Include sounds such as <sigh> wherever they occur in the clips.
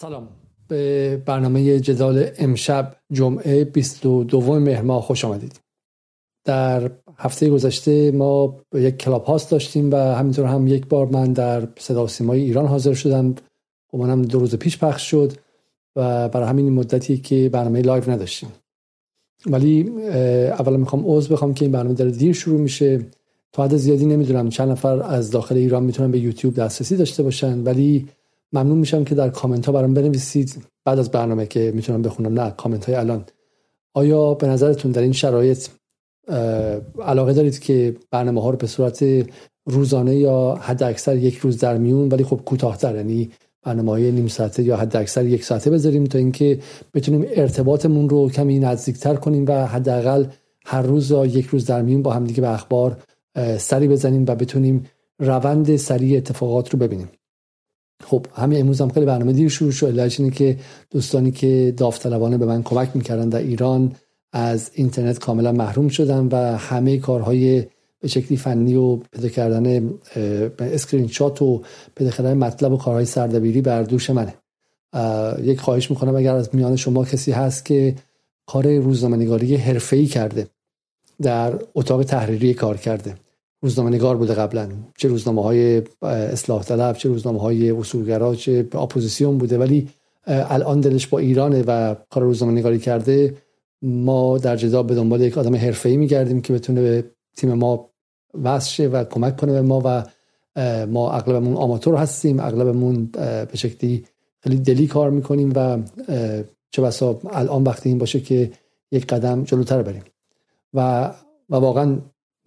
سلام. به برنامه جدال امشب جمعه 22 مهر ماه خوش آمدید. در هفته گذشته ما یک کلاب هاوس داشتیم و همینطور هم یک بار من در صدا سیمای ایران حاضر شدم. گمانم دو روز پیش پخش شد و برای همین مدتی که برنامه live نداشتیم. ولی اولا می‌خوام عذر بخوام که این برنامه در دیر شروع میشه. تا حد زیادی نمی‌دونم چند نفر از داخل ایران می‌تونن به یوتیوب دسترسی داشته باشن. ولی ممنون میشم که در کامنت ها برام بنویسید. بعد از برنامه که می‌تونم بخونم نه کامنت های الان. آیا به نظرتون در این شرایط علاقه دارید که برنامه ها رو به صورت روزانه یا حد اکثر یک روز در میون ولی خب کوتاهتر یعنی برنامه های نیم ساعته یا حد اکثر یک ساعته بذاریم تا اینکه بتونیم ارتباطمون رو کمی نزدیکتر کنیم و حداقل هر روز یا یک روز در میون با همدیگه به اخبار سری بزنیم و بتونیم روند سریع اتفاقات رو ببینیم. خب همین امروز هم خیلی برنامه دیر شروع شد. علتش اینه که دوستانی که داوطلبانه به من کمک می‌کردن در ایران از اینترنت کاملا محروم شدن و همه کارهای به شکلی فنی و پیدا کردن اسکرین شات و پیدا کردن مطلب و کارهای سردبیری بر دوش منه. یک خواهش می‌کنم اگر از میان شما کسی هست که کار روزنامه‌نگاری حرفه‌ای کرده در اتاق تحریری کار کرده روزنامه نگار بوده قبلا. چه روزنامه های اصلاح طلب چه روزنامه های اصولگرا چه اپوزیسیون بوده. ولی الان دلش با ایرانه و کار روزنامه نگاری کرده. ما در جدا به دنبال یک آدم حرفه‌ای میگردیم که بتونه به تیم ما وصل و کمک کنه به ما و ما اغلبمون آماتور هستیم. اغلبمون به شکلی خیلی دلی کار می‌کنیم و چه بسا الان وقتی این باشه که یک قدم جلوتر بریم. و و واقعا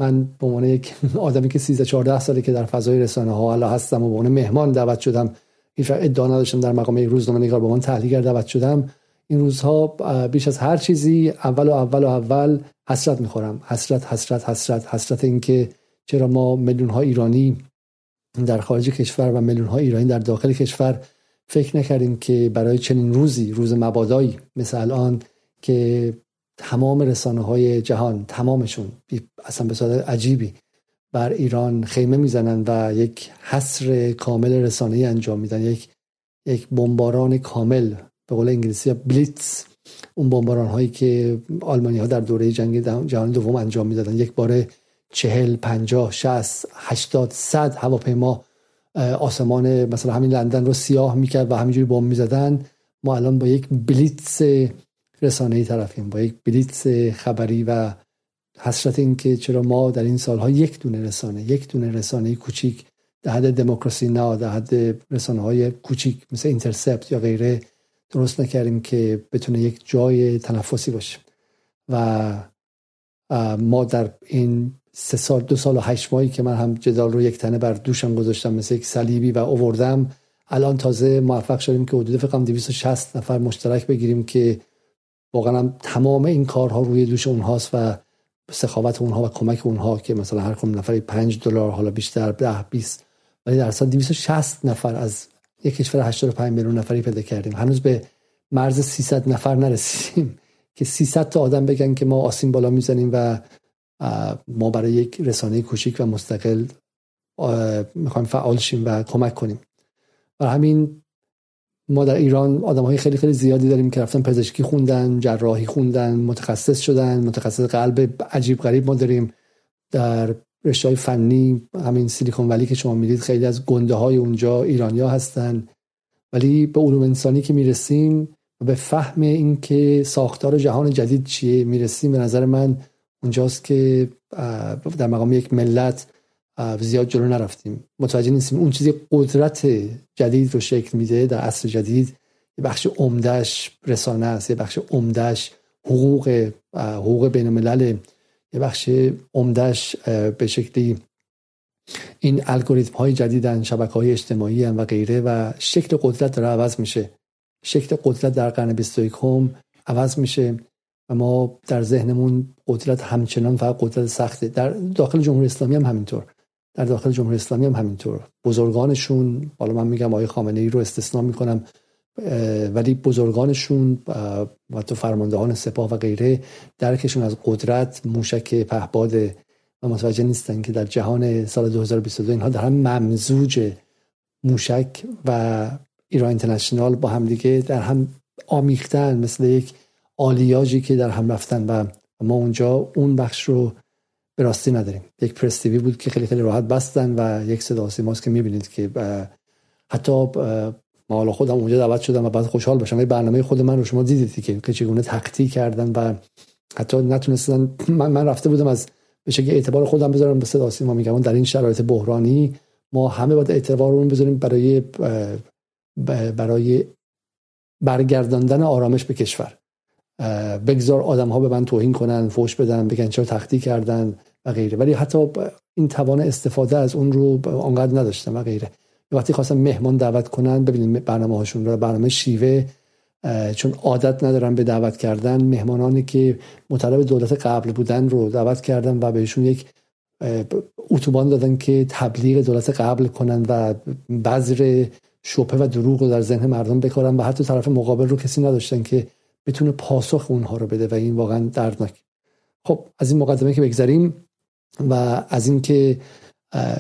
من به عنوان یک <laughs> آدمی که 13 14 ساله که در فضای رسانه ها حالا هستم و به عنوان مهمان دعوت شدم این ادعا نداشتم در مقام یک روزنامه نگار به عنوان تحلیلگر دعوت شدم. این روزها بیش از هر چیزی اول و اول و اول حسرت می‌خورم. حسرت حسرت حسرت حسرت اینکه چرا ما میلیون ها ایرانی در خارج کشور و میلیون ها ایرانی در داخل کشور فکر نکردیم که برای چنین روزی روز مبادایی مثل الان که تمام رسانه های جهان تمامشون اصلا به صورت عجیبی بر ایران خیمه می‌زنن و یک حصر کامل رسانه ای انجام میدن. یک یک بمباران کامل به قول انگلیسی بلیتز. اون بمباران هایی که آلمانی ها در دوره جنگ جهانی دوم انجام می‌دادن. یک باره چهل پنجاه شست هشتاد صد هواپیما آسمان مثلا همین لندن رو سیاه می‌کرد و همینجوری بمب می‌زدن. ما الان با یک بلیتز رسانه ای طرفیم با یک بلیتس خبری و حسرت این که چرا ما در این سالها یک دونه رسانه یک دونه رسانه کوچیک در حد دموکراسی نه در حد رسانه های کوچیک مثل اینترسپت یا غیره درست نکردیم که بتونه یک جای تنفسی باشه. و ما در این سه سال دو سال و هشت ماهی که من هم جدال رو یک تنه بر دوشم گذاشتم مثل یک صلیبی و اووردم الان تازه موفق شدیم که حدود فکرم 260 نفر مشترک بگیریم که واقعا تمام این کارها روی دوش اونهاست و سخاوت اونها و کمک اونها که مثلا هر کدوم نفری 5 دلار حالا بیشتر 10 20 ولی در سال 260 نفر از یک کشور 85 میلیون نفری پیدا کردیم. هنوز به مرز 300 نفر نرسیدیم <laughs> که 300 تا آدم بگن که ما آسین بالا می‌زنیم و ما برای یک رسانه کوچیک و مستقل می‌خوایم فعال شیم و کمک کنیم. و همین ما در ایران آدم های خیلی خیلی زیادی داریم که رفتن پزشکی خوندن جراحی خوندن متخصص شدن متخصص قلب عجیب غریب ما داریم. در رشته های فنی همین سیلیکون ولی که شما می‌دید خیلی از گنده های اونجا ایرانیا هستن. ولی به علوم انسانی که می‌رسیم و به فهم اینکه ساختار جهان جدید چیه می‌رسیم به نظر من اونجاست که در مقام یک ملت زیاد جلو نرفتیم. متوجه نیستیم. اون چیزی قدرت جدید رو شکل میده در عصر جدید. یه بخش عمدهش رسانه است. یه بخش عمدهش حقوق حقوق بین الملل یه بخش عمدهش به شکلی این الگوریتم های جدیدن شبکه های اجتماعی و غیره و شکل قدرت داره عوض میشه. شکل قدرت در قرن 21 عوض میشه و ما در ذهنمون قدرت همچنان فقط قدرت سخته. در داخل جمهوری اسلامی هم همینطور. در داخل جمهوری اسلامی هم همینطور. بزرگانشون حالا من میگم آقای خامنه ای رو استثنا می‌کنم ولی بزرگانشون و تو فرماندهان سپاه و غیره درکشون از قدرت موشک پهباده و متوجه نیستن که در جهان سال 2022 اینها در هم ممزوج موشک و ایران اینترنشنال با همدیگه در هم آمیختن مثل یک آلیاژی که در هم رفتن و ما اونجا اون بخش رو به راستی نداریم. یک پرستیوی بود که خیلی خیلی راحت بستن و یک صدا ماست که می‌بینید که حتی ما حالا خودم اونجا دعوت شدم و بعد خوشحال باشم برنامه خود من رو شما دیدید که چگونه تقطی کردن و حتی نتونستن من, من رفته بودم از به شکل اعتبار خودم بذارم به صدا سیما. میگم در این شرایط بحرانی ما همه باید اعتبار رو بذاریم برای برای برگرداندن آرامش به کشور. بگذار آدم ها به من توهین کنن فوش بدن بگن چرا تختی کردن و غیره. ولی حتی این توان استفاده از اون رو آنقدر نداشتم و غیره. وقتی خواستم مهمان دعوت کنن ببینید برنامه هاشون رو برنامه شیوه چون عادت ندارن به دعوت کردن مهمانانی که مطلب دولت قبل بودن رو دعوت کردن و بهشون یک اتوبان دادن که تبلیغ دولت قبل کنن و بذر شبه و دروغ رو در ذهن مردم بکارن و حتی طرف مقابل رو کسی نداشتن که بتونه پاسخ اونها رو بده و این واقعا دردناک. خب از این مقدمه که بگذریم و از اینکه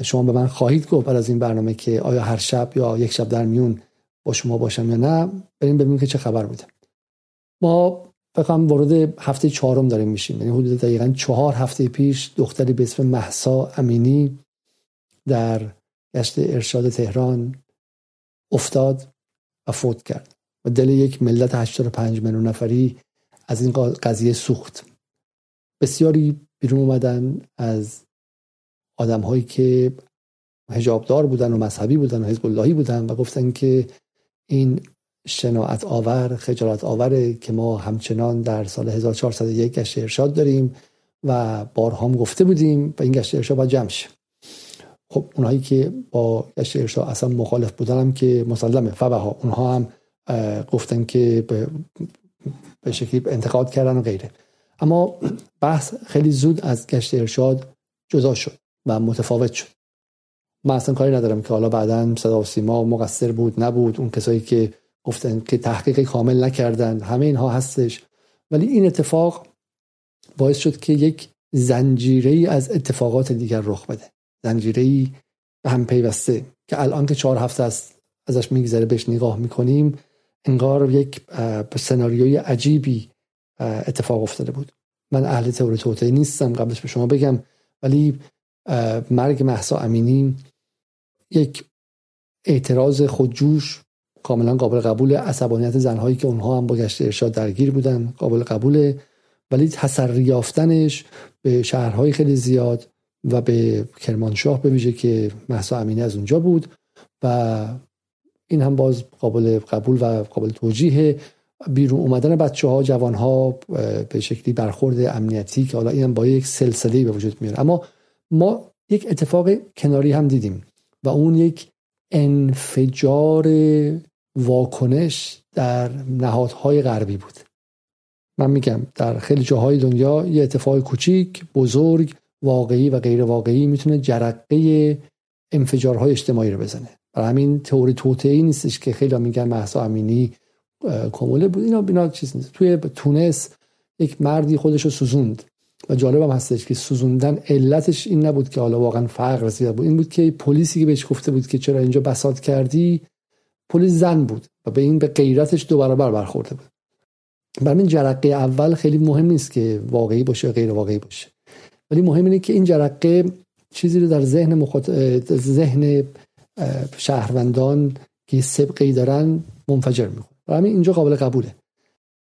شما به من خواهید گفت بعد از این برنامه که آیا هر شب یا یک شب در میون با شما باشم یا نه بریم ببینیم که چه خبر بوده. ما فقط وارد هفته چهارم داریم میشیم. یعنی حدود دقیقا چهار هفته پیش دختری به اسم محسا امینی در گشت ارشاد تهران افتاد و فوت کرد. و دل یک ملت 85 میلیون نفری از این قضیه سوخت. بسیاری بیرون اومدن از آدم هایی که هجابدار بودن و مذهبی بودن و حزب اللهی بودن و گفتن که این شناعت آور خجالت آوره که ما همچنان در سال 1401 گشت ارشاد داریم و بارها هم گفته بودیم و این گشت ارشاد باید جمع شه. خب اونهایی که با گشت ارشاد اصلا مخالف بودن هم که مسلمه. فبها اونها هم گفتن که به, شکلی انتقاد کردن و غیره. اما بحث خیلی زود از گشت ارشاد جدا شد و متفاوت شد. من اصلا کاری ندارم که حالا بعدا صدا و سیما مقصر بود نبود. اون کسایی که گفتن که تحقیق کامل نکردن همه اینها هستش. ولی این اتفاق باعث شد که یک زنجیره ای از اتفاقات دیگر رخ بده. زنجیره ای به هم پیوسته که الان که چهار هفته است ازش میگذره بهش نگاه می‌کنیم انگار یک سناریوی عجیبی اتفاق افتاده بود. من اهل تئوری توطئه نیستم قبلش به شما بگم. ولی مرگ محسا امینی یک اعتراض خودجوش کاملا قابل قبول عصبانیت زنهایی که اونها هم با گشت ارشاد درگیر بودن قابل قبوله. ولی تسری یافتنش به شهرهای خیلی زیاد و به کرمانشاه به ویژه که محسا امینی از اونجا بود و این هم باز قابل قبول و قابل توجیه. بیرون اومدن بچه ها جوان ها به شکلی برخورد امنیتی که حالا این هم با یک سلسله به وجود میاره. اما ما یک اتفاق کناری هم دیدیم و اون یک انفجار واکنش در نهادهای غربی بود. من میگم در خیلی جاهای دنیا یه اتفاق کوچیک بزرگ واقعی و غیر واقعی می‌تونه جرقه انفجارهای اجتماعی رو بزنه. برای همین تئوری توطئه‌ای نیستش که خیلی میگن محسا امینی کموله بود. اینا بینا چیز نیست. توی تونس یک مردی خودش رو سوزوند و جالب هم هستش که سوزوندن علتش این نبود که حالا واقعا فقر زیاد بود. این بود که پلیسی که بهش گفته بود که چرا اینجا بساط کردی پلیس زن بود و به این به غیرتش دو برابر برخورده بود. برای این جرقه اول خیلی مهم نیست که واقعی باشه یا غیر واقعی باشه. ولی مهم اینه که این جرقه چیزی رو در ذهن مخاط... ذهن شهروندان که سبقی دارن منفجر می‌کنه برای همین اینجا قابل قبوله.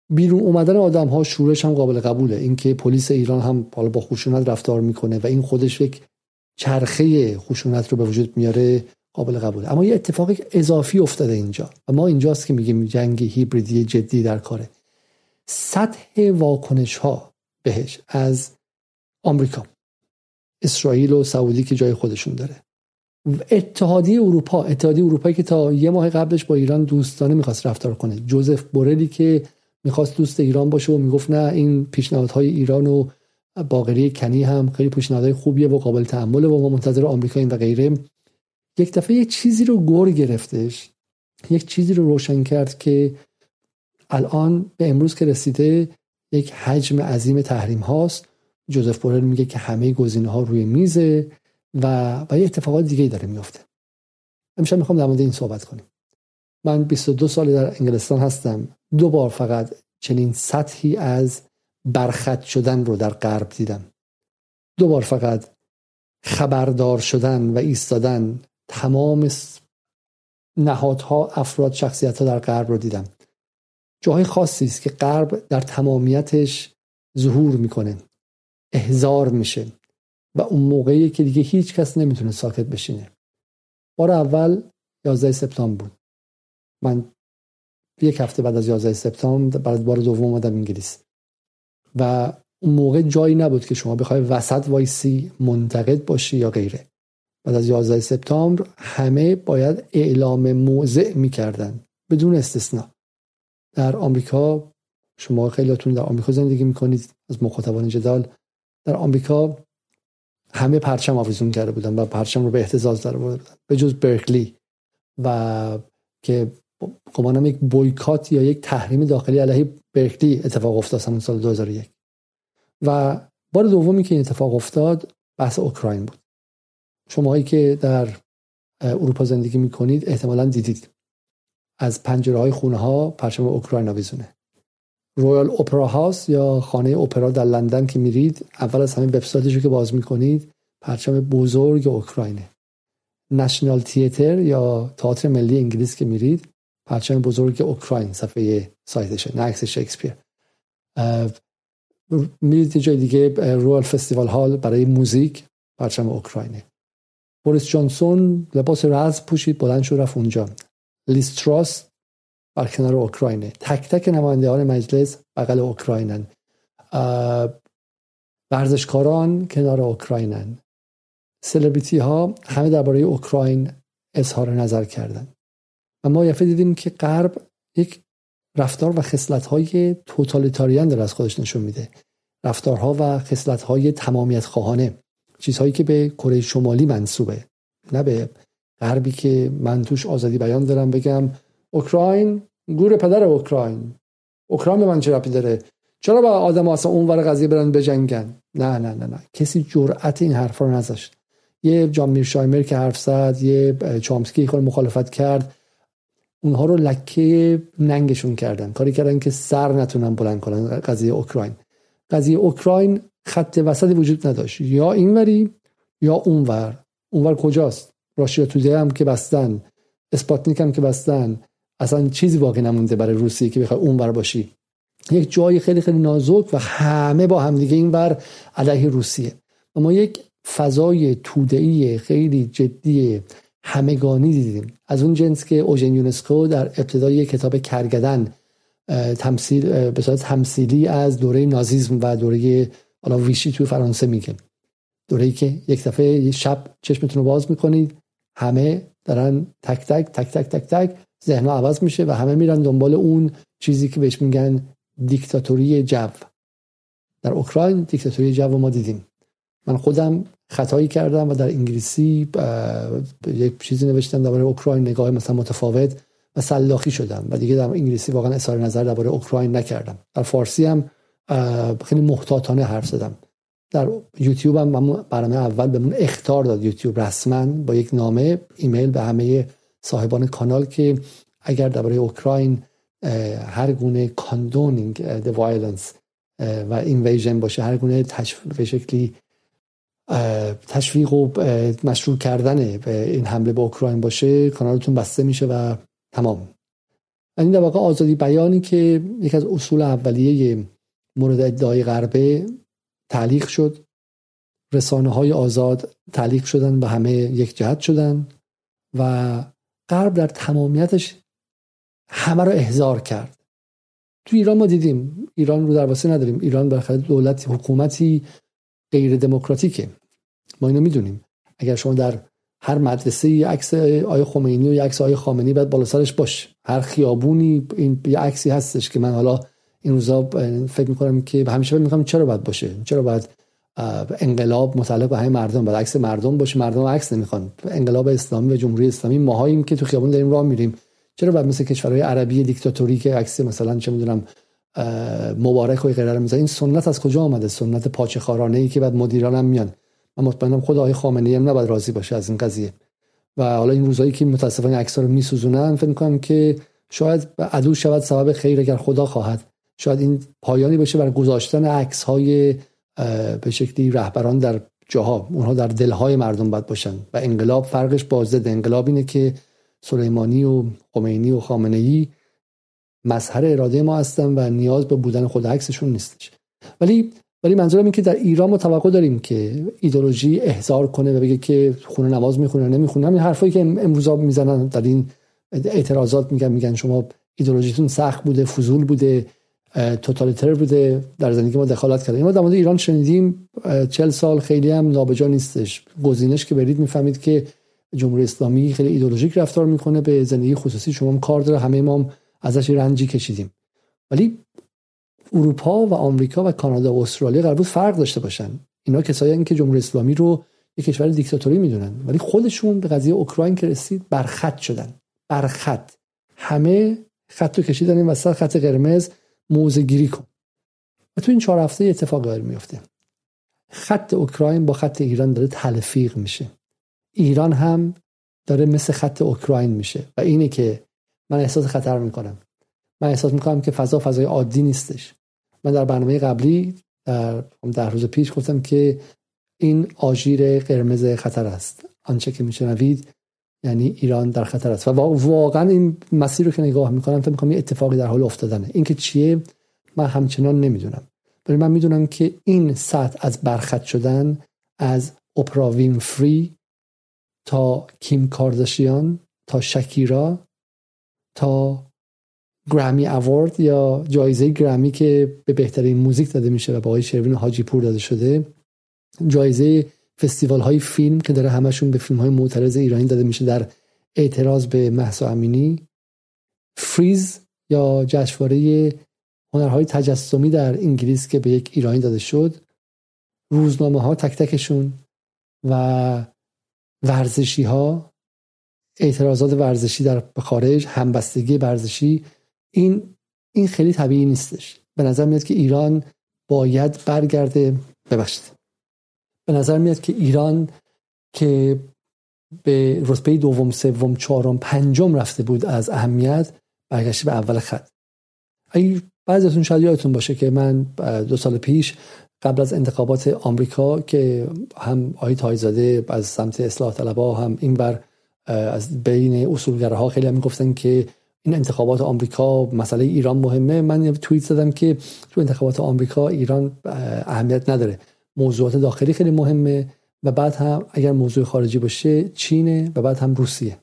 بیرون اومدن آدم ها شورش هم قابل قبوله. اینکه پلیس ایران هم حالا با خشونت رفتار می‌کنه و این خودش یک چرخه خشونت رو به وجود میاره قابل قبوله. اما یه اتفاق اضافی افتاده اینجا. و ما اینجاست که میگیم جنگ هیبریدی جدی در کاره. سطح واکنش ها بهش از آمریکا. اسرائیل و سعودی که جای خودشون داره. اتحادیه اروپا اتحادیه اروپایی که تا یه ماه قبلش با ایران دوستانه می‌خواست رفتار کنه. جوزف بورلی که می‌خواست دوست ایران باشه و می‌گفت نه این پیشنهادهای ایران و باقری کنی هم خیلی پیشنهادهای خوبیه و قابل تحمله و ما منتظر آمریکا این و غیره. یک دفعه یک چیزی رو گور گرفتش. یک چیزی رو روشن کرد که الان به امروز که رسیده یک حجم عظیم تحریم هاست. جوزف بورل میگه که همه گزینه ها روی میزه. و و یه اتفاقات دیگه داره میفته امشب می‌خوام در مورد این صحبت کنیم. من 22 سال در انگلستان هستم. دو بار فقط چنین سطحی از برخط شدن رو در غرب دیدم. دو بار فقط خبردار شدن و ایستادن تمام نهادها افراد شخصیت ها در غرب رو دیدم. جاهای خاصی است که غرب در تمامیتش ظهور می‌کنه. احزار میشه. و اون موقعی که دیگه هیچ کس نمی‌تونه ساکت بشینه. بار اول 11 سپتامبر بود. من یک هفته بعد از 11 سپتامبر بعد بار دوم اومدم انگلیس. و اون موقع جایی نبود که شما بخوای وسط وایسی منتقد باشی یا غیره. بعد از 11 سپتامبر همه باید اعلام موضع می‌کردن بدون استثنا. در آمریکا شما خیلیاتون در آمریکا زندگی می‌کنید از مخاطبان جدال. در آمریکا همه پرچم آویزون کرده بودن و پرچم رو به اهتزاز در بودن. به جز برکلی و که گمانم یک بویکات یا یک تحریم داخلی علیه برکلی اتفاق افتاد سال 2001 و بار دومی که این اتفاق افتاد بحث اوکراین بود. شماهایی که در اروپا زندگی می‌کنید احتمالا دیدید. از پنجره های خونه ها پرچم اوکراین آویزونه. Royal Opera House یا خانه اپرا در لندن که میرید اول از همه وبسایتش که باز می‌کنید پرچم بزرگ اوکراینه. National Theatre یا تئاتر ملی انگلیس که میرید پرچم بزرگ اوکراین صفحه سایتشه نه عکس شکسپیر. میرید جای دیگه Royal Festival Hall برای موزیک پرچم اوکراینه. بوریس جانسون لباس رزم پوشید بلند شد رفت اونجا. لیز تراس بر کنار اوکراینه. تک تک نمایندگان مجلس بغل اوکراینن. ورزشکاران کنار اوکراینن. سلبریتی ها همه درباره اوکراین اظهار نظر کردن و ما یفه دیدیم که غرب یک رفتار و خصلت های توتالیتاریان داره از خودش نشون میده. رفتارها و خصلت های تمامیت خواهانه. چیزهایی که به کره شمالی منصوبه. نه به غربی که من توش آزادی بیان دارم بگم. اوکراین گور پدر اوکراین. اوکراین به من چه ربطی داره؟ چرا با آدم اصلا اونور قضیه برن بجنگن؟ نه نه نه نه. کسی جرأت این حرفا رو نذاشت. یه جان میرشایمر که حرف زد یه چامسکی خود مخالفت کرد. اونها رو لکه ننگشون کردن. کاری کردن که سر نتونن بلند کنن قضیه اوکراین. قضیه اوکراین خط وسطی وجود نداشت. یا اینوری یا اونور. اونور کجاست؟ راشیا توده هم که بستن. اسپاتنیک هم که بستن. اصلا چیزی باقی نمونده برای روسیه که بخوای اونور باشی. یک جای خیلی خیلی نازک و همه با همدیگه اینور علیه روسیه. و ما یک فضای توده‌ای خیلی جدی همگانی دیدیم. از اون جنس که اوژن یونسکو در ابتدای کتاب کرگدن تمثیل به صورت تمثیلی از دوره نازیسم و دوره حالا ویشی توی فرانسه میگه. دوره که یک دفعه شب چشمتون رو باز می‌کنید همه دارن تک تک تک تک تک تک ذهن عوض میشه و همه میرن دنبال اون چیزی که بهش میگن دیکتاتوری جو. در اوکراین دیکتاتوری جو ما دیدیم. من خودم خطایی کردم و در انگلیسی یک چیزی نوشتم درباره اوکراین نگاه مثلا متفاوت و سلاخی شدم و دیگه در انگلیسی واقعا اظهار نظر درباره اوکراین نکردم. در فارسی هم خیلی محتاطانه حرف زدم. در یوتیوب هم برنامه اول بهمون اخطار داد. یوتیوب رسما با یک نامه ایمیل به همه صاحبان کانال که اگر درباره اوکراین هر گونه condoning the violence و invasion باشه هر گونه به شکلی تشویق و مشروع کردن این حمله به اوکراین باشه کانالتون بسته میشه و تمام. این در واقع آزادی بیانی که یک از اصول اولیه مورد ادعای غربه تعلیق شد. رسانه های آزاد تعلیق شدن به همه یک جهت شدن و غرب در تمامیتش همه رو احضار کرد. تو ایران ما دیدیم ایران رو در واسه نداریم. ایران بالاخره دولت حکومتی غیر دموکراتیکه. ما اینو می‌دونیم. اگر شما در هر مدرسه عکس آی خمینی و یه عکس آی خامنی باید بالا سرش باش. هر خیابونی این یه عکسی هستش که من حالا این روزا فکر می‌کنم که همیشه فکر می‌کنم چرا باید باشه؟ چرا باید انقلاب متعلق به همه مردم باید عکس مردم باشه. مردم عکس نمی‌خوان. انقلاب اسلامی و جمهوری اسلامی ماهاییم که تو خیابون داریم راه میریم. چرا باید مثل کشورهای عربی دیکتاتوری که عکس مثلا چه می‌دونم مبارک و غیره می‌ذارن این سنت از کجا آمده؟ سنت پاچه خارانه ای که بعد مدیران هم میان. من مطمئنم خود آقای خامنه‌ای هم نباید راضی باشه از این قضیه. و حالا این روزایی که متاسفانه عکس رو میسوزونن فکر می‌کنم که شاید عدو شود سبب خیر اگر خدا خواهد. شاید این پایانی بشه برای گذاشتن عکس های به شکلی رهبران در جاها اونها در دلهای مردم باید باشن. و انقلاب فرقش با ضد انقلاب اینه که سلیمانی و خمینی و خامنه ای مظهر اراده ما هستن و نیاز به بودن خود عکسشون نیستش. ولی ولی منظورم این که در ایران ما توقع داریم که ایدولوژی احضار کنه و بگه که خونه نماز می‌خونه نمی‌خونه همین حرفایی که امروزا می‌زنن در این اعتراضات میگن میگن شما ایدولوژیتون سخت بوده فضول بوده. توتالیتر بوده در زندگی ما دخالت کرده. ما در ایران شنیدیم چل سال خیلی هم نابجا نیستش. گزینش که برید می‌فهمید که جمهوری اسلامی خیلی ایدولوژیک رفتار می‌کنه به زندگی خصوصی شما هم کار داره همه ما ازش رنجی کشیدیم. ولی اروپا و آمریکا و کانادا و استرالیا قرار بود فرق داشته باشن. اینا کسایی که جمهوری اسلامی رو یک کشور دیکتاتوری می‌دونن. ولی خودشون به قضیه اوکراین که رسید برخط شدن. برخط. همه خط رو کشیدن این وسط خط قرمز. موزه گیری کن. و تو این چهار هفته اتفاق داره میفته خط اوکراین با خط ایران داره تلفیق میشه. ایران هم داره مثل خط اوکراین میشه. و اینه که من احساس خطر می‌کنم. من احساس می‌کنم که فضا فضای عادی نیستش. من در برنامه قبلی در ده روز پیش گفتم که این آژیر قرمز خطر است. آنچه که میشنوید یعنی ایران در خطر است. و واقعا این مسیر رو که نگاه می‌کنم فکر می‌کنم یه اتفاقی در حال افتادنه. اینکه چیه من همچنان نمی‌دونم. ولی من می‌دونم که این سطح از برخط شدن از اپرا فری تا کیم کارداشیان تا شکیرا تا گرامی اوارد یا جایزه گرامی که به بهترین موزیک داده میشه و با آقای شروین حاجی پور داده شده جایزه فستیوال های فیلم که داره همشون به فیلم های معترض ایرانی داده میشه در اعتراض به محسا امینی. فریز یا جشنواره هنرهای تجسمی در انگلیس که به یک ایرانی داده شد. روزنامه ها تک تکشون و ورزشی ها اعتراضات ورزشی در خارج همبستگی ورزشی این این خیلی طبیعی نیستش. به نظر میاد که ایران باید برگرده. ببخشید. به نظر میاد که ایران که به رتبه دوم سوم چهارم پنجم رفته بود از اهمیت برگشته به اول خط. اگه بعضیتون شاید یادتون باشه که من دو سال پیش قبل از انتخابات آمریکا که هم آقای تایزاده از سمت اصلاح طلبها هم این بر از بین اصولگراها خیلی هم می‌گفتن که این انتخابات آمریکا مسئله ایران مهمه. من توییت زدم که تو انتخابات آمریکا ایران اهمیت نداره. موضوعات داخلی خیلی مهمه و بعد هم اگر موضوع خارجی باشه چینه و بعد هم روسیه.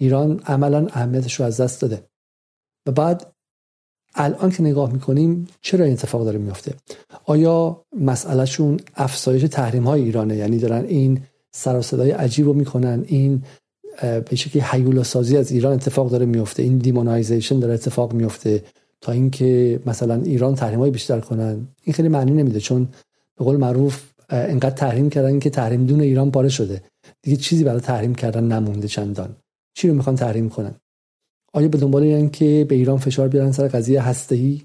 ایران عملا اهمیتش رو از دست داده. و بعد الان که نگاه می‌کنیم چرا این اتفاق داره میفته آیا مسئلهشون افزایش تحریم های ایرانه؟ یعنی دارن این سر و صدای عجیب رو می‌کنن این به شکلی حیولا سازی از ایران اتفاق داره میفته این دیمونایزیشن داره اتفاق میفته تا اینکه مثلا ایران تحریم بیشتر کنن. این خیلی معنی نمیده چون به قول معروف انقدر تحریم کردن که تحریم دون ایران پاره شده. دیگه چیزی برای تحریم کردن نمونده چندان. چی رو می‌خوان تحریم کنن؟ آیا به دنبال این که به ایران فشار بیارن سر قضیه هسته‌ای؟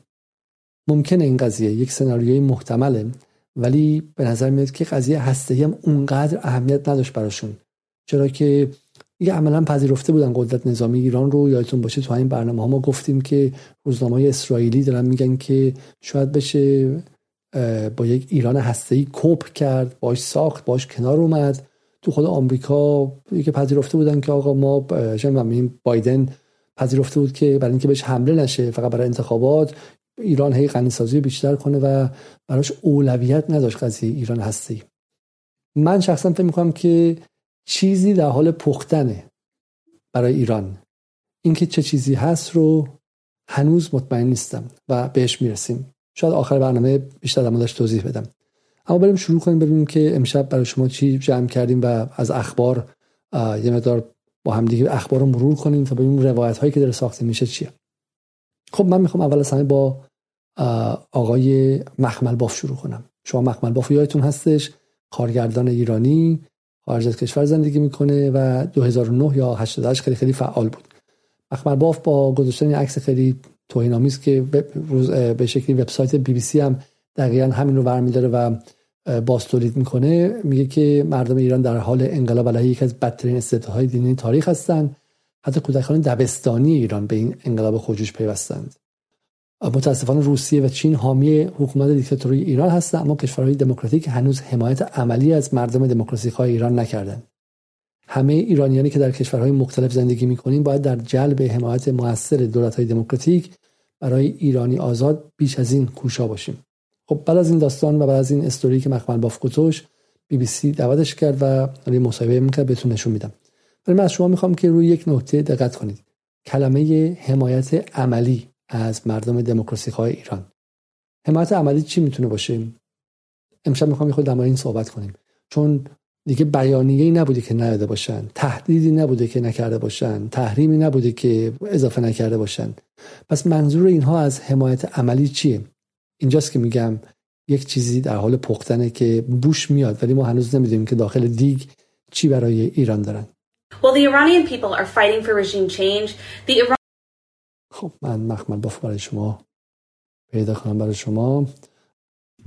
ممکنه این قضیه یک سناریوی محتمله ولی به نظر میاد که قضیه هسته‌ای هم اونقدر اهمیت نداشت براشون. چرا که یه عملا پذیرفته بودن قدرت نظامی ایران رو. یادتون باشه تو این برنامه ها ما گفتیم که روزنامه اسرائیلی دارن میگن که شاید بشه با یک ایران هسته‌ای کوپ کرد باش ساخت باش کنار اومد. تو خود آمریکا که پذیرفته بودن که آقا ما بایدن پذیرفته بود که برای اینکه بهش حمله نشه فقط برای انتخابات ایران هی غنیسازی بیشتر کنه و براش اولویت نداشت قضیه ایران هستی من شخصا فکر می‌کنم که چیزی در حال پختنه برای ایران. اینکه چه چیزی هست رو هنوز مطمئن نیستم و بهش می‌رسیم. شاید آخر برنامه بیشتر در موردش توضیح بدم. اما بریم شروع کنیم ببینیم که امشب برای شما چی جمع کردیم و از اخبار یه مقدار با هم دیگه اخبار رو مرور کنیم تا ببینیم روایت هایی که داره ساخته میشه چیه. خب من می‌خوام اول از همه با آقای مخمل باف شروع کنم. شما مخمل باف یادتون هستش کارگردان ایرانی خارج از کشور زندگی می‌کنه و 2009 یا 88 خیلی خیلی فعال بود. مخمل باف با گذاشتن عکس خیلی توهین‌آمیز که به شکلی وبسایت بی بی سی هم دقیقا همین رو برمیداره و باستولید می‌کنه. میگه که مردم ایران در حال انقلاب علیه یکی از بدترین استدعاهای دینی تاریخ هستند. حتی کودکان دبستانی ایران به این انقلاب خودجوش پیوستند. متاسفانه روسیه و چین حامی حکومت دیکتاتوری ایران هستند اما کشورهای دموکراتیک هنوز حمایت عملی از مردم دموکراسی ایران نکردند. همه ایرانیانی که در کشورهای مختلف زندگی می‌کنیم باید در جلب حمایت موثر دولت‌های دموکراتیک برای ایرانی آزاد بیش از این کوشا باشیم. خب بعد از این داستان و بعد از این استوری که مخمل باف بی بی سی دعوتش کرد و روی مصاحبه می‌کرد بهتون نشون میدم. ولی من از شما می‌خوام که روی یک نکته دقت کنید. کلمه حمایت عملی از مردم دموکراسی های ایران. حمایت عملی چی می‌تونه باشه؟ امشب می‌خوام خود در این صحبت کنیم. چون دیگه بیانیه ای نبوده که نداده باشن. تهدیدی نبوده که نکرده باشن. تحریمی نبوده که اضافه نکرده باشن. پس منظور اینها از حمایت عملی چیه؟ اینجاست که میگم یک چیزی در حال پختنه که بوش میاد ولی ما هنوز نمی‌دونیم که داخل دیگ چی برای ایران دارن. Well, the Iranian people are fighting for regime change. The Iran... خب من مخمل باف برای شما پیدا کنم برای شما.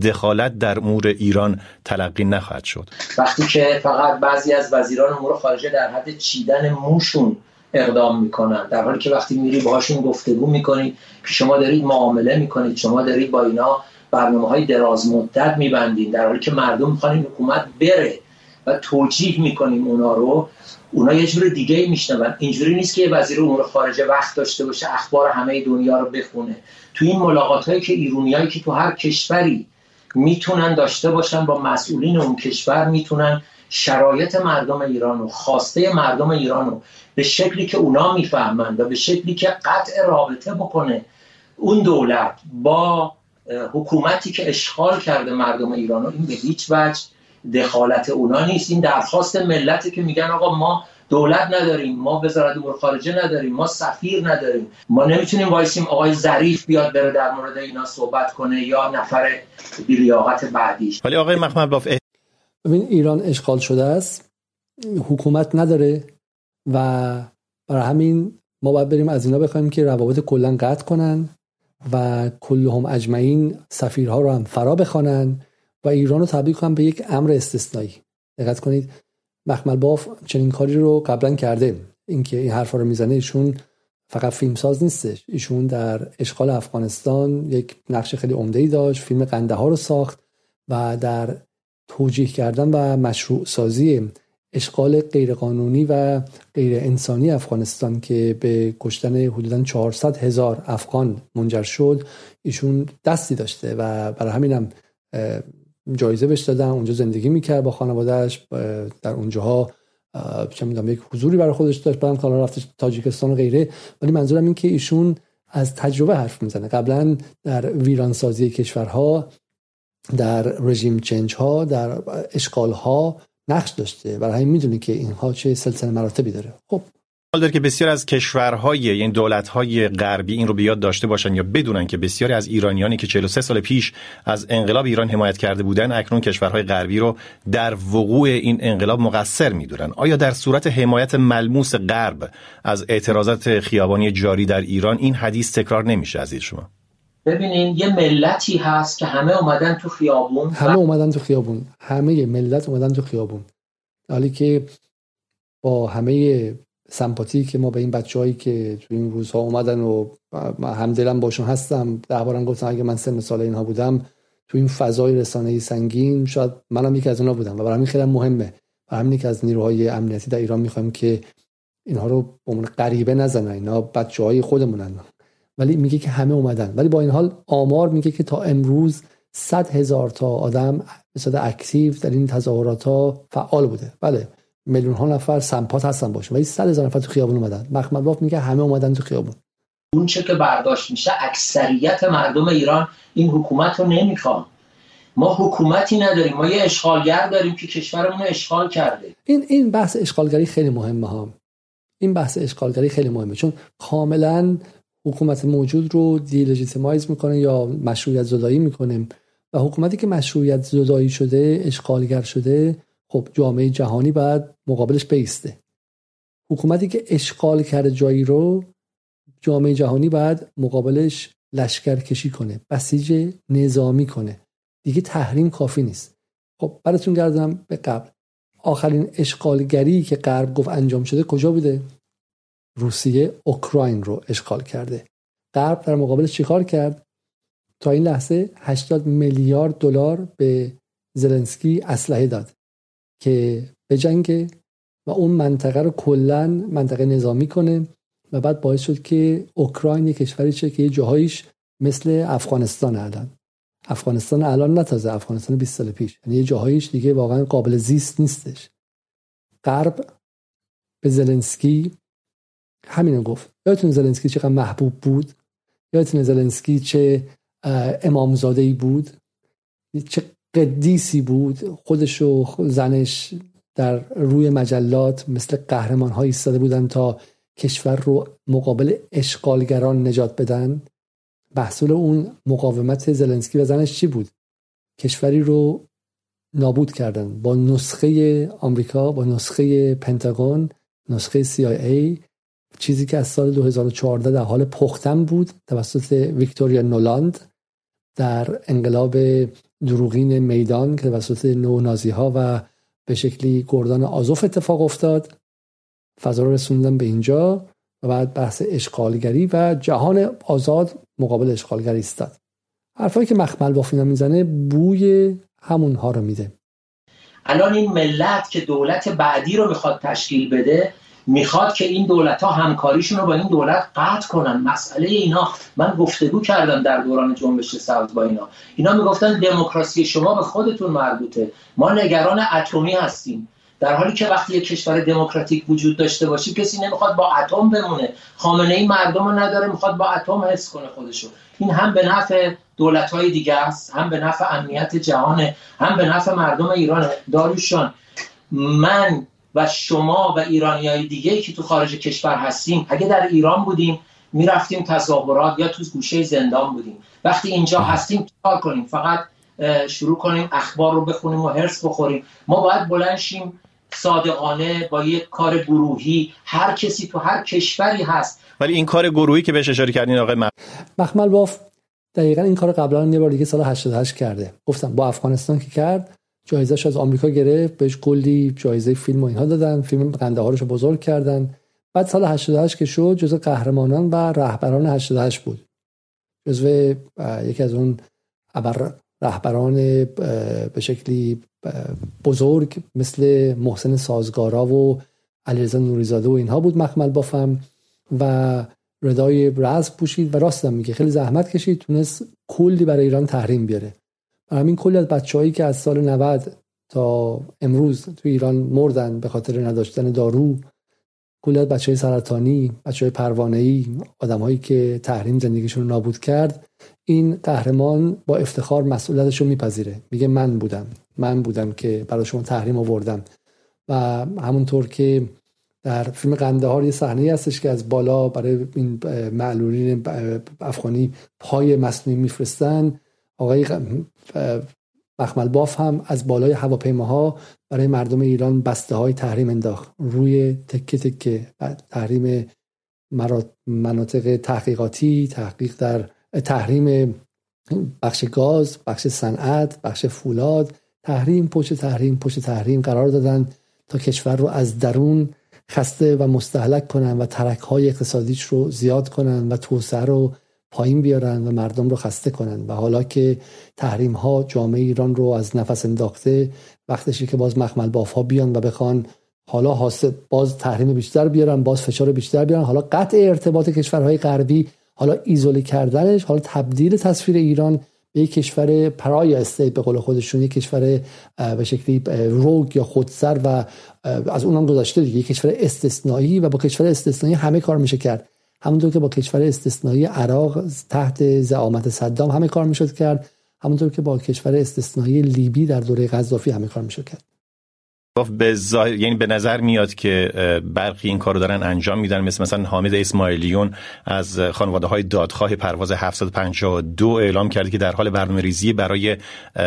دخالت در امور ایران تلقی نخواهد شد. وقتی که فقط بعضی از وزیران امور خارجه در حد چیدن موشون اقدام می‌کنن در حالی که وقتی میری باهاشون گفتگو می‌کنید که شما دارید معامله می‌کنید شما دارید با اینا برنامه های دراز مدت میبندین در حالی که مردم می‌خوان این حکومت بره و توجیه می‌کنیم اونا رو اونا یه جور دیگه میشنون. اینجوری نیست که وزیر امور خارجه وقت داشته باشه اخبار همه دنیا رو بخونه. تو این ملاقات هایی که ایرونیایی که تو هر کشوری می‌تونن داشته باشن با مسئولین اون کشور می‌تونن شرایط مردم ایران و خواسته مردم ایران رو به شکلی که اونا می‌فهمند و به شکلی که قطع رابطه بکنه اون دولت با حکومتی که اشغال کرده مردم ایران رو این به هیچ وجه دخالت اونا نیست. این درخواست ملتی که میگن آقا ما دولت نداریم ما وزارت امور خارجه نداریم ما سفیر نداریم. ما نمی‌تونیم وایسیم آقای ظریف بیاد بره در مورد اینا صحبت کنه یا نفر بیلیاقت بعدیش. ولی آقای محمد باف ببین ایران اشغال شده است. حکومت نداره و برای همین ما باید بریم از اینا بخوایم که روابط کلا قطع کنن و کلهم اجمعین سفیرها رو هم فرا بخوانن و ایران رو تبدیل کنن به یک امر استثنایی. دقت کنید مخمل باف چنین کاری رو قبلا کرده. اینکه این حرفا رو می‌زنه ایشون فقط فیلمساز نیستش. ایشون در اشغال افغانستان یک نقش خیلی عمده داشت فیلم قنده ها رو ساخت و در توجیه کردن و مشروع سازی اشغال غیرقانونی و غیر انسانی افغانستان که به کشتن حدودا 400 هزار افغان منجر شد ایشون دستی داشته و برای همینم جایزه بهش دادن اونجا زندگی می‌کرد با خانوادهش در اونجاها چه می‌دونم یک حضوری برای خودش داشت بعدم کالا رفته تاجیکستان و غیره. ولی منظورم این که ایشون از تجربه حرف می‌زنه. قبلا در ویرانسازی کشورها در رژیم چنج ها در اشغال ها نقش داشته. برای همین می‌دونه که اینها چه سلسله مراتبی داره. خب داره که بسیار از کشورهای یعنی دولت‌های غربی این رو به یاد داشته باشن یا بدونن که بسیاری از ایرانیانی که 43 سال پیش از انقلاب ایران حمایت کرده بودن اکنون کشورهای غربی رو در وقوع این انقلاب مقصر می‌دونن. آیا در صورت حمایت ملموس غرب از اعتراضات خیابانی جاری در ایران این حدیث تکرار نمیشه عزیز شما؟ ببینین یه ملتی هست که همه اومدن تو خیابون همه اومدن تو خیابون. همه ملت اومدن تو خیابون. حالی که با همه سمپاتی که ما به این بچههایی که تو این روزها اومدن و همدلم باشون هستم ده بارم گفتم اگه من سن سال اینها بودم تو این فضای رسانه سنگین شاید منم یکی از اونها بودم و برای همین خیلی مهمه. برای همین که از نیروهای امنیتی در ایران می‌خوایم که اینها رو به عنوان غریبه نزنن. اینا بچه های خودمونن. ولی میگه که همه اومدن. ولی با این حال آمار میگه که تا امروز صد هزار تا آدم به اکتیو در این تظاهرات ها فعال بوده. بله. میلیون ها نفر سمپات هستن باشه ولی صد هزار نفر تو خیابون اومدن. مخمل باف میگه همه اومدن تو خیابون. اون چه که برداشت میشه اکثریت مردم ایران این حکومت رو نمی‌خوان. ما حکومتی نداریم. ما یه اشغالگر داریم که کشورمون رو اشغال کرده. این این بحث اشغالگری خیلی مهمه ها. این بحث اشغالگری خیلی مهمه. چون کاملا حکومت موجود رو دیلژیتیمایز می‌کنه یا مشروعیت زدایی می‌کنه. و حکومتی که مشروعیت زدایی شده اشغالگر شده خب جامعه جهانی باید مقابلش بیسته. حکومتی که اشغال کرده جایی رو جامعه جهانی باید مقابلش لشکر کشی کنه بسیج نظامی کنه. دیگه تحریم کافی نیست. خب براتون گردم به قبل. آخرین اشغالگری که غرب گفت انجام شده کجا بوده؟ روسیه اوکراین رو اشغال کرده. غرب در مقابل چیکار کرد؟ تا این لحظه 80 میلیارد دلار به زلنسکی اسلحه داد. که به جنگ و اون منطقه رو کلا منطقه نظامی کنه و بعد باعث شد که اوکراین یک کشوری چه که یه جاهایش مثل افغانستان الان. افغانستان الان نتازه افغانستان 20 سال پیش. یعنی یه جاهایش دیگه واقعا قابل زیست نیستش. غرب به زلنسکی همین گفت. یادتون زلنسکی چقدر محبوب بود؟ یادتون زلنسکی چه امامزاده ای بود؟ چه قدیسی بود. خودش و زنش در روی مجلات مثل قهرمان ها ایستاده بودن تا کشور رو مقابل اشغالگران نجات بدن. محصول اون مقاومت زلنسکی و زنش چی بود؟ کشوری رو نابود کردن. با نسخه آمریکا با نسخه پنتاگون نسخه CIA چیزی که از سال 2014 در حال پختن بود توسط ویکتوریا نولاند در انقلاب دروغین میدان که توسط نو نازی ها و به شکلی گردان آزوف اتفاق افتاد. فضا رو رسوندن به اینجا و بعد بحث اشغالگری و جهان آزاد مقابل اشغالگری ایستاد. حرفایی که مخمل بافینا می‌زنه بوی همونها رو میده. الان این ملت که دولت بعدی رو می‌خواد تشکیل بده می‌خواد که این دولت ها همکاریشون رو با این دولت قطع کنن. مسئله اینا من گفتگو کردم در دوران جنبش سبز با اینا. اینا می‌گفتن دموکراسی شما به خودتون مربوطه. ما نگران اتمی هستیم. در حالی که وقتی یک کشور دموکراتیک وجود داشته باشه کسی نمی‌خواد با اتم بمونه. خامنه ای مردم رو نداره می‌خواد با اتم حس کنه خودشو. این هم به نفع دولت های دیگه است هم به نفع امنیت جهانه هم به نفع مردم ایران داروشان من و شما و ایرانی های دیگه که تو خارج کشور هستیم اگه در ایران بودیم می‌رفتیم تظاهرات یا تو گوشه زندان بودیم. وقتی اینجا هستیم کار کنیم؟ فقط شروع کنیم اخبار رو بخونیم و هرس بخوریم. ما باید بلنشیم صادقانه با یک کار گروهی. هر کسی تو هر کشوری هست. ولی این کار گروهی که بهش اشاره کردین آقای مخمل باف دقیقا این کار قبلا یه بار دیگه سال 88 کرده. گفتم با افغانستان که کرد جایزش از آمریکا گرفت بهش کلی جایزه فیلم و اینها دادن. فیلم قنده رو بزرگ کردن. بعد سال 88 که شد جزو قهرمانان و رهبران 88 بود. جزو یکی از اون رهبران به شکلی بزرگ مثل محسن سازگارا و علیرضا نوریزاده و اینها بود مخمل بافم و ردای رزم پوشید و راستم میگه. خیلی زحمت کشید تونست کلی برای ایران تحریم بیاره. همین کلی از بچههایی که از سال 90 تا امروز تو ایران مردن به خاطر نداشتن دارو کلی از بچه های سرطانی بچه های پروانه ای آدم هایی که تحریم زندگیشون نابود کرد این قهرمان با افتخار مسئولیتش رو میپذیره. میگه من بودم. من بودم که برای شما تحریم آوردم. و همونطور که در فیلم قندهار یه صحنه هستش که از بالا برای این معلولین افغانی پای مصنوعی میفرستن آقای مخمل باف هم از بالای هواپیماها برای مردم ایران بسته های تحریم انداخت. روی تکه تکه تحریم مناطق تحقیقاتی تحقیق در تحریم بخش گاز بخش صنعت بخش فولاد تحریم پشت تحریم پشت تحریم قرار دادن تا کشور رو از درون خسته و مستحلک کنن و ترک های اقتصادیش رو زیاد کنن و توسعه رو پایین بیارن و مردم رو خسته کنن. و حالا که تحریم ها جامعه ایران رو از نفس انداخته وقتشی که باز مخمل باف ها بیان و بخوان حالا حاصل باز تحریم بیشتر بیارن باز فشار بیشتر بیارن. حالا قطع ارتباط کشورهای غربی حالا ایزوله کردنش حالا تبدیل تصویر ایران به یک کشور پرای استیت به قول خودشون یک کشور به شکلی روگ یا خودسر و از اونم گذاشته دیگه. یک کشور استثنایی و با کشور استثنایی همه کار میشه کرد. همونطور که با کشور استثنایی عراق تحت زعامت صدام همه کار می‌شد کرد همونطور که با کشور استثنایی لیبی در دوره قذافی همه کار می‌شد کرد. به یعنی به نظر میاد که برخی این کارو دارن انجام میدن مثل مثلا حامد اسماعیلیون از خانواده های دادخواه پرواز 752 اعلام کرده که در حال برنامه ریزی برای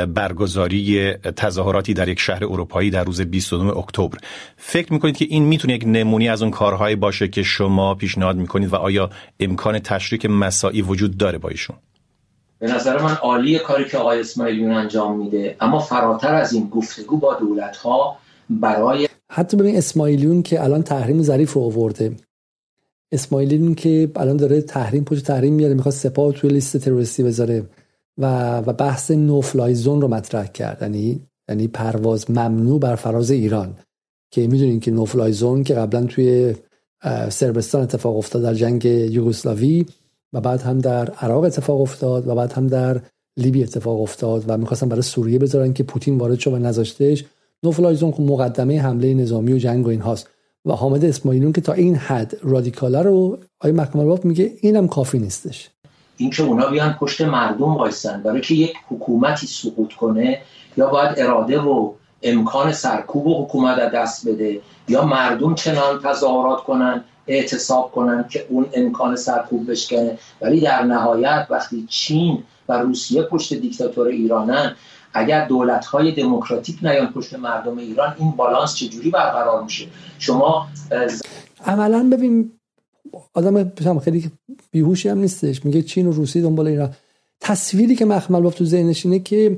برگزاری تظاهراتی در یک شهر اروپایی در روز 29 اکتبر. فکر می‌کنید که این می‌تونه یک نمونی از اون کارهایی باشه که شما پیشنهاد می‌کنید و آیا امکان تشریک مساعی وجود داره با ایشون؟ به نظر من عالی کاری که آقای اسماعیلیون انجام میده اما فراتر از این گفتگو با دولت ها برای حتی ببین اسماعیلیون که الان تحریم ظریف رو آورده. اسماعیلیون که الان داره تحریم پشت تحریم میاره می‌خواد سپاه توی لیست تروریستی بذاره و و بحث نوفلای زون رو مطرح کرد. یعنی یعنی پرواز ممنوع بر فراز ایران. که می‌دونین که نوفلای زون که قبلا توی سربستان اتفاق افتاد در جنگ یوگسلاوی و بعد هم در عراق اتفاق افتاد و بعد هم در لیبی اتفاق افتاد و می‌خواستن برای سوریه بذارن که پوتین وارد شد و نذاشتش نوفلای زون مقدمه حمله نظامی و جنگ و اینهاست و حامد اسماعیلون که تا این حد رادیکاله رو آقای محکم میگه اینم کافی نیستش. اینکه اونا بیان پشت مردم وایسن برای که یک حکومتی سقوط کنه یا باید اراده و امکان سرکوب و حکومت دست بده یا مردم چنان تظاهرات کنن اعتصاب کنن که اون امکان سرکوب بشکنه. ولی در نهایت وقتی چین و روسیه پشت دیکتاتور ایرانن اگر دولت های دموکراتیک نیان پشت مردم ایران این بالانس چجوری برقرار میشه؟ شما عملا ببین آدم خیلی بیهوشی هم نیستش. میگه چین و روسیه دنبال ایران. تصویری که مخمل تو ذهنش اینه که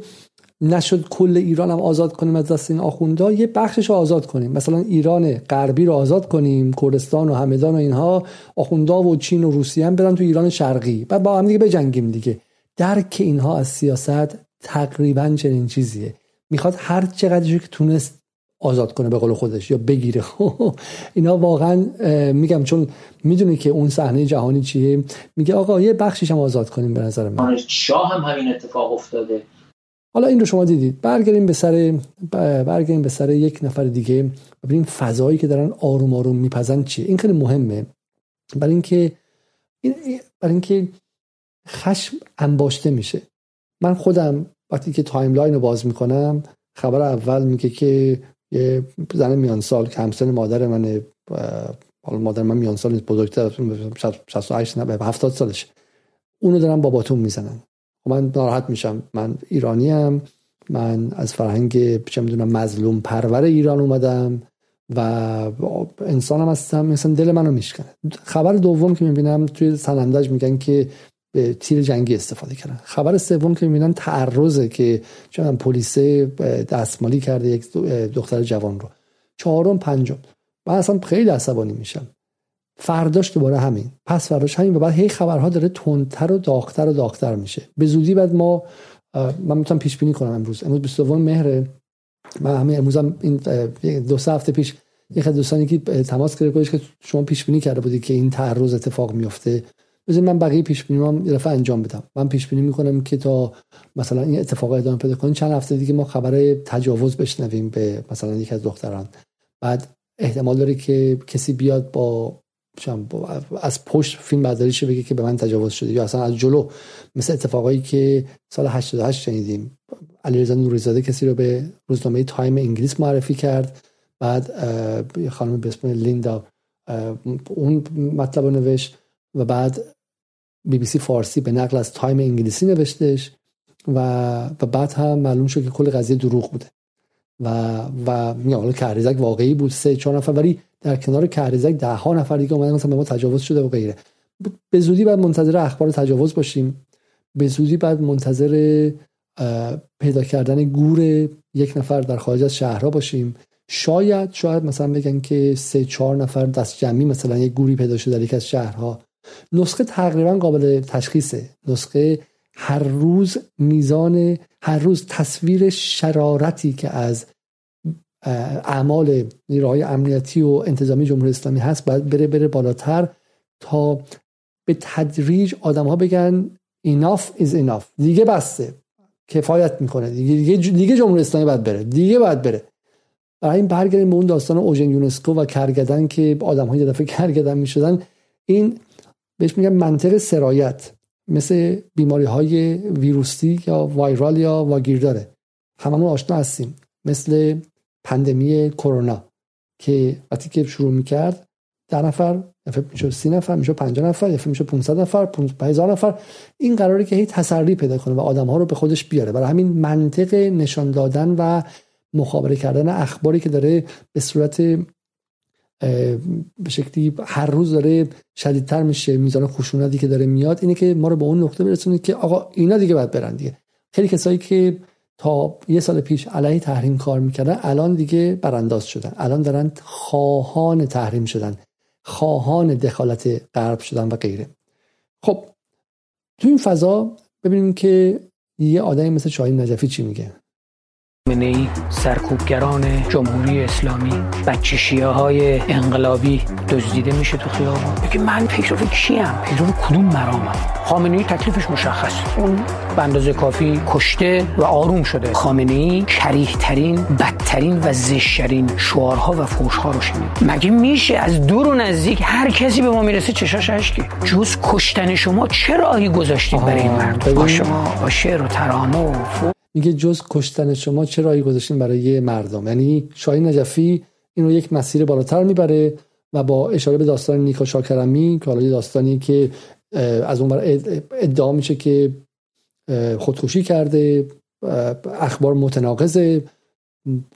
نشد کل ایران هم آزاد کنیم از دست این آخوندا یه بخشش رو آزاد کنیم. مثلا ایران غربی رو آزاد کنیم کردستان و همدان و اینها آخوندا و چین و روسیه هم بدن تو ایران شرقی. بعد با هم دیگه بجنگیم دیگه. درک اینها از سیاست تقریبا چنین چیزیه. می‌خواد هر چقدر که تونست آزاد کنه به قول خودش یا بگیره. <laughs> اینا واقعا میگم چون می‌دونی که اون صحنه جهانی چیه. میگه آقا یه بخشیش هم آزاد کنیم به نظر من. شاه هم همین اتفاق افتاده. حالا این رو شما دیدید. برگردیم به سر برگردیم به سر یک نفر دیگه. ببینیم فضایی که دارن آروم آروم میپزن چیه. این خیلی مهمه. برای اینکه برای اینکه خشم انباشته میشه. من خودم وقتی که timeline رو باز می‌کنم خبر اول میگه که یه زن میان سال که همسن مادر من حالا مادر من میان سال بزرگتر 68 نه 70 سالش اونو دارن باباتون می‌زنن. خب من ناراحت میشم. من ایرانی ام من از فرهنگ چه می‌دونم مظلوم پرور ایران اومدم و انسانم هستم مثلا دل منو میشکنه. خبر دوم که می‌بینم توی سنندج میگن که به تیر جنگی استفاده کردن. خبر سوم که می‌بینن تعرضه که چون پلیس دستمالی کرده یک دختر جوان رو. چهارم پنجم. من اصلا خیلی عصبانی میشم. فرداش دوباره همین. پس فرداش همین و بعد هی خبرها داره تندتر و داغتر و داغتر میشه. به زودی بعد ما من می‌تونم پیش بینی کنم امروز. امروز 22 مهر من همین امروزم این دو سه هفته پیش یک دوستانی که تماس گرفت که شما پیش بینی کرده بودی که این تعرض اتفاق میفته بذار من بقیه پیش بینی یه دفعه انجام بدم. من پیش بینی می‌کنم که تا مثلا این اتفاق ادامه پیدا کنه چند هفته دیگه ما خبر تجاوز بشنویم به مثلا یک از دختران. بعد احتمال داره که کسی بیاد با از پشت فیلم برداری بگه که به من تجاوز شده یا اصلا از جلو. مثل اتفاقایی که سال 88 شنیدیم. علیرضا نوریزاده کسی رو به روزنامه تایم انگلیس معرفی کرد. بعد خانم به اسم لیندا اون مطلب رو نوشت و بعد بی بی سی فارسی به نقل از تایم انگلیسی نوشتش و, و بعد هم معلوم شد که کل قضیه دروغ بوده. و و میگم کهریزک واقعی بود سه چهار نفر ولی در کنار کهریزک ده ها نفر دیگه اومدن مثلا به ما تجاوز شده و غیره. به زودی بعد منتظر اخبار تجاوز باشیم. به زودی بعد منتظر پیدا کردن گور یک نفر در خارج از شهرها باشیم. شاید شاید مثلا بگن که سه چهار نفر دست جمعی مثلا یک گوری پیدا شده در یک از شهرها. نسخه تقریبا قابل تشخیصه. نسخه هر روز میزان هر روز تصویر شرارتی که از اعمال نیروهای امنیتی و انتظامی جمهوری اسلامی هست باید بره بره بالاتر تا به تدریج آدم ها بگن enough is enough. دیگه بسته. کفایت می‌کنه. دیگه دیگه, جمهوری اسلامی باید بره. دیگه باید بره. برای این برگردیم به اون داستان اوژن یونسکو و کرگدن که آدم های دفعه کرگدن می‌شدن. این بهش میگن منطق سرایت. مثل بیماری های ویروسی یا وایرال یا واگیر داره هممون آشنا هستیم. مثل پندمی کرونا که وقتی که شروع می‌کرد ده نفر میشه سی نفر میشه 50 نفر یا میشه 500 نفر 5000 نفر. این قراره که هی تسری پیدا کنه و آدم ها رو به خودش بیاره. برای همین منطق نشان دادن و مخابره کردن اخباری که داره به صورت به شکلی هر روز داره شدیدتر میشه میزان خشونتی که داره میاد اینه که ما رو به اون نقطه برسونید که آقا اینا دیگه باید برن دیگه. خیلی کسایی که تا یه سال پیش علیه تحریم کار می‌کردن الان دیگه برانداز شدن. الان دارن خواهان تحریم شدن. خواهان دخالت غرب شدن و غیره. خب تو این فضا ببینیم که یه آدمی مثل شاهین نجفی چی میگه. ای سرکوبگران جمهوری اسلامی بچه شیعه های انقلابی دزدیده میشه تو خیابون بگه من پیرو کیم پیرو کدوم مرامم؟ خامنه ای تکلیفش مشخص. اون به اندازه کافی کشته و آروم شده. خامنه ای کریه ترین بدترین و زشترین شعارها و فوشها رو شنید. مگه میشه از دور و نزدیک هر کسی به ما می‌رسه چشاش اشکی؟ جز کشتن شما چه راهی گذاشتید برای این مردم؟ با شما با شعر و ترانه و میگه جز کشتن شما چه راهی گذاشتین برای مردم؟ یعنی شاهین نجفی اینو یک مسیر بالاتر می‌بره و با اشاره به داستان نیکا شاکرمی که حالا داستانی که از اون ادعا میشه که خودکشی کرده اخبار متناقضه.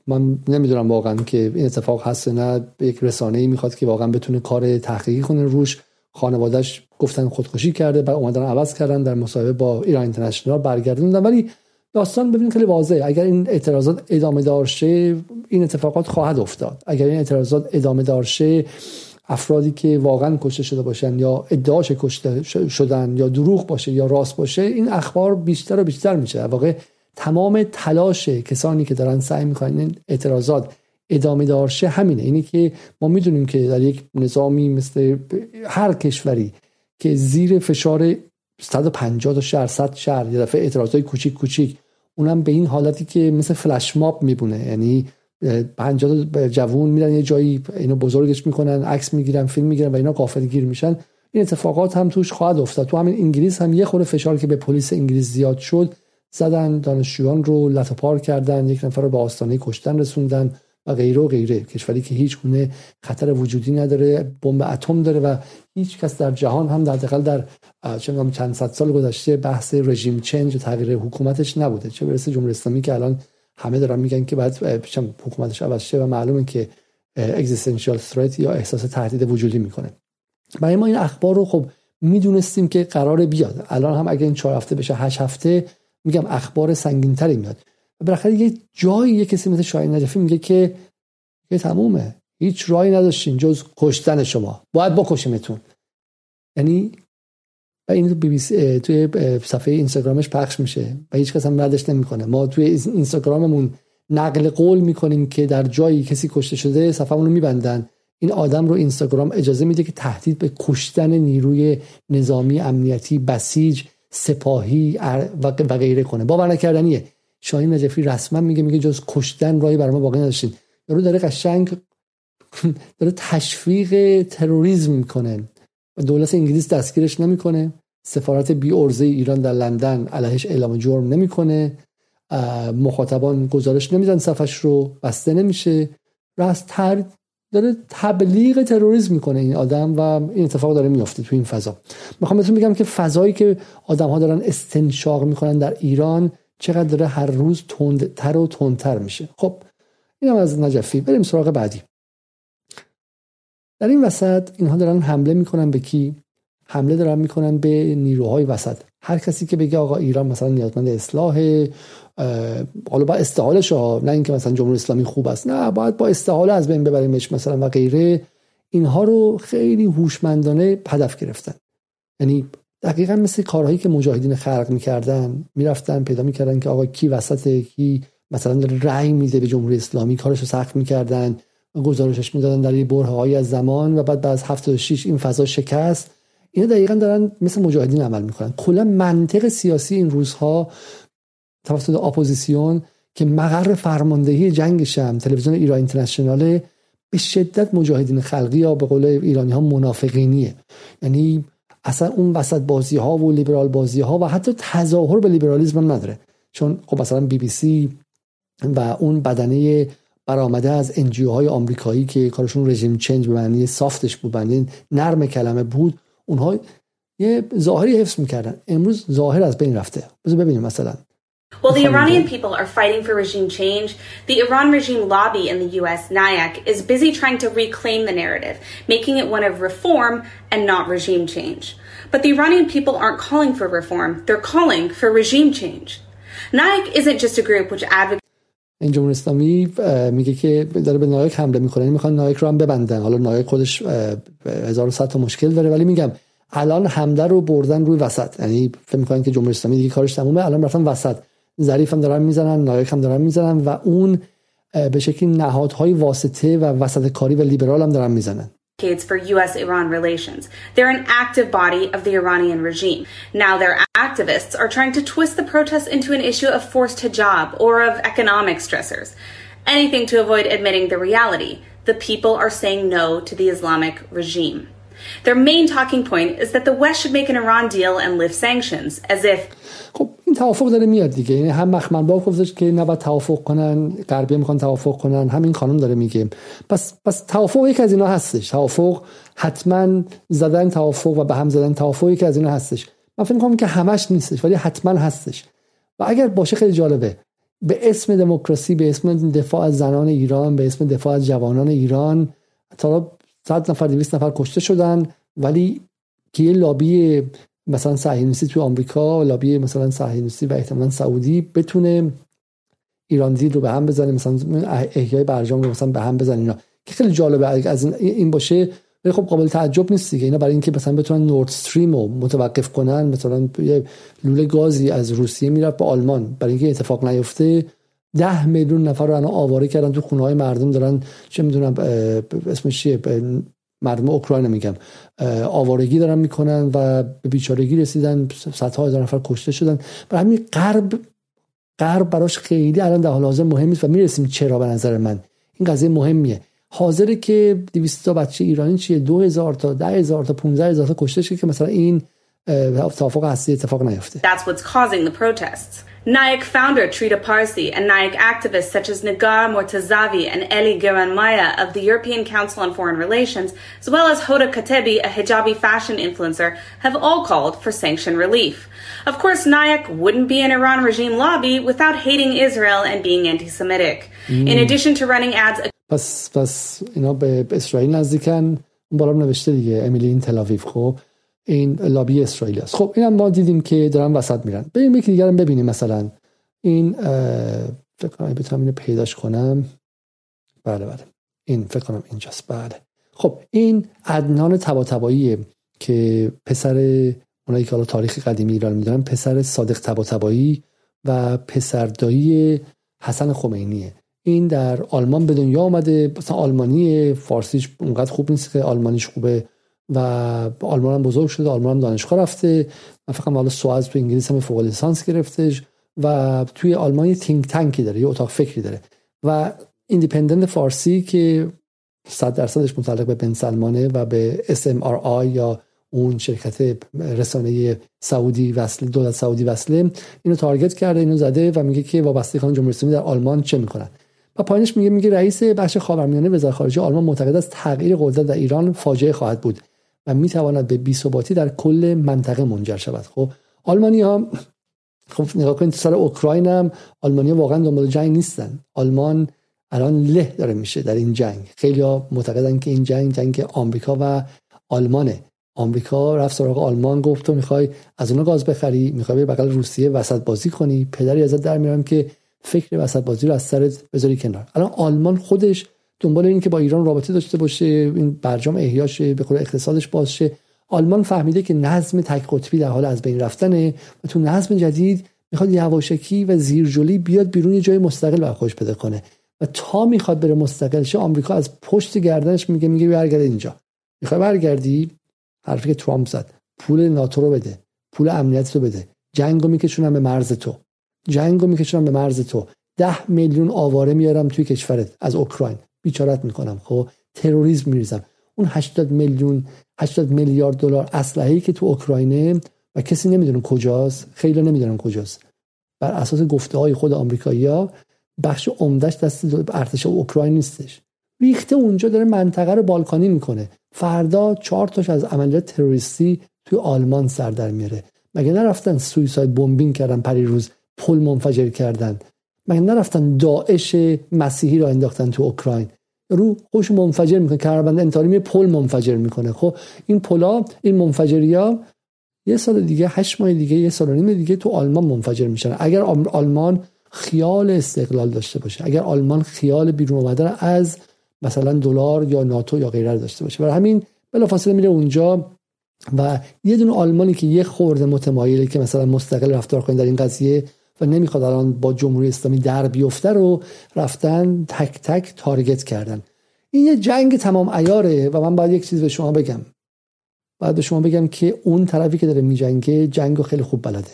من نمی‌دونم واقعا که این اتفاق هست نه. یک رسانه ای می‌خواد که واقعا بتونه کار تحقیقی کنه روش. خانوادهش گفتن خودکشی کرده بعد اومدن عوض کردن در مصاحبه با ایران اینترنشنال برگردوندن. ولی داستان ببینید خیلی واضحه. اگر این اعتراضات ادامه دارشه این اتفاقات خواهد افتاد. اگر این اعتراضات ادامه دارشه افرادی که واقعا کشته شده باشن یا ادعاش کشته شدن یا دروغ باشه یا راست باشه این اخبار بیشتر و بیشتر میشه. واقع تمام تلاش کسانی که دارن سعی می‌کنن اعتراضات ادامه دارشه همینه. اینه که ما می‌دونیم که در یک نظامی مثل هر کشوری که زیر فشار 150 تا شهر 100 شهر یه دفعه اعتراضای کوچیک کوچیک. اونم به این حالتی که مثل فلش ماب میبونه. یعنی 50 جوون میرن یه جایی اینو بزرگش می‌کنن عکس می‌گیرن فیلم می‌گیرن و اینا گیر میشن. این اتفاقات هم توش خواهد افتاد. تو همین انگلیس هم یه خورده فشار که به پلیس انگلیس زیاد شد زدن دانشجویان رو لطپار کردن یک نفر رو به آستانه کشتن رسوندن. و غیره و غیره. کشوری که هیچ گونه خطر وجودی نداره بمب اتم داره و هیچ کس در جهان هم در دقیقا در چند صد سال گذشته بحث رژیم چنج و تغییر حکومتش نبوده. چه برسه جمهوری اسلامی که الان همه دارن میگن که بعد حکومتش عوض شه و معلومه که اگزیستانشیال ثرت یا احساس تهدید وجودی می‌کنه. برای ما این اخبار رو خب می‌دونستیم که قرار بیاد. الان هم اگه این چهار هفته بشه هشت هفته میگم اخبار سنگینتری میاد. بالاخره یه جایی یه کسی مثل شاهین نجفی میگه که یه تمومه. هیچ راهی نداشتین جز کشتن شما. باید بکشیمتون. یعنی و این بی توی صفحه اینستاگرامش پخش میشه و هیچ کس هم ردش نمی‌کنه. ما توی اینستاگراممون نقل قول می‌کنیم که در جایی کسی کشته شده صفحمون رو میبندن. این آدم رو اینستاگرام اجازه میده که تهدید به کشتن نیروی نظامی امنیتی بسیج سپاهی و غیره کنه. باور نکردنیه. شاهین نجفی رسما میگه میگه جز کشتن راهی برای ما باقی نداشتین. یارو داره قشنگ <laughs> داره تشویق تروریسم می‌کنه. دولت انگلیس دستگیرش نمی‌کنه. سفارت بی ارزه ایران در لندن علیهش اعلام جرم نمی‌کنه. مخاطبان گزارش نمیدن صفش رو بسته نمیشه. راست تر داره تبلیغ تروریسم می‌کنه این آدم و این اتفاق داره میفته تو این فضا. می‌خوام بهتون بگم که فضایی که آدم ها دارن استنشاق می‌کنن در ایران چقدر داره هر روز تندتر و تندتر میشه. خب اینم از نجفی. بریم سراغ بعدی. در این وسط اینها دارن حمله می‌کنن به کی؟ حمله دارن می‌کنن به نیروهای وسط. هر کسی که بگه آقا ایران مثلا نیازمند اصلاح حالا با استحالش ها نه اینکه مثلا جمهوری اسلامی خوب است. نه باید با استحاله از بین ببریمش مثلا و غیره. اینها رو خیلی هوشمندانه هدف گرفتن. یعنی دقیقا مثل کارهایی که مجاهدین خلق می‌کردن می‌رفتن پیدا می‌کردن که آقا کی وسط کی مثلا رأی میده به جمهوری اسلامی کارش رو سخت می‌کردن گزارشش می‌دادن در یه بره از زمان و بعد بعد 76 این فضا شکست. اینا دقیقا دارن مثل مجاهدین عمل می‌کنن. کلا منطق سیاسی این روزها توسط اپوزیسیون که مقر فرماندهی جنگش هم تلویزیون ایران اینترنشناله به شدت مجاهدین خلقی یا به قول ایرانی ها منافقینیه. یعنی اصلا اون وسط بازی ها و لیبرال بازی ها و حتی تظاهر به لیبرالیسم هم نداره. چون خب مثلا بی بی سی و اون بدنه برآمده از انجیو های آمریکایی که کارشون رژیم چنج به معنی سافتش بود معنی نرم کلمه بود اونها یه ظاهری حفظ می‌کردن. امروز ظاهر از بین رفته. بذار ببینیم مثلا. While the Iranian people are fighting for regime change, the Iran regime lobby in the US, NIAC, is busy trying to reclaim the narrative, making it one of reform and not regime change. But the Iranian people aren't calling for reform, they're calling for regime change. NIAC isn't just a group which advocates این جمهوری اسلامی میگه که داره به نایک حمله میکنه یعنی میخوان نایک رو هم ببندن حالا نایک خودش 1100 تا مشکل داره ولی میگم الان حمله رو بردن روی وسط یعنی فکر میکنن که جمهوری اسلامی دیگه کارش تمومه الان رفتن وسط ظریف هم دارن میزنن نایک هم دارن میزنن و اون به شکلی نهادهای واسطه و وسط کاری و لیبرال هم دارن میزنن for US Iran relations. They're an active body of the Iranian regime. Now, their activists are trying to twist the protests into an issue of forced hijab or of economic stressors. Anything to avoid admitting the reality. The people are saying no to the Islamic regime. Their main talking point is that the West should make an Iran deal and lift sanctions, as if خب این توافق داره میاد دیگه. یعنی هم مخمن با گفتش که نباید توافق کنن غربی می‌خوان توافق کنن. همین خانم داره میگه. پس پس توافق یک از اینا هستش. توافق حتما زدن توافق و به هم زدن توافق یک از اینا هستش. من فکر می‌کنم که همش نیستش ولی حتما هستش. و اگر باشه خیلی جالبه. به اسم دموکراسی به اسم دفاع از زنان ایران به اسم دفاع از جوانان ایران تا 100 نفر 200 نفر کشته شدن. ولی که یه لابی مثلا صهیونیستی تو آمریکا لابی مثلا صهیونیستی و احتمالا سعودی بتونه ایران رو به هم بزنه مثلا احیای برجام رو مثلا به هم بزنه اینا. که خیلی جالبه از این باشه ولی خب قابل تعجب نیست دیگه. اینا برای اینکه مثلا بتونن نورد استریم رو متوقف کنن مثلا یه لوله گازی از روسیه می‌رفت به آلمان. برای اینکه اتفاق نیفته ده میلیون نفر رو الان آواره کردن تو خونه های مردم دارن چه می‌دونم اسمش چیه؟ مردم اوکراین میگم. آوارگی دارن می‌کنن و به بیچارگی رسیدن. صدها هزار نفر کشته شدن. برای همین غرب غرب براش خیلی الان در حال حاضر مهم نیست و می‌رسیم چرا به نظر من. این قضیه مهمیه. حاضره که 200 تا بچه ایرانی چیه؟ 2000 تا 10000 تا 15000 تا کشته شه که مثلا این توافق اصلی اتفاق نیفته. That's what's causing the protests. Nayak founder Trita Parsi and Nayak activists such as Nagar Mortazavi and Eli Geranmaya of the European Council on Foreign Relations, as well as Hoda Katebi, a hijabi fashion influencer, have all called for sanction relief. Of course, Nayak wouldn't be an Iran regime lobby without hating Israel and being anti-Semitic. Mm. In addition to running ads... پس پس اینا به اسرائیل نزدیکن اون بالا نوشته دیگه امیلی این تلاویف خب این لابی اسرائیل است. خب اینم ما دیدیم که دارن وسط میرن. بریم یکی دیگرم ببینیم مثلا. این فکر کنم بتونم اینو پیداش کنم. بله بله. این فکر کنم اینجاست. بله. خب این عدنان تباتباییه که پسر اونایی که حالا تاریخ قدیمی ایران می‌دونن پسر صادق تباتبایی و پسردایی حسن خمینیه. این در آلمان به دنیا آمده مثلا آلمانی فارسیش اونقدر خوب نیست که آلمانیش خوبه. و آلمان هم بزرگ شده آلمان هم دانشگاه رفته من فکر حالا سواز تو انگلیس هم فوق لیسانس گرفتش و توی آلمان یه think tank ی داره یه اتاق فکری داره و ایندیپندنت فارسی که 100 درصدش متعلق به بن سلمانه و به SMRI یا اون شرکت رسانه سعودی وصل دولت سعودی وصله اینو target کرده اینو زده و میگه که وابستگان جمهوری اسلامی در آلمان چه می‌کنن. و پایینش میگه میگه رئیس بخش خاورمیانه وزارت خارجه آلمان معتقد است تغییر قدرت در ایران فاجعه خواهد بود. و می‌تواند به بی‌ثباتی در کل منطقه منجر شود. خب آلمانی ها خب نگاه کنید سر اوکراین هم آلمانی واقعا دنبال جنگ نیستن. آلمان الان له داره میشه در این جنگ. خیلی ها معتقدن که این جنگ جنگ آمریکا و آلمانه. آمریکا رفت سراغ آلمان گفت تو می‌خوای از اونها گاز بخری می‌خوای به بغل روسیه وسط بازی کنی. پدری ازت در میارم که فکر وسط بازی رو از سرت بذاری کنار. الان آلمان خودش دنبال این که با ایران رابطه داشته باشه این برجام احیاش به خود اقتصادش باز شه آلمان فهمیده که نظم تک قطبی در حال از بین رفتنه و تو نظم جدید می‌خواد یواشکی و زیرجلی بیاد بیرون یه جای مستقل بر خودش پیدا کنه. و تا می‌خواد بره مستقل شه آمریکا از پشت گردنش میگه میگه برگرد اینجا. می‌خوای برگردی؟ حرفی که ترامپ زد. پول ناتو رو بده. پول امنیت رو بده. جنگو میکشونم به مرز تو. جنگو میکشونم به مرز تو. ده میلیون آواره میارم توی کشورت. از اوکراین. بیچارت می‌کنم خب؟ تروریسم میریزم. اون 80 میلیون 80 میلیارد دلار اسلحه‌ای که تو اوکراینه و کسی نمی‌دونه کجاست خیلی نمی‌دونن کجاست. بر اساس گفته های خود آمریکایی‌ها بخش عمدهش دست ارتش اوکراین نیستش. ریخته اونجا داره منطقه رو بالکانی می‌کنه. فردا چهار تاش از عملیات تروریستی توی آلمان سر در میاره مگه نرفتن سویساید بمبینگ کردن پری روز پل منفجر کردن؟ مگه نرفتن داعش مسیحی را انداختن تو اوکراین؟ رو خوش منفجر می‌کنه کمربند انتحاری پل منفجر می‌کنه. خب این پلا این منفجریا یه سال دیگه هشت ماه دیگه یه سال و نیم دیگه تو آلمان منفجر میشن. اگر آلمان خیال استقلال داشته باشه اگر آلمان خیال بیرون اومدن از مثلا دلار یا ناتو یا غیره داشته باشه. برای همین بلافاصله میره اونجا و یه دونه آلمانی که یه خورده متمایله که مثلا مستقل رفتار کنه در این قضیه و نمی‌خواد الان با جمهوری اسلامی در بیفته رو رفتن تک تک تارگت کردن. این یه جنگ تمام ایاره و من باید یک چیز به شما بگم. باید به شما بگم که اون طرفی که داره میجنگه جنگ رو خیلی خوب بلده.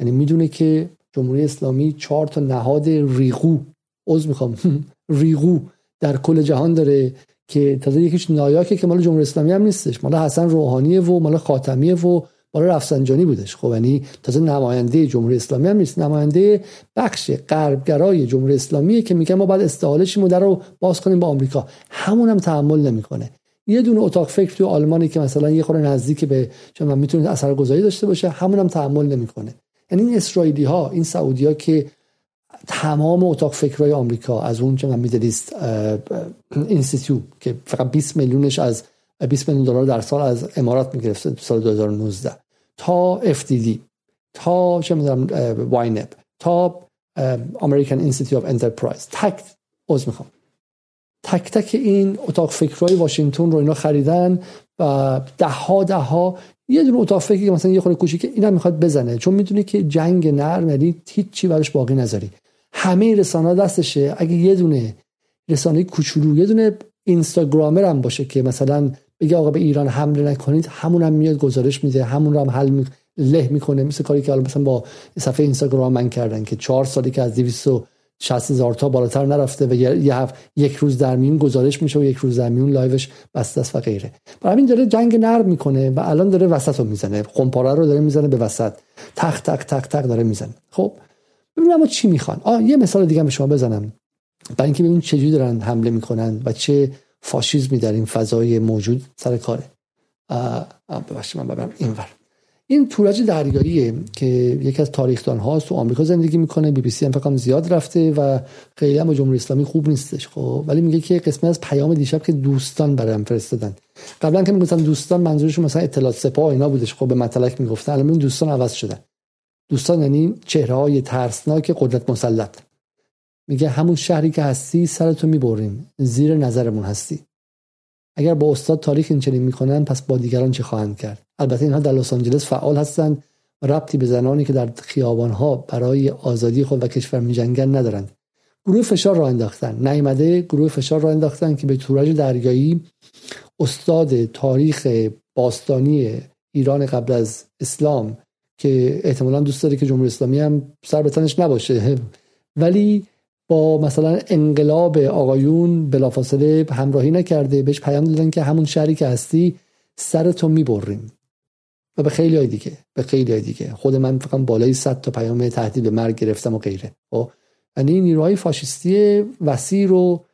یعنی می‌دونه که جمهوری اسلامی چهار تا نهاد ریغو عضو می‌خوام <laughs> ریغو در کل جهان داره که تازه یکیش نایاکه که مال جمهوری اسلامی هم نیستش. مال حسن روحانیه و مال خاتمیه و مال رفسنجانی بودش. خب یعنی تازه نماینده جمهوری اسلامی هم نیست. نماینده بخش غربگرای جمهوری اسلامیه که میگه ما باید استحالش در رو باز کنیم با آمریکا. همون هم تحمل نمی‌کنه. یه دونه اتاق فکر تو آلمانی که مثلا یه خورده نزدیک به چون می‌تونه اثرگذاری داشته باشه همون هم تحمل نمی‌کنه. یعنی این اسرائیلی ها این سعودی ها که تمام اتاق فکرهای آمریکا از اون چه Middle East Institute که فقط 20 میلیونش از 20 میلیون دلار در سال از امارات می‌گرفته سال 2019 تا FDD تا چه می‌دونم WINEP تا American Institute of Enterprise تک عذر می‌خوام. تک تک این اتاق فکرهای واشنگتن رو اینا خریدن و ده ها ده ها یه دونه اتاق فکری که مثلا یه خورده کوچیکه اینا می‌خواد بزنه. چون می‌دونه که جنگ نرم یعنی هیچ براش باقی نذاری. همه رسانه دستشه. اگه یه دونه رسانه کوچولو یه دونه اینستاگرامر هم باشه که مثلا بگه آقا به ایران حمله نکنید همون هم میاد گزارش میده همون رو هم حل می... له می‌کنه. مثل کاری که مثلا با صفحه اینستاگرام من کردن که چهار سالی که از 260 هزار تا بالاتر نرفته و یه هفت یک روز در میون گزارش میشه و یک روز در میون لایوش بسته است و غیره. برای همین داره جنگ نرم می‌کنه و الان داره وسط رو می‌زنه. خمپاره رو داره می‌زنه به وسط. تق تق تق تق داره می‌زنه. خب ببینم اما چی می‌خوان. آ یه مثال دیگه به شما بزنم. برای اینکه ببینید چجوری دارن حمله می‌کنن و چه فاشیزمی در این فضای موجود سر کاره ببخشید من ببرم اینور این تورج دریاییه که یکی از تاریخدان ها تو آمریکا زندگی می‌کنه. بی بی سی هم فکرم زیاد رفته و خیلی هم جمهوری اسلامی خوب نیستش خب. ولی میگه که قسمت از پیام دیشب که دوستان برایم فرستادن. قبلا که می‌گفتن دوستان منظورشون مثلا اطلاعات سپاه اینا بودش خب به مطلق می‌گفتن. الان دوستان عوض شدن. دوستان یعنی چهره های ترسناک قدرت مسلط. میگه همون شهری که هستی سرتو می‌بریم. زیر نظرمون هستی. اگر با استاد تاریخ این چنین می‌کنن پس با دیگران چه خواهند کرد؟ البته اینها در لس آنجلس فعال هستند. و ربطی به زنانی که در خیابانها برای آزادی خود و کشور میجنگن ندارند. گروه فشار را انداختن. نیامده گروه فشار را انداختن که به تورج دریایی استاد تاریخ باستانی ایران قبل از اسلام که احتمالا دوست داره که جمهوری اسلامی هم سر به تنش نباشه. <laughs> ولی با مثلا انقلاب آقایون بلافاصله همراهی نکرده بهش پیام دادن که همون شهری که هستی سرتو می‌بریم. و به خیلی های دیگه به خیلی های دیگه. خود من فقط بالای 100 تا پیام تهدید به مرگ گرفتم و غیره. خب؟ یعنی نیروهای فاشیستی وسیع رو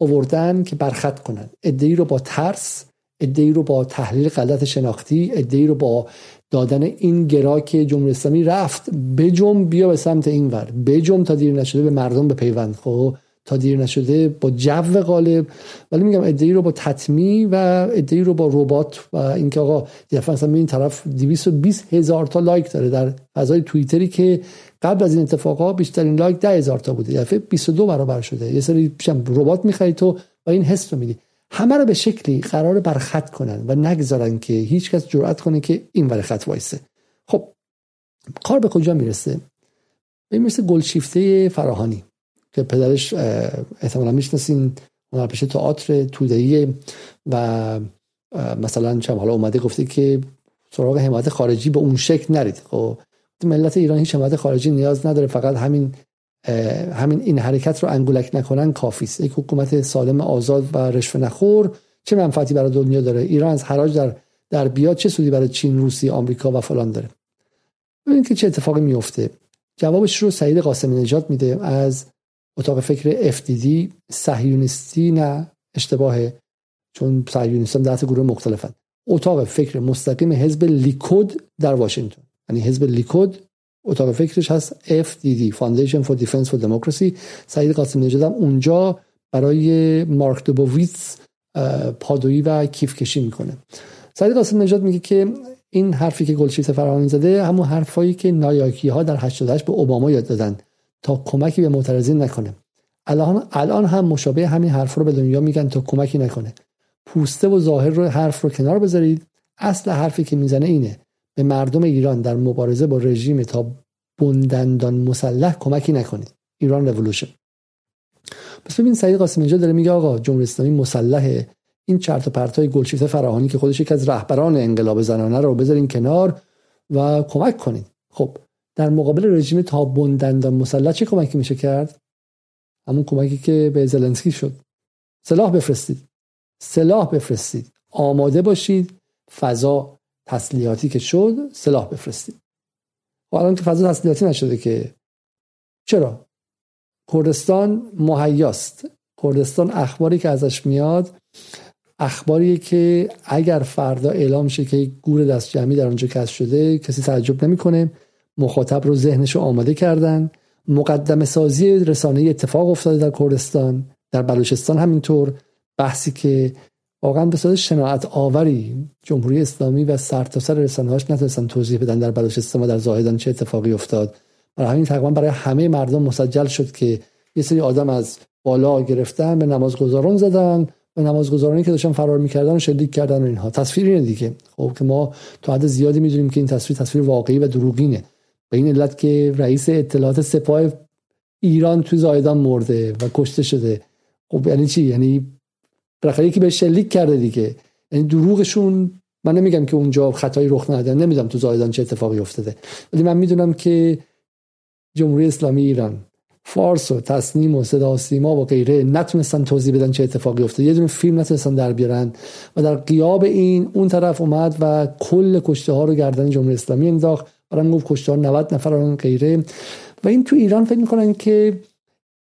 آوردن که برخط کنن. عده‌ای رو با ترس عده‌ای رو با تحلیل غلط شناختی عده‌ای رو با دادن این گرا که جمهوری اسلامی رفت بجنب بیا به سمت این ور. بجنب تا دیر نشده به مردم بپیوند. خب تا دیر نشده با جو غالب. ولی میگم عده‌ای رو با تطمیع و عده‌ای رو با ربات و اینکه آقا دفعه مثلا این طرف 220 هزار تا لایک داره در فضای توییتری که قبل از این اتفاقا بیشترین لایک 10 هزار تا بوده. دفعه 22 برابر شده. یه سری ربات می‌خری تو و این حس رو میدی. همه رو به شکلی قرار بر خط کنن و نگذارن که هیچ کس جرأت کنه که این ور خط وایسه. خب کار به کجا می‌رسه؟ به مثل گلشیفته فراهانی که پدرش احتمالا می‌شناسین پیش تئاتر تودهی و مثلا چم حالا اومده گفته که سراغ حمایت خارجی به اون شکل نرید. خب ملت ایران هیچ حمایت خارجی نیاز نداره فقط همین همین این حرکت رو انگولک نکنن کافی یک حکومت سالم آزاد و رشوه نخور چه منفعتی برای دنیا داره؟ ایران از حراج در در بیاد چه سودی برای چین روسیه آمریکا و فلان داره؟ ببینید که چه اتفاقی میفته. جوابش رو سعید قاسمی نجات میده از اتاق فکر FDD صهیونیستی نه اشتباهه. چون صهیونیستان ده گروه مختلفن. اتاق فکر مستقیم حزب لیکود در واشنگتن. یعنی حزب لیکود اتاق فکرش هست FDD Foundation for Defense for Democracy. سعید قاسم نژاد اونجا برای مارک دوبوویتس پادویی و کیف کشی می‌کنه. سعید قاسم نژاد میگه که این حرفی که گلشیفت فرهانی زده همون حرفایی که نایاکی ها در 88 به اوباما یاد دادن تا کمکی به معترضین نکنه. الان الان هم مشابه همین حرف رو به دنیا میگن تا کمکی نکنه. پوسته و ظاهر رو حرف رو کنار بذارید. اصل حرفی که می‌زنه اینه. به مردم ایران در مبارزه با رژیم تا بندندان مسلح کمکی نکنید. ایران رولوشن. پس ببین سعید قاسم اینجا داره میگه آقا جمهوری اسلامی مسلحه این چرت و پرتای گلشیفته فراهانی که خودش یکی از رهبران انقلاب زنانه رو بذارین کنار و کمک کنید. خب در مقابل رژیم تا بندندان مسلح چه کمکی میشه کرد؟ همون کمکی که به زلنسکی شد. سلاح بفرستید. سلاح بفرستید. آماده باشید. فضا تسلیحاتی که شد سلاح بفرستید. و خب الان که فضا تسلیحاتی نشده که چرا؟ کردستان مهیاست. کردستان اخباری که ازش میاد اخباری که اگر فردا اعلام شه که گور دست جمعی در آنجا کسب شده کسی تعجب نمی‌کنه. مخاطب رو ذهنش رو آماده کردن. مقدم سازی رسانه اتفاق افتاده در کردستان در بلوچستان همینطور. بحثی که واقعا به صورت شناعت آوری جمهوری اسلامی و سرتاسر سر رسانه‌هاش نتونستن توضیح بدن در بلوچستان و در زاهدان چه اتفاقی افتاد. برای همین تقریبا برای همه مردم مسجل شد که یه سری آدم از بالا گرفتن به نمازگزاران زدن و نمازگزارانی که داشتن فرار می‌کردن و شلیک کردن و اینها. تصویر اینه دیگه. خب که ما تو حد زیادی می‌دونیم که این تصویر تصویر واقعی و دروغینه. به این علت که رئیس اطلاعات سپاه ایران تو زایدان مرده و کشته شده. خب یعنی چی؟ یعنی بالاخره یکی به شلیک کرده دیگه. یعنی دروغشون من نمیگم که اونجا خطایی رخ ندادن نمی‌دونم تو زایدان چه اتفاقی افتاده. ولی من می‌دونم که جمهوری اسلامی ایران فارس و تصنیم و صدا و سیما و غیره نتونستن توضیح بدن چه اتفاقی افتاده. یه دونه فیلم نتونستن در بیارن و در قیاب این اون طرف اومد و کل کشته ها رو گردن جمهوری اسلامی انداخت. برام گفت کشته ها 90 نفر غیره. و این تو ایران فکر می‌کنن که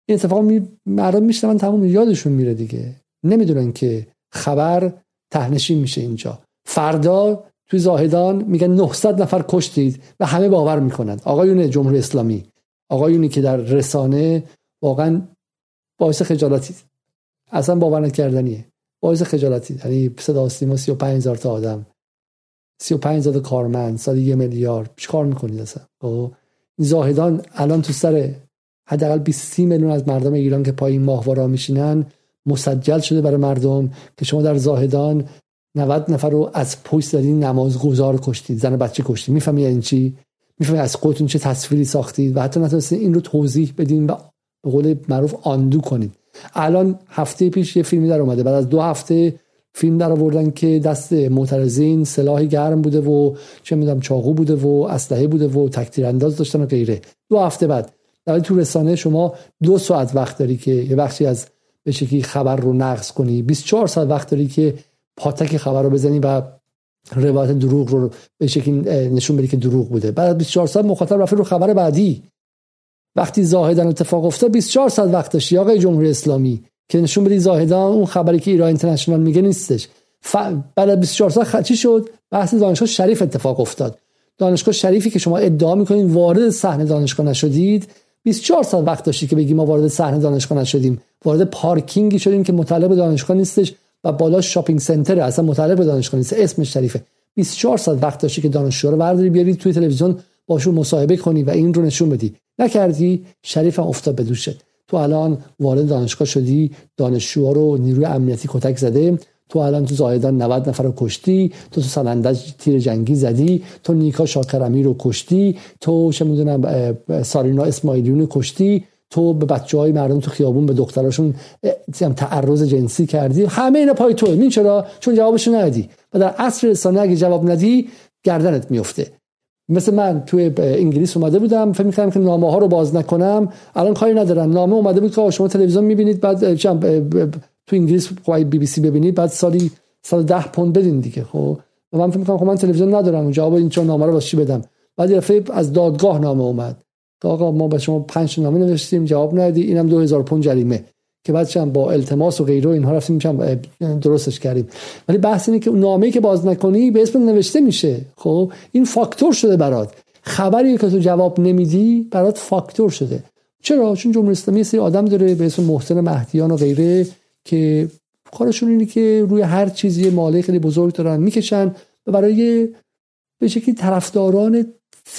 این اتفاق می مردم میشنون تمام یادشون میره دیگه. نمی‌دونن که خبر تهنشین میشه اینجا. فردا توی زاهدان میگن 900 نفر کشتید و همه باور می‌کنن. آقایون جمهوری اسلامی آقایونی که در رسانه واقعا باعث خجالتی. اصلا باور نکردنیه. باعث خجالتی. یعنی صدا سیما 35 هزار تا آدم. 35 هزار کارمند سال یه میلیارد. کار می‌کنید اصلا؟ خب؟ این زاهدان الان تو سر حداقل 20 میلیون از مردم ایران که پایین ماهوارا میشینن مسجل شده برای مردم که شما در زاهدان 90 نفر رو از پشت زدین نماز گذار کشتید. زن بچه کشتید. می‌فهمی این یعنی چی؟ می‌فهمی از خودتون چه تصویری ساختید و حتی نتونستید این رو توضیح بدین و به قول معروف آندو کنید. الان هفته پیش یه فیلمی در اومده. بعد از دو هفته فیلم در آوردن که دست معترضین سلاح گرم بوده و چه می‌دونم چاقو بوده و اسلحه بوده و تکتیر انداز داشتن و غیره. دو هفته بعد. در تو رسانه شما دو ساعت وقت داری که یه بخشی از به شکلی خبر رو نقص کنی. 24 ساعت وقت داری که پاتک خبر رو بزنی و روایت دروغ رو به شکلی نشون بدی که دروغ بوده. بعد از 24 ساعت مخاطب رفت رو خبر بعدی. وقتی زاهدان اتفاق افتاد 24 ساعت وقت داشتی آقای جمهوری اسلامی که نشون بدی زاهدان اون خبری که ایران اینترنشنال میگه نیستش. ف... بعد از 24 ساعت چی شد؟ بحث دانشگاه شریف اتفاق افتاد. دانشگاه شریفی که شما ادعا می‌کنید وارد صحنه دانشگاه نشدید 24 ساعت وقت داشتی که بگی ما وارد صحنه دانشگاه نشدیم. وارد پارکینگی شدیم که مطلب دانشگاه نیستش و بالا شاپینگ سنتر اصلا مطلب دانشگاه نیست. اسمش شریفه. 24 ساعت وقت داشتی که دانشجو رو برداری بیاری توی تلویزیون باشون مصاحبه کنی و این رو نشون بدی. نکردی شریف هم افتاد به دوشت. تو الان وارد دانشگاه شدی دانشجوها رو نیروی امنیتی کتک زده. تو الان تو زاهدان 90 نفر رو کشتی تو تو سنندج تیر جنگی زدی تو نیکا شاکرمی رو کشتی تو چه می‌دونم سارینا اسماعیلیون رو کشتی تو به بچه های مردم تو خیابون به دختراشون تعرض جنسی کردی. همه اینا پای تو این چرا؟ چون جوابشو ندی و در عصر رسانه اگه جواب ندی گردنت میفته مثل من توی انگلیس اومده بودم فکر می‌کردم که نامه ها رو باز نکنم. الان کاری ندارم نامه اومده بود که شما تلویزیون می‌بینید بعد تو انگلیس بی بی سی ببینید بعد سالی سال ده پوند بدین دیگه خب؟ و من فکر می‌کنم خب من تلویزیون ندارم جواب این چون نامه رو واسه چی بدم؟ بعد یه از دادگاه نامه اومد. آقا ما به شما پنج نامه نوشتیم جواب ندی اینم 2000 پوند جریمه. که بعدش هم با التماس و غیره اینها رفتیم میشم درستش کردیم. ولی بحث اینه که نامه‌ای که باز نکنی به اسم نوشته میشه. خب؟ این فاکتور شده برات. خبری که تو جواب نمیدی برات فاکتور شده. چرا؟ چون جمهوری اسلامی سری آدم داره به اسم محسن مهدیان و غیره. که کارشون اینه که روی هر چیزی ماله خیلی بزرگ دارن می‌کشن و برای به شکلی طرفداران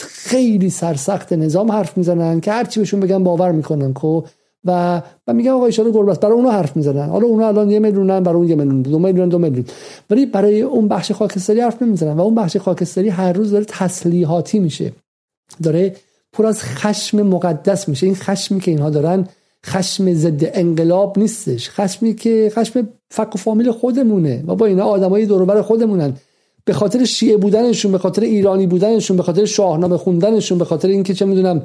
خیلی سرسخت نظام حرف می‌زنن که هرچی بهشون بگن باور می‌کنن خب؟ و و میگن آقا اشاره گربه برای اونها حرف می‌زنن. حالا اونها الان یه میلیونن برای اون یه میلیون دو میلیون دو میلیون. ولی برای اون بخش خاکستری حرف نمی‌زنن و اون بخش خاکستری هر روز داره تسلیحاتی میشه. داره پر از خشم مقدس میشه. این خشمی که اینها دارن خشم ضد انقلاب نیستش. خشمی که خشم فک و فامیل خودمونه. و با اینا آدمای دور خودمونن. به خاطر شیعه بودنشون به خاطر ایرانی بودنشون به خاطر شاهنامه خوندنشون به خاطر اینکه چه می‌دونم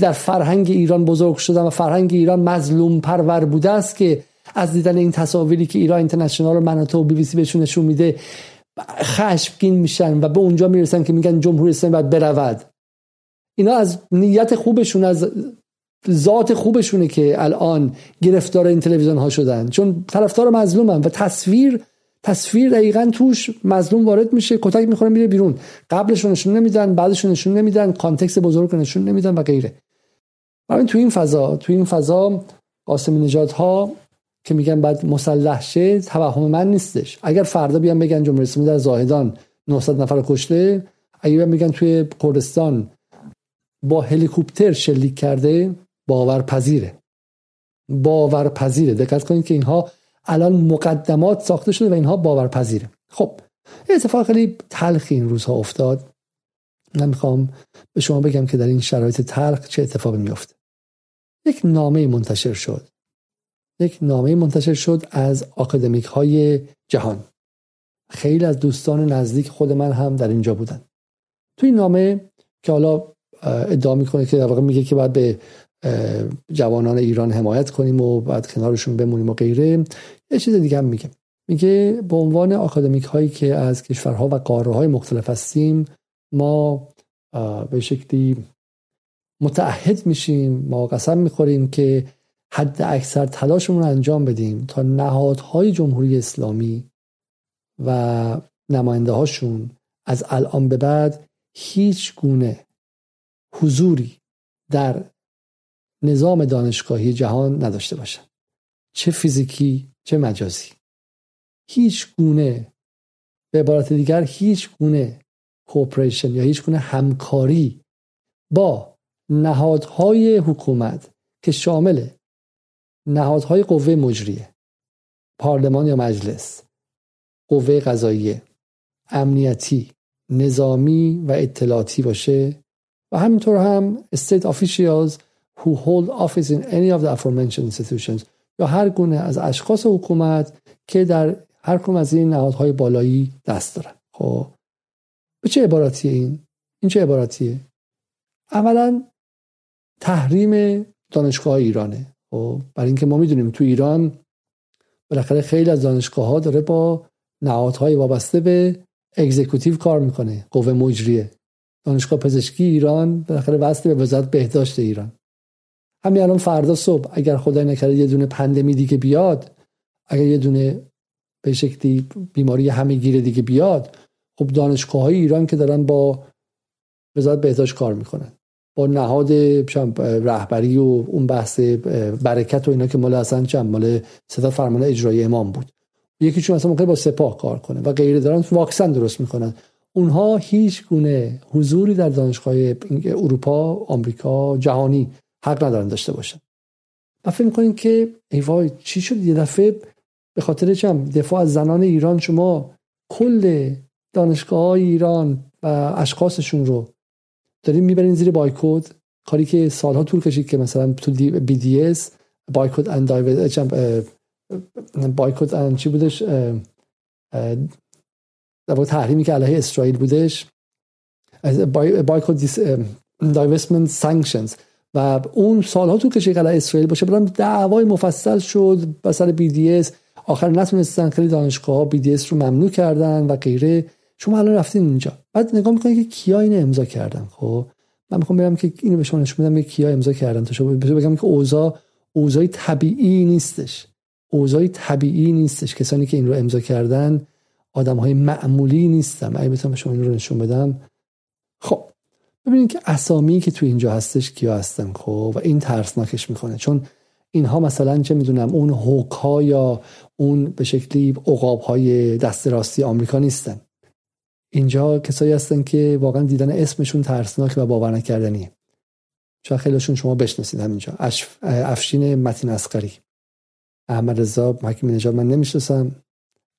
در فرهنگ ایران بزرگ شدن و فرهنگ ایران مظلوم پرور بوده است که از دیدن این تصاویری که ایران اینترنشنال و مناطق و بی بی سی بهشون نشون میده خشمگین میشن و به اونجا می‌رسن که میگن جمهوری اسلامی باید برود. اینا از نیت خوبشون از ذات خوبشونه که الان گرفتار این تلویزیون ها شدن. چون طرفدار مظلومن و تصویر تصویر دقیقا توش مظلوم وارد میشه کتک می‌خوره میره بیرون. قبلشون نشون نمیدن بعدشون نشون نمیدن context بزرگ نشون نمیدن و غیره. ببین تو این فضا تو این فضا قاسمی نجات ها که میگن بعد مسلح شه توهم من نیستش. اگر فردا بیان بگن جمهوری اسلامی در زاهدان 900 نفر کشته اگر میگن توی کردستان با هلیکوپتر شلیک کرده باورپذیره. باورپذیره. دقت کنید که اینها الان مقدمات ساخته شده و اینها باورپذیره. خب اتفاق خیلی تلخی این روزها افتاد. من می‌خوام به شما بگم که در این شرایط تلخ چه اتفاقی میفته یک نامه منتشر شد. یک نامه منتشر شد از آکادمیک های جهان. خیلی از دوستان نزدیک خود من هم در اینجا بودن. توی نامه که حالا ادعا می‌کنه که در واقع میگه که باید به جوانان ایران حمایت کنیم و بعد کنارشون بمونیم و غیره یه چیز دیگه هم میگه. میگه به عنوان آکادمیک هایی که از کشورها و قاره های مختلف هستیم ما به شکلی متعهد میشیم ما قسم می‌خوریم که حد اکثر تلاشمون رو انجام بدیم تا نهادهای جمهوری اسلامی و نماینده هاشون از الان به بعد هیچ گونه حضوری در نظام دانشگاهی جهان نداشته باشن چه فیزیکی چه مجازی. هیچ گونه به عبارت دیگر هیچ گونه کوپریشن یا هیچ گونه همکاری با نهادهای حکومت که شامل نهادهای قوه مجریه پارلمان یا مجلس قوه قضاییه امنیتی نظامی و اطلاعاتی باشه و همینطور هم state officials who hold office in any of the aforementioned institutions. یا هر گونه از اشخاص حکومت که در هر کدوم از این نهادهای بالایی دست دارن. خب به چه عباراتیه این؟ این چه عباراتیه اولا تحریم دانشگاه ایرانه. خب برای اینکه ما می‌دونیم تو ایران بالاخره خیلی از دانشگاه ها داره با نهادهای وابسته به اگزیکوتیو کار می‌کنه. قوه مجریه. دانشگاه پزشکی ایران بالاخره وصل به وزارت بهداشت ایران. همین الان فردا صبح اگر خدای نکرده یه دونه پندمی دیگه بیاد اگر یه دونه به شکلی بیماری همه گیره دیگه بیاد خب دانشگاه های ایران که دارن با وزارت بهداشت کار می‌کنن. با نهاد رهبری و اون بحث برکت و اینا که مال اصلا چند مال صدا فرمان اجرایی امام بود. یکیشون اصلا ممکنه با سپاه کار کنه و غیره دارن واکسن درست می‌کنن. اونها هیچ گونه حضوری در دانشگاه اروپا آمریکا جهانی حق ندارن داشته باشن. و فکر می‌کنین که ای وای چی شد؟ یه دفعه به خاطر چم دفاع از زنان ایران شما کل دانشگاه های ایران و اشخاصشون رو دارین می‌برین زیر بایکوت. کاری که سالها طول کشید که مثلا تو BDS boycott and boycott and چی بودش؟ در تحریمی که علیه اسرائیل بودش. Boycott Divestment Sanctions و اون سالها طول کشید علیه اسرائیل باشه برام دعوای مفصل شد به سر BDS آخر نتونستن خیلی دانشگاه BDS رو ممنوع کردن و غیره. شما الان رفتین اینجا بعد نگاه می‌کنید که کیا اینو امضا کردن خب؟ من می‌خوام بگم که اینو به شما نشون بدم که کیا امضا کردن تا شما بگم که اوضاع اوضاع طبیعی نیستش. اوضاع طبیعی نیستش. کسانی که این رو امضا کردن آدم های معمولی نیستن. اگه بتونم شما این رو نشون بدم. خب ببینید که اسامی که تو اینجا هستش کیا هستن خب؟ و این ترسناکش می‌کنه. چون اینها مثلا چه می‌دونم اون هوکا یا اون به شکلی عقاب های دست راستی آمریکا نیستن. اینجا کسایی هستن که واقعا دیدن اسمشون ترسناک و باور نکردنیه شاید خیلیشون شما بشناسید همینجا. افشین متین اسقری احمد رضا حکیم نژاد من نمی‌شناسم.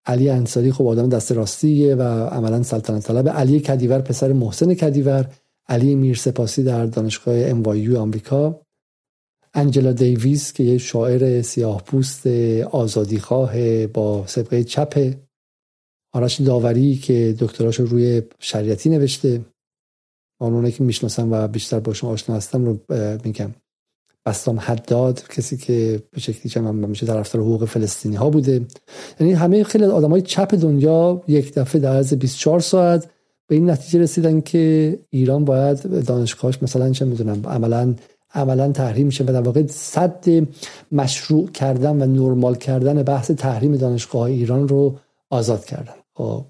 علی انصاری خب آدم دست راستیه و عملا سلطنت طلب. علی کدیور پسر محسن کدیور. علی میرسپاسی در دانشگاه ام آمریکا. انجلا دیویس که یه شاعر سیاه پوست آزادیخواه با سبقه چپ آرش داوری که دکتراشو روی شریعتی نوشته. آنونه که می‌شناسم و بیشتر باشون آشنا هستم رو میگم. بستام حداد کسی که به شکلی که من میشه طرفدار حقوق فلسطینی ها بوده. یعنی همه خیلی آدم های چپ دنیا یک دفعه در عرض 24 ساعت به این نتیجه رسیدن که ایران باید دانشگاهش مثلا چه می‌دونم عملا عملا تحریم میشه و در واقع صد مشروع کردن و نرمال کردن بحث تحریم دانشگاه ایران رو آزاد کردن. خب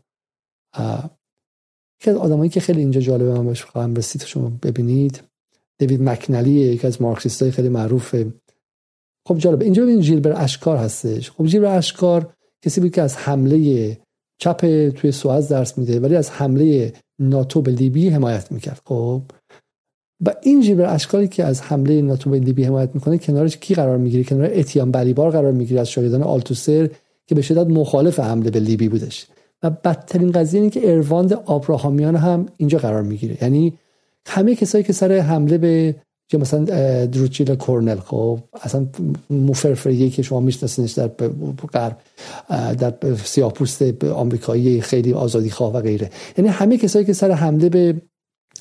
یکی از آدمایی که خیلی اینجا جالبه من باش خواهم رسید شما ببینید دیوید مکنلی یکی از مارکسیست های خیلی معروفه. خب جالبه اینجا ببینید جیلبر اشکار هستش. خب جیلبر اشکار کسی بود که از حمله چپ توی سوئد درس میده ولی از حمله ناتو به لیبی حمایت می‌کرد. خب؟ و این جیبر اشکالی که از حمله ناتو به لیبی حمایت می‌کنه کنارش کی قرار می‌گیره؟ کنار اتیان بریبار قرار می‌گیره از شاگردان آلتوسر که به شدت مخالف حمله به لیبی بودش. و بدترین قضیه اینه که ارواند آبراهامیان هم اینجا قرار می‌گیره. یعنی همه کسایی که سر حمله به یا مثلا دروچیل کورنل خب اصلا موفرفریه که شما میشناسینش در غرب در سیاه پوست آمریکایی خیلی آزادی خواه و غیره. یعنی همه کسایی که سر حمله به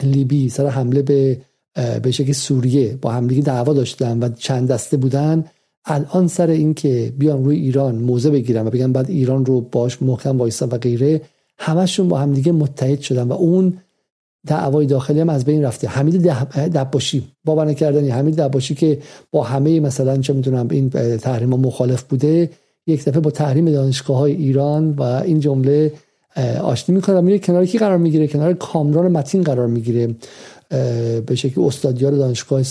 لیبی سر حمله به به شکل سوریه با همدیگه دعوا داشتن و چند دسته بودن الان سر این که بیان روی ایران موزه بگیرن و بگن بعد ایران رو باش محکم وایسا و غیره همشون با همدیگه متحد شدن و اون دعوای داخلی هم از بین رفته. حمید دباشی باور نکردنی. حمید دباشی که با همه مثلا چه می‌دونم این تحریم مخالف بوده یک دفعه با تحریم دانشگاه های ایران و این جمله آشتی می‌کنه میره کنار کی قرار می‌گیره؟ کنار کامران متین قرار می‌گیره. به شکل استادیار دانشگاه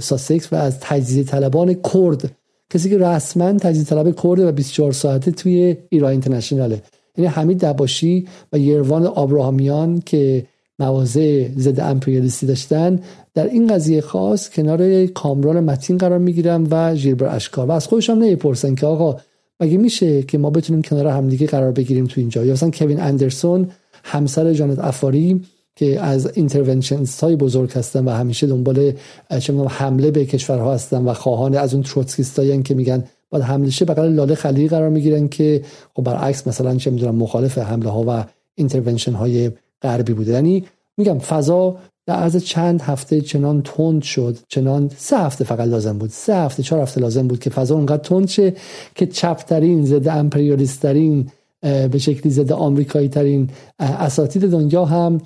ساسکس و از تجزیه طلبان کرد. کسی که رسما تجزیه طلب کرد و 24 ساعته توی ایران اینترنشناله. یعنی حمید دباشی و یروان آبراهامیان که مواضع ضد امپریالیستی داشتن در این قضیه خاص کنار کامران متین قرار می‌گیرن و ژیلبر اشکار. و از خودشون نمی‌پرسن که آقا مگه میشه که ما بتونیم کنار همدیگه قرار بگیریم تو اینجا؟ یا مثلا کوین اندرسون همسر ژانت آفاری که از interventionist های بزرگ هستن و همیشه دنبال حمله به کشورها هستن و خواهان از اون تروتسکیستایی که میگن باید حمله شه بغل لاله خلیلی قرار می‌گیرن که خب برعکس مثلا چه می‌دونم مخالف حمله ها و intervention های غربی بوده. یعنی میگم فضا در عرض چند هفته چنان تند شد. چنان سه هفته فقط لازم بود. سه هفته چهار هفته لازم بود که فضا اونقدر تند شه که چپ‌ترین ضد امپریالیست ترین به شکلی ضد آمریکایی ترین اساتید دنیا هم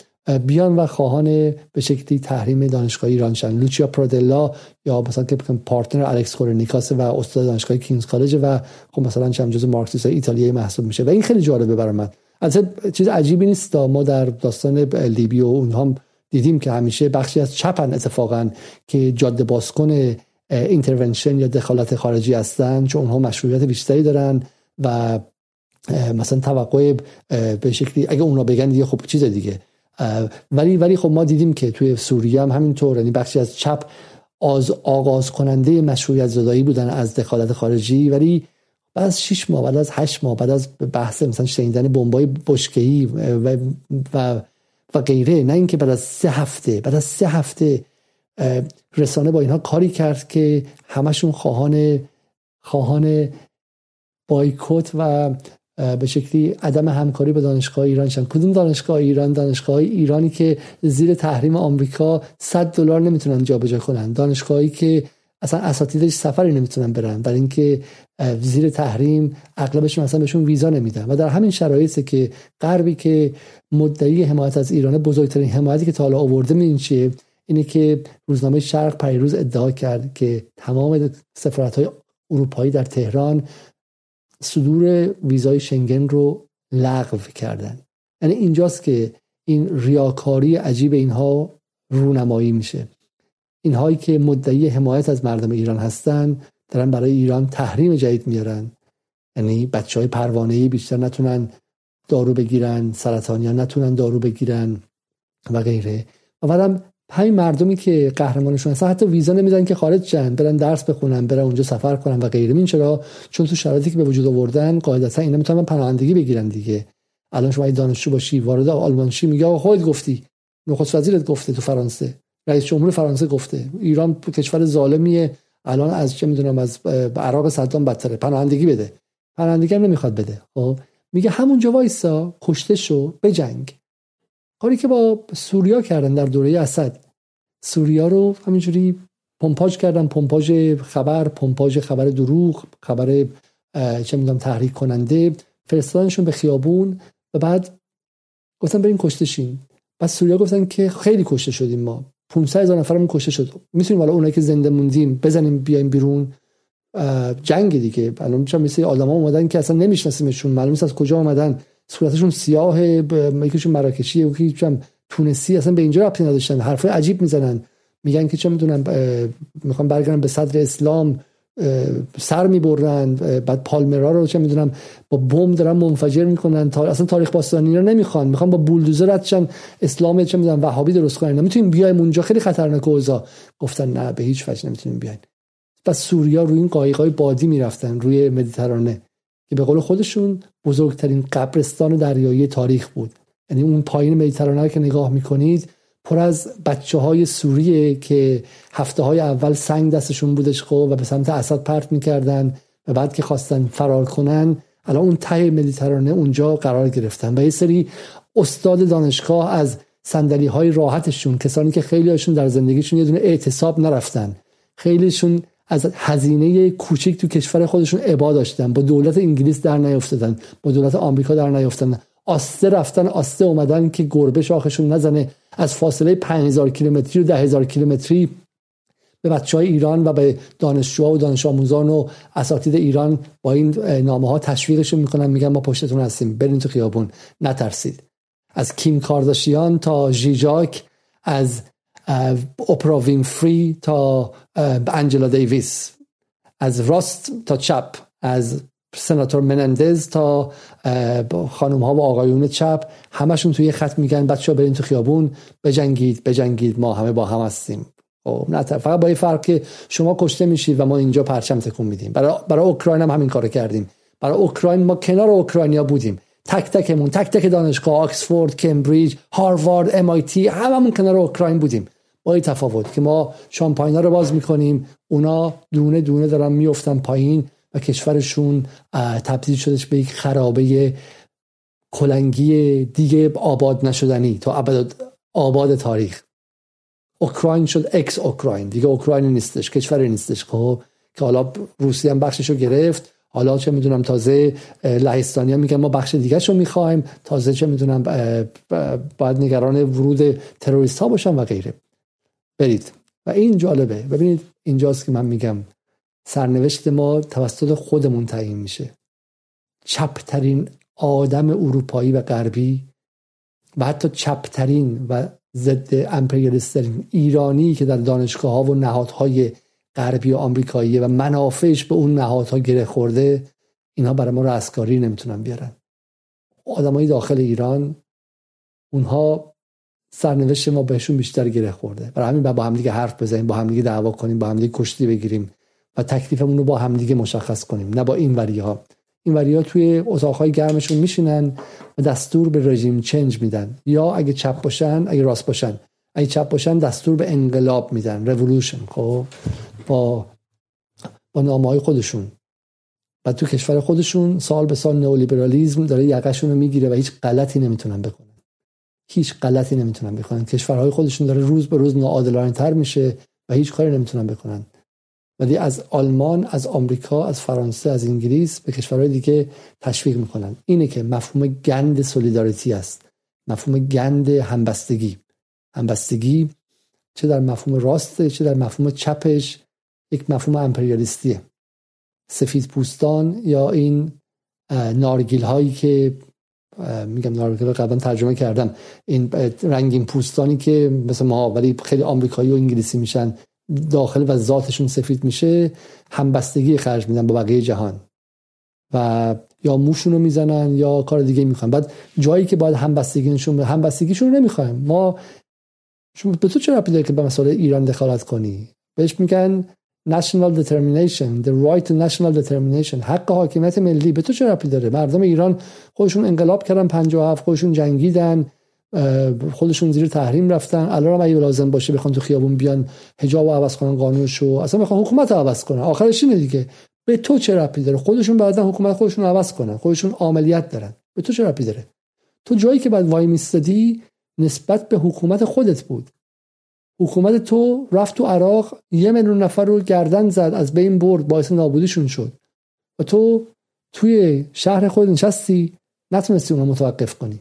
بیان و خواهان به شکلی تحریم دانشگاه ایران شن. لوچیا پرادلا یا مثلا که partner الکس کالینیکوس و استاد دانشگاه کینگز کالج و خب مثلا چند جزء مارکسیست ایتالیایی محسوب میشه. و این خیلی جالبه برای من. از چیز عجیبی نیست ما در داستان لیبی و اونها دیدیم که همیشه بخشی از چپن اتفاقا که جاده بازکن intervention یا دخالت خارجی هستن چون اونها مشروعیت بیشتری دارن و مثلا توقع به شکلی اگه اونا بگن دیگه خب چیز دیگه. ولی ولی خب ما دیدیم که توی سوریه هم همینطور یعنی بخشی از چپ از آغاز کننده مشروعیت زدایی بودن از دخالت خارجی ولی بعد از 6 ماه بعد از 8 ماه بعد از بحث مثلا شنیدن بمبای بشکه‌ای و, و و غیره نه اینکه بعد از سه هفته بعد از سه هفته رسانه با اینها کاری کرد که همشون خواهان خواهان بایکوت و به شکلی عدم همکاری با دانشگاه ایران شدن. کدوم دانشگاه ایران؟ دانشگاه ایرانی که زیر تحریم آمریکا 100 دلار نمی‌تونن جابجا کنن. دانشگاهی که اصلا اساتیدش سفری نمی‌تونن برن. برای اینکه زیر تحریم اغلبشون اصلا بهشون ویزا نمیدن. و در همین شرایطی که غربی که مدعی حمایت از ایران بزرگترین حمایتی که تا حالا آورده این چیه؟ اینه که روزنامه شرق پیروز ادعا کرد که تمام سفارت های اروپایی در تهران صدور ویزای شنگن رو لغو کردن. یعنی اینجاست که این ریاکاری عجیب اینها رونمایی میشه. اینهایی که مدعی حمایت از مردم ایران هستن دارن برای ایران تحریم جدید میارن. یعنی بچه های پروانه بیشتر نتونن دارو بگیرن سرطانیان نتونن دارو بگیرن و غیره. بعدم همین مردمی که قهرمانشون هستن حتی ویزا نمیدن که خارج شن برن درس بخونن برن اونجا سفر کنن و غیره. این چرا؟ چون تو شرایطی که به وجود آوردن قاعدتا اینا می‌تونن پناهندگی بگیرن دیگه. الان شما دانشجو باشی وارد آلمان شی میگه خودت گفتی. نخست وزیرت گفته تو فرانسه. رئیس جمهور فرانسه گفته ایران کشور ظالمیه. الان از چه می‌دونم از عراق صدام بدتره. پناهندگی بده. پناهندگی هم نمی‌خواد بده. خب؟ میگه همونجا وایسا کشته شو جنگ کاری که با سوریا کردن در دوره اسد. سوریا رو همینجوری پمپاژ کردن. پمپاژ خبر پمپاژ خبر دروغ خبر چه می‌دونم تحریک کننده. فرستادنشون به خیابون. و بعد گفتن بریم کشته شیم. بعد سوریا گفتن که خیلی کشته شدیم ما. 500 هزار نفرمون کشته شد. می‌تونیم حالا اونایی که زنده موندیم بزنیم بیایم بیرون. جنگ دیگه. الان چون مثل آدما اومدن که اصلا نمیشناسیمشون. معلوم نیست از کجا اومدن. صورتشون سیاه یکیشون مراکشی یکیشون تونسی. اصلا به اینجا ربطی نداشتن. حرفای عجیب می‌زنن. میگن که چه می‌دونم می‌خوام برگردم به صدر اسلام. سر می‌برن بعد پالمرا رو چه می‌دونم با بم دارن منفجر می‌کنن. تا اصلا تاریخ باستانی رو نمی‌خوان. می‌خوان با بولدوزر ردشن اسلام چه می‌دونم وهابی درست کنن. نمی‌تونیم بیایم اونجا. خیلی خطرناک اوضاع. گفتن نه به هیچ وجه نمی‌تونیم بیاین پس سوریا روی این قایقای بادی می‌رفتن روی مدیترانه که به قول خودشون بزرگترین قبرستان دریایی تاریخ بود. یعنی اون پایین مدیترانه که نگاه می‌کنید پر از بچه های سوریه که هفته های اول سنگ دستشون بودش خب و به سمت اسد پرت می‌کردن و بعد که خواستن فرار کنن الان اون ته مدیترانه اونجا قرار گرفتن و یه سری استاد دانشگاه از صندلی های راحتشون کسانی که خیلی هاشون در زندگیشون یه دونه اعتصاب نرفتن. خیلیشون از هزینه کوچیک تو کشور خودشون عبا داشتن با دولت انگلیس در نیافتادن با دولت آمریکا در نیافتادن. آسته رفتن آسته اومدن که گربه شاخشون نزنه. از فاصله 5000 کیلومتری و 10000 کیلومتری به بچه های ایران و به دانشجوها و دانش آموزان و اساتید ایران با این نامه ها تشویقشون می‌کنن میگن ما پشتتون هستیم. برین تو خیابون. نترسید. از کیم کارداشیان تا جیجاک از اپرا فری تا انجلا دیویس. از راست تا چپ. از سناتور منندز تا خانم ها و آقایون چپ همشون توی خط میگن بچه ها برین تو خیابون بجنگید بجنگید ما همه با هم هستیم. خب، نه فقط با این فرق که شما کشته میشید و ما اینجا پرچم تکون میدیم. برای برای اوکراین هم همین کارو کردیم. برای اوکراین ما کنار اوکراینیا بودیم. تک تکمون تک تک دانشگاه آکسفورد کمبریج هاروارد ام آی تی هممون کنار اوکراین بودیم. با این تفاوت که ما شامپاینا رو باز می‌کنیم اونا دونه دونه دارن میفتن پایین. کشورشون تبدیل شدش به یک خرابه کلنگی دیگه آباد نشدنی تا ابد آباد تاریخ. اوکراین شد ex اوکراین دیگه اوکراین نیستش کشوری نیستش خب که حالا روسیه هم بخشش رو گرفت. حالا چه می‌دونم تازه لهستانی هم میگن ما بخش دیگه رو می‌خوایم. تازه چه می‌دونم باید نگران ورود تروریست ها باشن و غیره. برید. و این جالبه. ببینید اینجاست که من میگم. سرنوشت ما توسط خودمون تعیین میشه. چپترین آدم اروپایی و غربی و حتی چپترین و ضد امپریالیسترین ایرانی که در دانشگاه ها و نهادهای غربی و آمریکایی و منافعش به اون نهادها گره خورده اینها برای ما رستگاری نمی‌تونن بیارن. آدمای داخل ایران اونها سرنوشت ما بهشون بیشتر گره خورده. برای همین با هم دیگه حرف بزنیم با هم دیگه دعوا کنیم با هم دیگه کشتی بگیریم. و تکلیفمون رو با همدیگه مشخص کنیم نه با این وری ها این وری ها توی اتاقهای گرمشون میشینن و دستور به رژیم چنج میدن. یا اگه چپ باشن اگه راست باشن. اگه چپ باشن دستور به انقلاب میدن. رولوشن خب؟ با با نامه های خودشون. و تو کشور خودشون سال به سال نئولیبرالیسم داره یقشون رو می‌گیره و هیچ غلطی نمی‌تونن بکنن. هیچ غلطی نمی‌تونن بکنن. کشورهای خودشون داره روز به روز ناعادلانه تر میشه و هیچ کاری نمی‌تونن بکنن. ولی از آلمان از آمریکا از فرانسه از انگلیس به کشورهای دیگه تشویق می‌کنن. اینه که مفهوم گند سولیداریتی است. مفهوم گند همبستگی. همبستگی چه در مفهوم راسته چه در مفهوم چپش یک مفهوم امپریالیستیه. سفید پوستان یا این نارگیل هایی که میگم ناروژی رو قبلا ترجمه کردم. این رنگین پوستانی که مثل ما ولی خیلی آمریکایی و انگلیسی میشن. داخل و ذاتشون سفید میشه همبستگی خرج میدن با بقیه جهان. و یا موشون رو می‌زنن یا کار دیگه می‌خوان بعد جایی که باید همبستگیشون همبستگیشون رو نمی‌خوایم. ما شما به تو چه ربطی که به مسئله ایران دخالت کنی؟ بهش میگن national determination the right to national determination حق حاکمیت ملی. به تو چه ربطی داره؟ مردم ایران خودشون انقلاب کردن 57 خودشون جنگیدن. خودشون زیر تحریم رفتن. الان اگه لازم باشه بخوان تو خیابون بیان حجاب عوض کنن قانونشو اصلا می‌خوان حکومت عوض کنن. آخرش اینه دیگه. به تو چه ربطی داره؟ خودشون بعدا حکومت خودشون عوض کنن. خودشون عملیات دارن. به تو چه ربطی داره؟ تو جایی که بعد وای میستدی نسبت به حکومت خودت بود. حکومت تو رفت تو عراق یه میلیون نفر رو گردن زد از بین برد باعث نابودیشون شد. و تو توی شهر خود نشستی نتونستی اونو متوقف کنی.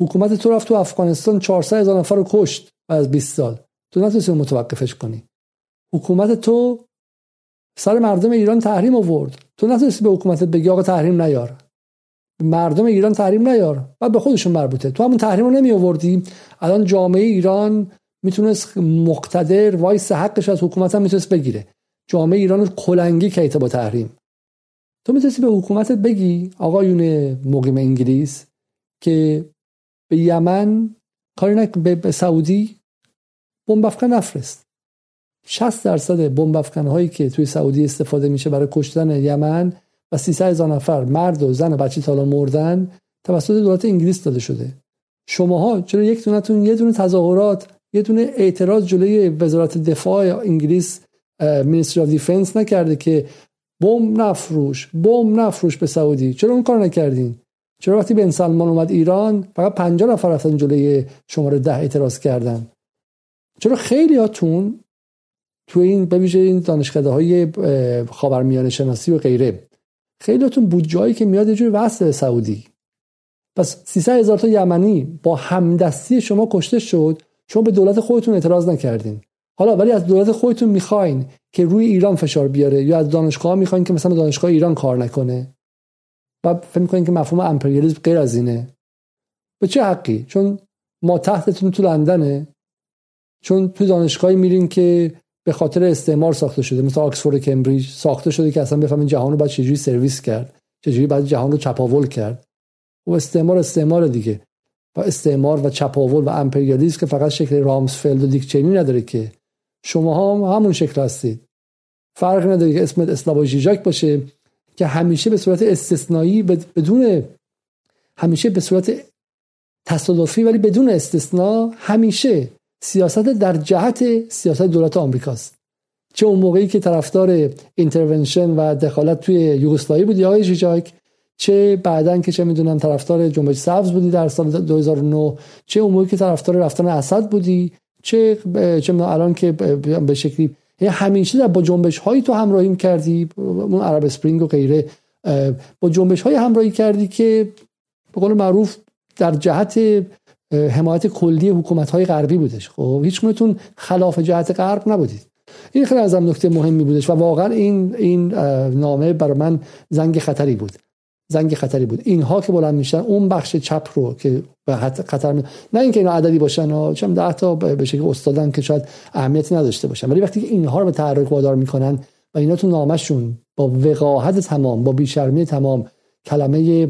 حکومت تو رفت تو افغانستان 400 هزار نفر رو کشت از 20 سال. تو نتونستی متوقفش کنی. حکومت تو سر مردم ایران تحریم آورد. تو نتونستی به حکومت بگی آقا تحریم نیار. مردم ایران تحریم نیار و به خودشون مربوطه. تو همون تحریم رو نمی آوردی. الان جامعه ایران می‌تونست مقتدر وایسه حقش از حکومت هم می‌تونست بگیره. جامعه ایران رو کلنگی کردی تو با تحریم. تو می‌تونستی به حکومتت بگی آقایون مقیم انگلیس که به یمن کاری نکن به سعودی بمب افکن نفرست. 60 درصد بمب هایی که توی سعودی استفاده میشه برای کشتن یمن و 300 هزار نفر مرد و زن و بچه تا حالا مردن توسط دولت انگلیس داده شده. شماها چرا یک دونتون یه دونه تظاهرات یه دونه اعتراض جلوی وزارت دفاع انگلیس Ministry of Defence نکرده که بمب نفروش بمب نفروش به سعودی؟ چرا اون کار نکردین؟ چرا وقتی بن سلمان اومد ایران فقط 50 نفر رفتن جلوی شماره ده اعتراض کردن؟ چرا خیلی هاتون تو این بویژه این دانشکده های خاورمیانه شناسی و غیره خیلیاتون بودجایی که میاد یه جوری وصل سعودی. پس 300 هزار تا یمنی با همدستی شما کشته شد شما به دولت خودتون اعتراض نکردین. حالا ولی از دولت خودتون می‌خواین که روی ایران فشار بیاره یا از دانشگاه می‌خواین که مثلا دانشگاه ایران کار نکنه؟ و فکر می‌کنین که مفهوم امپریالیسم غیر از اینه. به چه حقی؟ چون ما تحتتون تو لندنه. چون تو دانشگاهی میرین که به خاطر استعمار ساخته شده. مثل آکسفورد کمبریج ساخته شده که اصلا بفهمین جهان رو باید چجوری سرویس کرد. چجوری باید جهان رو چپاول کرد. و استعمار استعمار دیگه. و استعمار و چپاول و امپریالیسم که فقط شکل رامسفلد و دیکچینی نداره که. شما هم همون شکل هستید. فرق نداره که اسمت اسلاوی ژیژک باشه که همیشه به صورت استثنایی بدون همیشه به صورت تصادفی ولی بدون استثنا همیشه سیاست در جهت سیاست دولت آمریکاست. چه اون موقعی که طرفدار intervention و دخالت توی یوگسلاوی بودی آقای ژیژک چه بعدا که چه می‌دونم طرفدار جنبش سبز بودی در سال 2009 چه اون موقعی که طرفدار رفتن اسد بودی چه چه الان که به شکلی همیشه در با جنبش هایی تو همراهی کردی اون عرب اسپرینگ و غیره با جنبش های همراهی کردی که به قول معروف در جهت حمایت کلی حکومت های غربی بودش. خب هیچ خلاف جهت غرب نبودید. این خیلی ازم نکته مهمی بودش و واقعا این این نامه برای من زنگ خطری بود. زنگ خطری بود. اینها که بلند میشن اون بخش چپ رو که به خطر می... نه اینکه اینا عددی باشن و چم ده تا به شکل استادن که شاید اهمیتی نداشته باشن. ولی وقتی که اینها رو به تحرک وادار می‌کنن و اینا تو نامشون با وقاحت تمام با بیشرمی تمام کلمه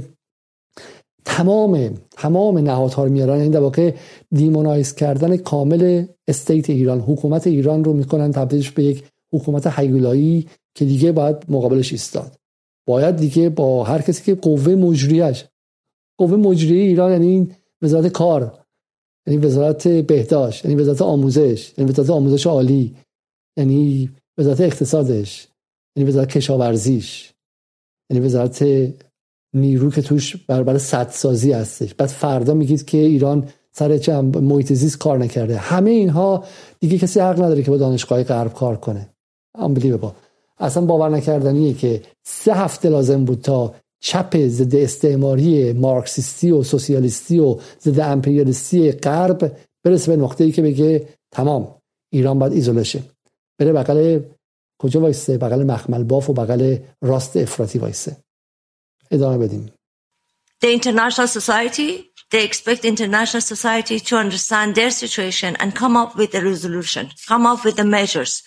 تمام تمام نهادها رو میارن یعنی در واقع دیمونایز کردن کامل استیت ایران حکومت ایران رو می‌کنن تبدیلش به یک حکومت حیولایی که دیگه باید مقابلش ایستاد. باید دیگه با هر کسی که قوه مجریش قوه مجریه ایران یعنی وزارت کار یعنی وزارت بهداشت یعنی وزارت آموزش یعنی وزارت آموزش عالی یعنی وزارت اقتصادش یعنی وزارت کشاورزیش یعنی وزارت نیرو که توش برابر صد سازی هستش. بعد فردا میگید که ایران سر چه محیط زیست کار نکرده. همه اینها دیگه کسی حق نداره که با دانشگاه غرب کار کنه. با اصلا باور نکردنیه که سه هفته لازم بود تا چپ ضد استعماری مارکسیستی و سوسیالیستی و ضد امپریالیستی غرب برسه به نقطه‌ای که بگه تمام ایران باید ایزوله شه بره بغل کجا وایسه؟ بغل مخمل باف و بغل راست افراطی وایسه. ادامه بدیم. The international society, they expect international society to understand their situation and come up with a resolution, come up with the measures,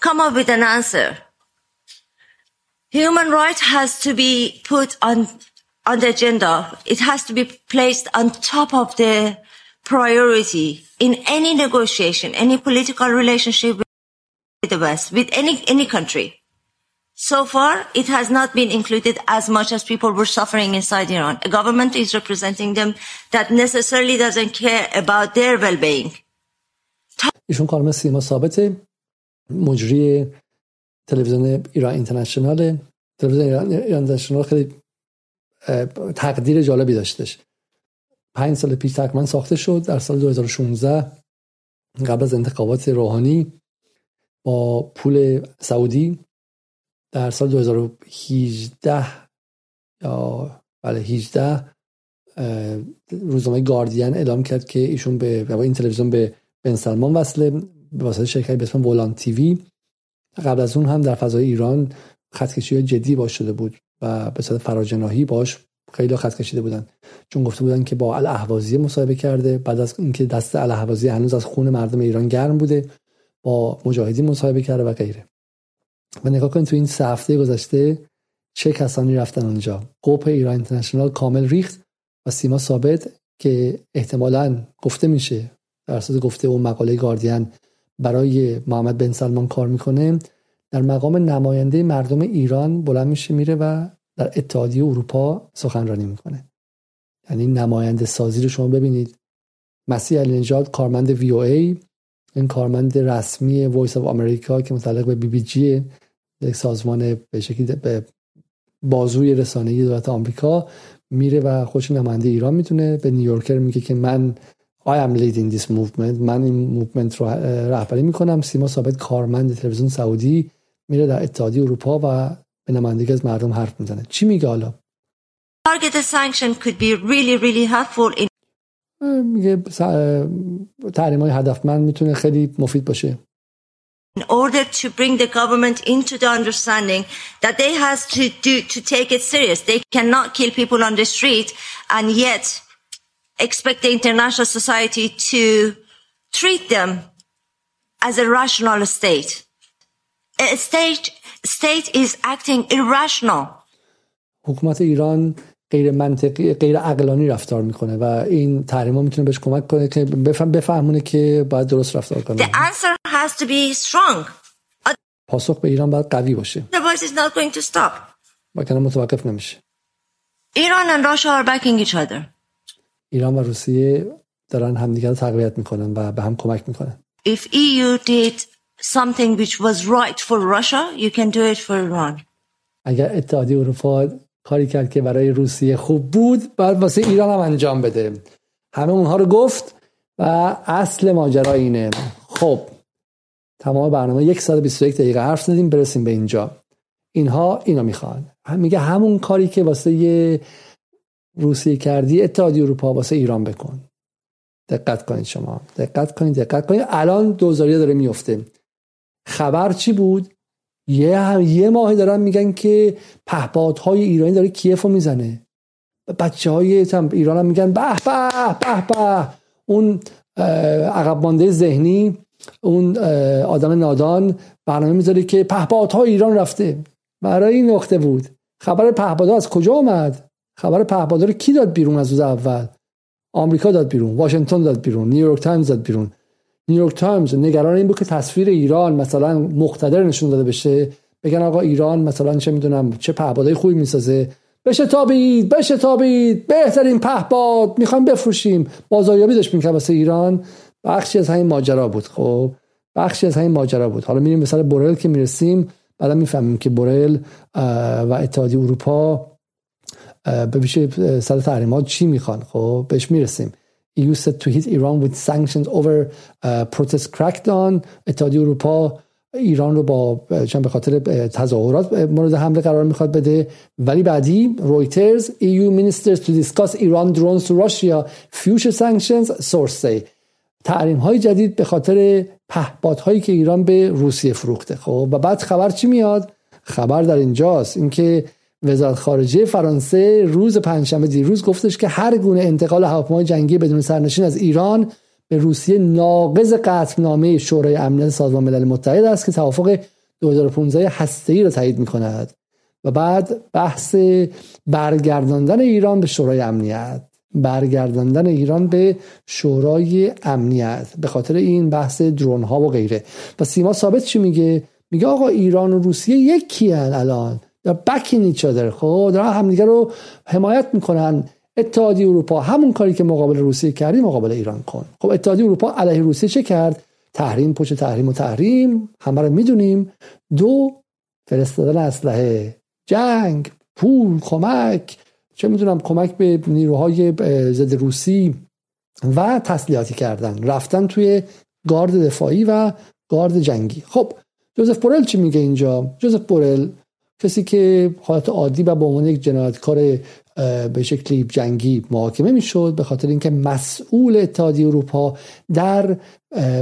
come up with an answer. Human rights has to be put on, on the agenda. It has to be placed on top of the priority in any negotiation, any political relationship with the West, with any, any country. So far, it has not been included as much as people were suffering inside Iran. A government is representing them that necessarily doesn't care about their well-being. ایشون خانم سیما ثابت مجری تلویزیون ایران اینترنشنال تلویزیون ایران اینترنشنال خیلی تقدیر جالبی داشتش. پنج سال پیش تقریبا ساخته شد در سال 2016 قبل از انتخابات روحانی با پول سعودی. در سال 2018 یا بله 18 روزنامه گاردین اعلام کرد که ایشون به این تلویزیون به بن سلمان وصله. به واسطه شرکتی به اسم ولان تیوی قبل از اون هم در فضای ایران خطکشی جدی باش شده بود و به صورت فراجناهی باش خیلی خط کشیده بودن. چون گفته بودن که با الاهوازی مصاحبه کرده بعد از اینکه دست الاهوازی هنوز از خون مردم ایران گرم بوده با مجاهدین مصاحبه کرده و غیره. و نگاه کنید تو این سه هفته گذشته چه کسانی رفتن اونجا؟ قوپ ایران اینترنشنال کامل ریخت و سیما ثابت که احتمالا گفته میشه در اساس گفته اون مقاله گاردین برای محمد بن سلمان کار می‌کنه در مقام نماینده مردم ایران بلند میشه میره و در اتحادیه اروپا سخنرانی می‌کنه. یعنی نماینده سازی رو شما ببینید. مسیح علی کارمند VOA این کارمند رسمی Voice of America که متعلق به BBG یک سازمان به شکلی به بازوی رسانه‌ای دولت آمریکا میره و خودش نماینده ایران می‌دونه. به نیویورکر میگه که من I am leading this movement من این موومنت رو رهبری میکنم سیما ثابت کارمند تلویزیون سعودی میره در اتحادیه اروپا و به نمایندگی از مردم حرف میزنه چی میگه حالا Target sanction could be really really helpful in میگه تحریم های هدفمند میتونه خیلی مفید باشه in order to bring the government into the understanding that they has to do to take it serious. They cannot kill people on the street and yet expect the international society to treat them as a rational state. A state state is acting irrational. حکومت ایران غیر منطقی غیر عقلانی رفتار میکنه و این تحریما میتونه بهش کمک کنه که بفهم بفهمونه که باید درست رفتار کنه The answer has to be strong. پاسخ به ایران باید قوی باشه Otherwise it's not going to stop. وگرنه متوقف نمیشه Iran and Russia are backing each other. ایران و روسیه دارن همدیگه رو تقویت می‌کنن و به هم کمک می‌کنن. If EU did something which was right for Russia, you can do it for Iran. اگر اتحادیه اروپا کاری کرد که برای روسیه خوب بود بعد واسه ایران هم انجام بده. همه اونها رو گفت و اصل ماجرا اینه. خب تمام برنامه یک ساعت 21 دقیقه حرف زدیم برسیم به اینجا. اینها اینو می‌خوان. میگه همون کاری که واسه روسیه کردی اتحادیه اروپا واسه ایران بکن. دقت کنید شما. دقت کنید دقت کنید. الان دوزاریه داره میفته. خبر چی بود؟ یه یه ماه دارن میگن که پهپادهای ایرانی داره کیف رو می‌زنه. بچه های ایران هم میگن به به به به. اون عقب مانده ذهنی اون آدم نادان برنامه می‌ذاره که پهپادهای ایران رفته. برای این نقطه بود. خبر پهپادها از کجا اومد؟ خبر پهپادها رو کی داد بیرون از روز اول؟ آمریکا داد بیرون واشنگتن داد بیرون نیویورک تایمز داد بیرون. نیویورک تایمز نگران این بود که تصویر ایران مثلا مقتدر نشون داده بشه. بگن آقا ایران مثلا چه می‌دونم چه پهپادهای خوبی می‌سازه. بشه تابید بشه تابید. بهترین پهپاد. می‌خوایم بفروشیم. بازاریابی داشت می‌کرد واسه ایران. بخشی از همین ماجرا بود خب. بخشی از همین ماجرا بود. حالا میریم به سر بورل که می‌رسیم. بعدا می‌فهمیم که بورل و اتحادیه اروپا ویژه سر تحریمات چی می‌خوان؟ خب بهش می‌رسیم. EU said to hit Iran with sanctions over protest crackdown. اتحادیه اروپا ایران رو با چند به خاطر تظاهرات مورد حمله قرار می‌خواد بده. ولی بعدی رویترز EU ministers to discuss Iran drones to Russia future sanctions source say. تحریم های جدید به خاطر پهپادهایی که ایران به روسیه فروخته. خب و بعد خبر چی میاد؟ خبر در اینجاست. اینکه وزارت خارجه فرانسه روز پنجشنبه دیروز گفتش که هر گونه انتقال هواپیمای جنگی بدون سرنشین از ایران به روسیه ناقض قطعنامه شورای امنیت سازمان ملل متحد است که توافق 2015 هسته‌ای را تایید می‌کند. و بعد بحث برگرداندن ایران به شورای امنیت. برگرداندن ایران به شورای امنیت. به خاطر این بحث درون ها و غیره. و سیما ثابت چی میگه؟ میگه آقا ایران و روسیه یکی هن الان. یا بکین ایچادر خب دارن همدیگه رو حمایت می‌کنن. اتحادیه اروپا همون کاری که مقابل روسیه کردی مقابل ایران کن. خب اتحادیه اروپا علیه روسیه چه کرد؟ تحریم پشت تحریم و تحریم. همه رو می‌دونیم. دو فرستادن اسلحه. جنگ پول کمک. چه می‌دونم کمک به نیروهای ضد روسی و تسلیحاتی کردن. رفتن توی گارد دفاعی و گارد جنگی. خب جوزف بورل چی میگه اینجا؟ جوزف بورل کسی که حالت عادی و به عنوان یک جنایتکار به شکلی جنگی محاکمه می‌شد به خاطر اینکه مسئول اتحادیه اروپا در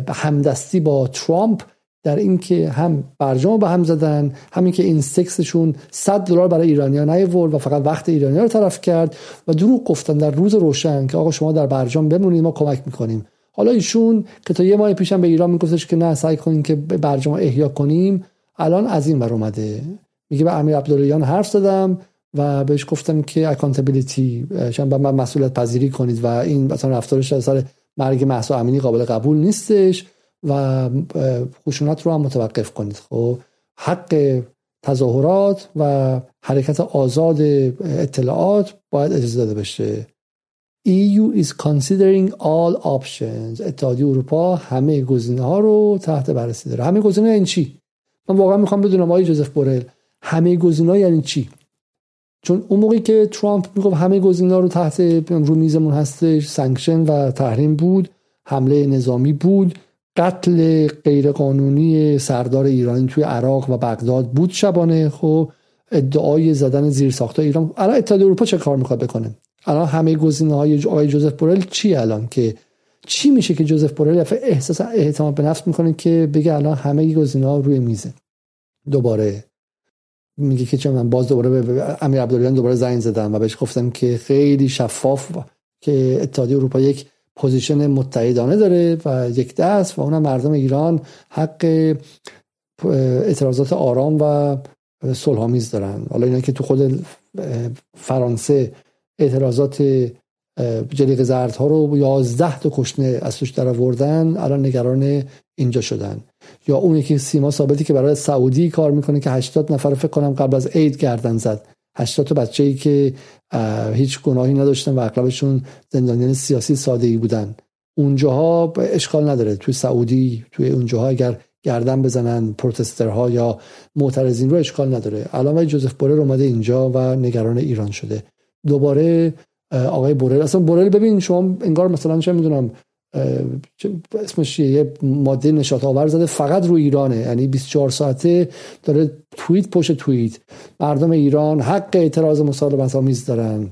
همدستی با ترامپ در اینکه هم برجام به هم زدن همین که این سکسشون 100 دلار برای ایرانیا نیورد و فقط وقت ایرانیا رو طرف کرد و دروغ گفتن در روز روشن که آقا شما در برجام بمونید ما کمک می‌کنیم. حالا ایشون که تا یه ماه پیشم به ایران میگفتش که نه سعی کنیم که برجام احیا کنیم الان از این بر اومده. میگه به امیر عبداللهیان حرف زدم و بهش گفتم که اکانتبیلیتی چون من مسئولیت پذیری کنید و این مثلا رفتارش از سر مرگ محسا امینی قابل قبول نیستش و خشونت رو هم متوقف کنید. خب حق تظاهرات و حرکت آزاد اطلاعات باید اجازه داده بشه. EU is considering all options. اتحادیه اروپا همه گزینه ها رو تحت بررسی داره. همه گزینه این چی؟ من واقعا می‌خوام بدونم آقای جوزف بورل همه گزینه یعنی چی؟ چون اون موقعی که ترامپ می‌گفت همه گزینه رو تحت رو میزمون هستش sanction و تحریم بود حمله نظامی بود قتل غیرقانونی سردار ایرانی توی عراق و بغداد بود شبانه. خب ادعای زدن زیر ساخته ایران. الان اتحادیه اروپا چه کار می‌خواد بکنه؟ الان همه گزینه های آقای جوزف بورل چی الان که چی میشه که جوزف بورل احساس اعتماد به نفس می‌کنه که بگه الان همه گزینه ها روی میزه؟ دوباره میگه که چه من باز دوباره به امیر عبداللیان دوباره زنگ زدم و بهش گفتم که خیلی شفاف که اتحادیه اروپا یک پوزیشن متحدانه داره و یک دست و اونم مردم ایران حق اعتراضات آرام و صلحآمیز دارن. حالا اینا که تو خود فرانسه اعتراضات جلیق زردها رو یازده تا کشنه از توش در الان نگران اینجا شدن. یا اون یکی سیما ثابتی که برای سعودی کار می‌کنه که 80 نفر فکر کنم قبل از عید گردن زد. 80 تا بچه ای که هیچ گناهی نداشتن و اغلبشون زندانیان سیاسی ساده ای بودن. اونجاها اشکال نداره. توی سعودی توی اونجاها اگر گردن بزنن protester ها یا معترضین رو اشکال نداره. الان جوزف بورل اومده اینجا و نگران ایران شده. دوباره آقای بورل. اصلا بورل ببین شما انگار مثلا چه می‌دونم اسمش یه ماده نشاط آور زده فقط رو ایرانه. یعنی 24 ساعته داره توییت پشت توییت. مردم ایران حق اعتراض مسالمت آمیز دارن.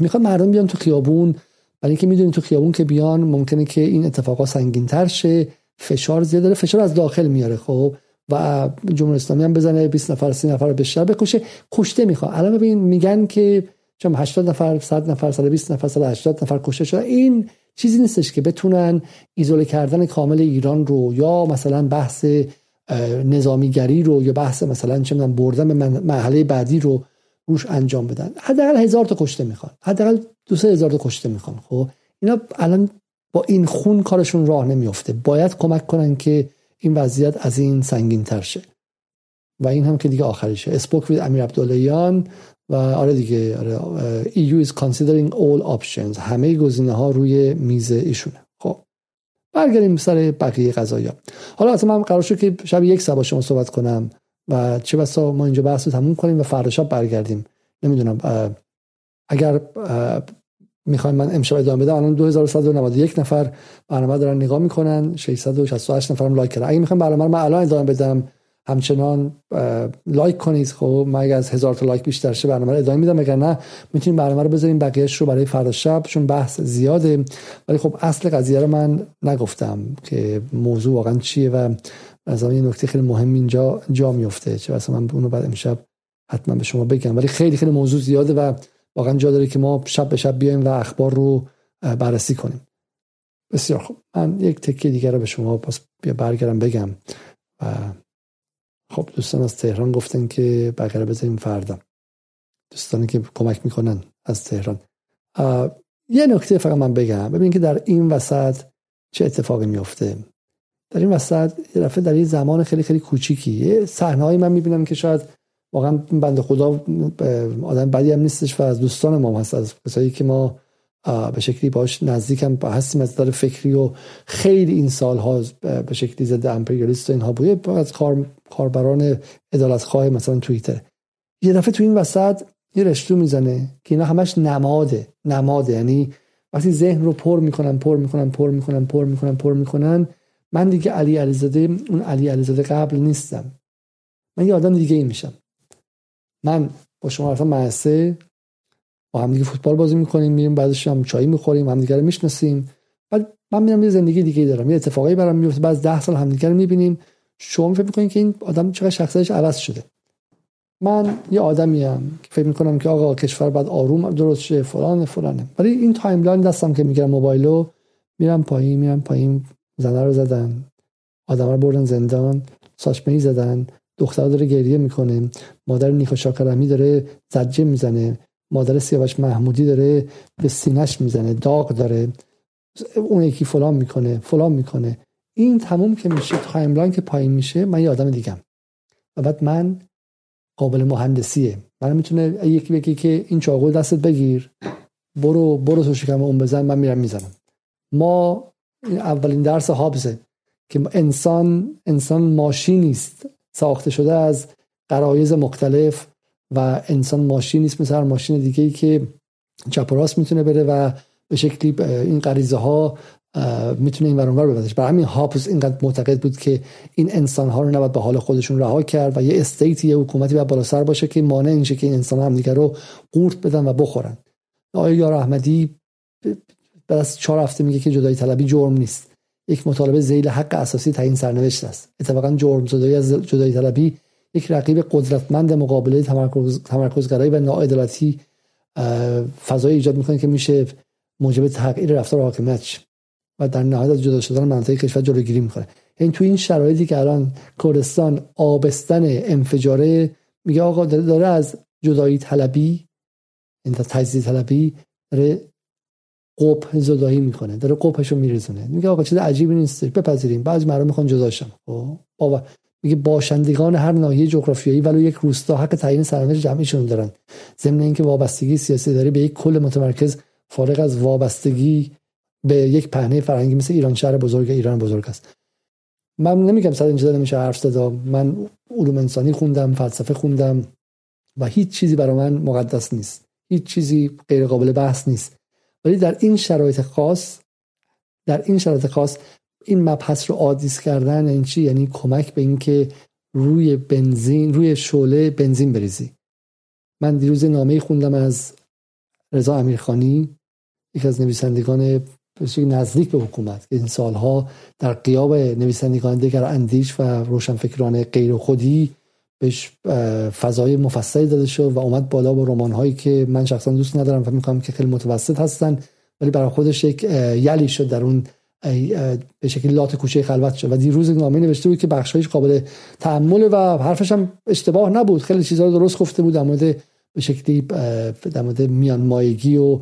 می‌خواد مردم بیان تو خیابون. برای اینکه می‌دونید تو خیابون که بیان ممکنه که این اتفاقا سنگین تر شه. فشار زیاد داره. فشار از داخل میاره خب. و جمهوری اسلامی هم بزنه 20 نفر 30 نفر شب بکشه. کشته می‌خواد. الان ببین میگن که چون 80 نفر 100 نفر 120 نفر 180 نفر کشته شده این چیزی نیستش که بتونن ایزوله کردن کامل ایران رو یا مثلا بحث نظامیگری رو یا بحث مثلا چه بردن به مرحله بعدی رو روش انجام بدن. حداقل هزار تا کشته می‌خوان. حداقل دو سه هزار تا کشته می‌خوان خب؟ اینا الان با این خون کارشون راه نمیفته باید کمک کنن که این وضعیت از این سنگین تر شه. و این هم که دیگه آخریشه اسپوک امیر عبداللهیان و آره دیگه آره EU is considering all options. همه گزینه ها روی میز ایشونه. خب برگردیم سر بقیه قضايا حالا اصلا من قرار شد که شب یک سبا شما صحبت کنم و چه بسا ما اینجا بحث رو تموم کنیم و فردا شب برگردیم. نمی‌دونم اگر می‌خوایم من امشب ادامه بدم. الان 2191 نفر برنامه دارن نگاه می‌کنن. 668 نفرم لایک کردن. اگه می‌خوایم برنامه رو من الان ادامه بدم همچنان لایک کنید. خب من اگه از هزار تا لایک بیشتر شه برنامه رو ادامه میدم. اگر نه می‌تونیم برنامه رو بذاریم بقیهش رو برای فردا شب چون بحث زیاده. ولی خب اصل قضیه رو من نگفتم که موضوع واقعا چیه و از یه نکته خیلی مهم اینجا جا میفته چه مثلا من اونو بعد امشب حتما به شما بگم. ولی خیلی خیلی موضوع زیاده و واقعا جا داره که ما شب به شب بیایم و اخبار رو بررسی کنیم. بسیار خوب. من یک تکه دیگر رو به شما پس برگردم بگم و خب دوستان از تهران گفتن که بقیه بذاریم فردا. دوستانی که کمک می‌کنن از تهران. یه نکته فقط من بگم. ببینید که در این وسط چه اتفاقی میفته در این وسط یه دفعه در این زمان خیلی خیلی کوچیکی. یه من می‌بینم که شاید واقعا بنده خدا آدم بدی هم نیستش و از دوستان ما هست از کسایی که ما به شکلی باش نزدیکم هستیم از دار فکری و خیلی این سالها به شکلی ضد امپریالیست و اینها بوده. از کار کاربران ادالت خواه مثلا توییتر. یه دفعه تو این وسط یه رشتو می‌زنه که اینا همش نماده نماده. یعنی وقتی ذهن رو پر می‌کنن پر می‌کنن پر می‌کنن پر می‌کنن پر می‌کنن من دیگه علی علیزاده اون علی علیزاده قبل نیستم. من یه آدم دیگه ای میشم. من با شما رفتم مدرسه هم دیگه فوتبال بازی می‌کنیم میریم بعدش هم چای می‌خوریم هم دیگه رو می‌شناسیم. بعد من میرم یه زندگی دیگه دارم یه اتفاقی برام میفته بعد ده سال همدیگه رو می‌بینیم. شما فکر می‌کنین که این آدم چقدر شخصیتش عوض شده. من یه آدمی ام که فکر می‌کنم که آقا کشور بعد آروم درست شه فلان فلانه. ولی این timeline دستم که می‌گیرم موبایلو میرم پایین میرم پایین زنه رو زدن آدم رو بردن زندان ساچمهی زدن دختر داره گریه می‌کنه مادر نیکا شاکرمی داره ضجه می‌زنه. مادر سیاوش محمودی داره به سینش می‌زنه داغ داره اون یکی فلان می‌کنه فلان می‌کنه. این تموم که میشه timeline که پایین میشه من یه آدم دیگم و بعد من قابل مهندسیه. من می‌تونه یکی بگی که این چاقو دستت بگیر برو برو تو شکم اون بزن من میرم می‌زنم. ما اولین درس هابزه که انسان انسان ماشینی است. ساخته شده از غرایز مختلف و انسان ماشین نیست مثل ماشین دیگه ای که چپ و راست می‌تونه بره و به شکلی این غریزه ها می‌تونه این ورانور ببردش برای همین هاپس اینقدر معتقد بود که این انسان ها رو نباید به حال خودشون رها کرد و یه استیتی یه حکومتی باید بالا سر باشه که مانع اینشه که این انسان هم دیگر رو قورت بدن و بخورن. آقای یار احمدی بعد از چهار هفته میگه که جدایی طلبی جرم نیست. یک مطالبه زیل حق اساسی تعیین سرنوشت است. اتفاقا جرم زدایی از جدایی طلبی یک رقیب قدرتمند مقابله تمرکز تمرکزگرایی و ناعدالتی فضای ایجاد می‌کنه که میشه موجب تغییر رفتار حاکمیت و در نهایت از جدا شدن منطقه کشور جلوگیری می‌کنه. این تو این شرایطی که الان کردستان آبستن انفجاره میگه آقا داره از جدایی طلبی این تجزیه طلبی داره قپ زدایی می‌کنه داره قپش رو میرزونه. میگه آقا چیز عجیبی نیست بپذیریم. بعضی مردم می‌خوان جداشن خب بابا میگه باشندگان هر ناحیه جغرافیایی ولو یک روستا حق تعیین سرنوشت جمعیشون دارن. ضمن اینکه وابستگی سیاسی داره به یک کل متمرکز فارغ از وابستگی به یک پهنه فرهنگی مثل ایران شهر بزرگ ایران بزرگ است. من نمیگم صد اینجا نمیشه حرف زد من علوم انسانی خوندم فلسفه خوندم و هیچ چیزی برای من مقدس نیست. هیچ چیزی غیر قابل بحث نیست. ولی در این شرایط خاص در این شرایط خاص این مبحث رو عادیس کردن این چی؟ یعنی کمک به اینکه روی بنزین روی شعله بنزین بریزی. من دیروز نامه خوندم از رضا امیرخانی یکی از نویسندگان نزدیک به حکومت که این سالها در قیاب نویسندگان دیگر اندیش و روشنفکران غیر خودی بهش فضای مفصلی داده شد و اومد بالا با رمان هایی که من شخصا دوست ندارم و می‌کنم که خیلی متوسط هستن ولی برای خودش یک یلی شد در اون به شکلی لات کوچه خلوت شد. و دیروز نامه نوشته بود که بخشایش قابل تحمل و حرفش هم اشتباه نبود. خیلی چیزها رو درست گفته بود در به شکلی در مورد میان مایگی و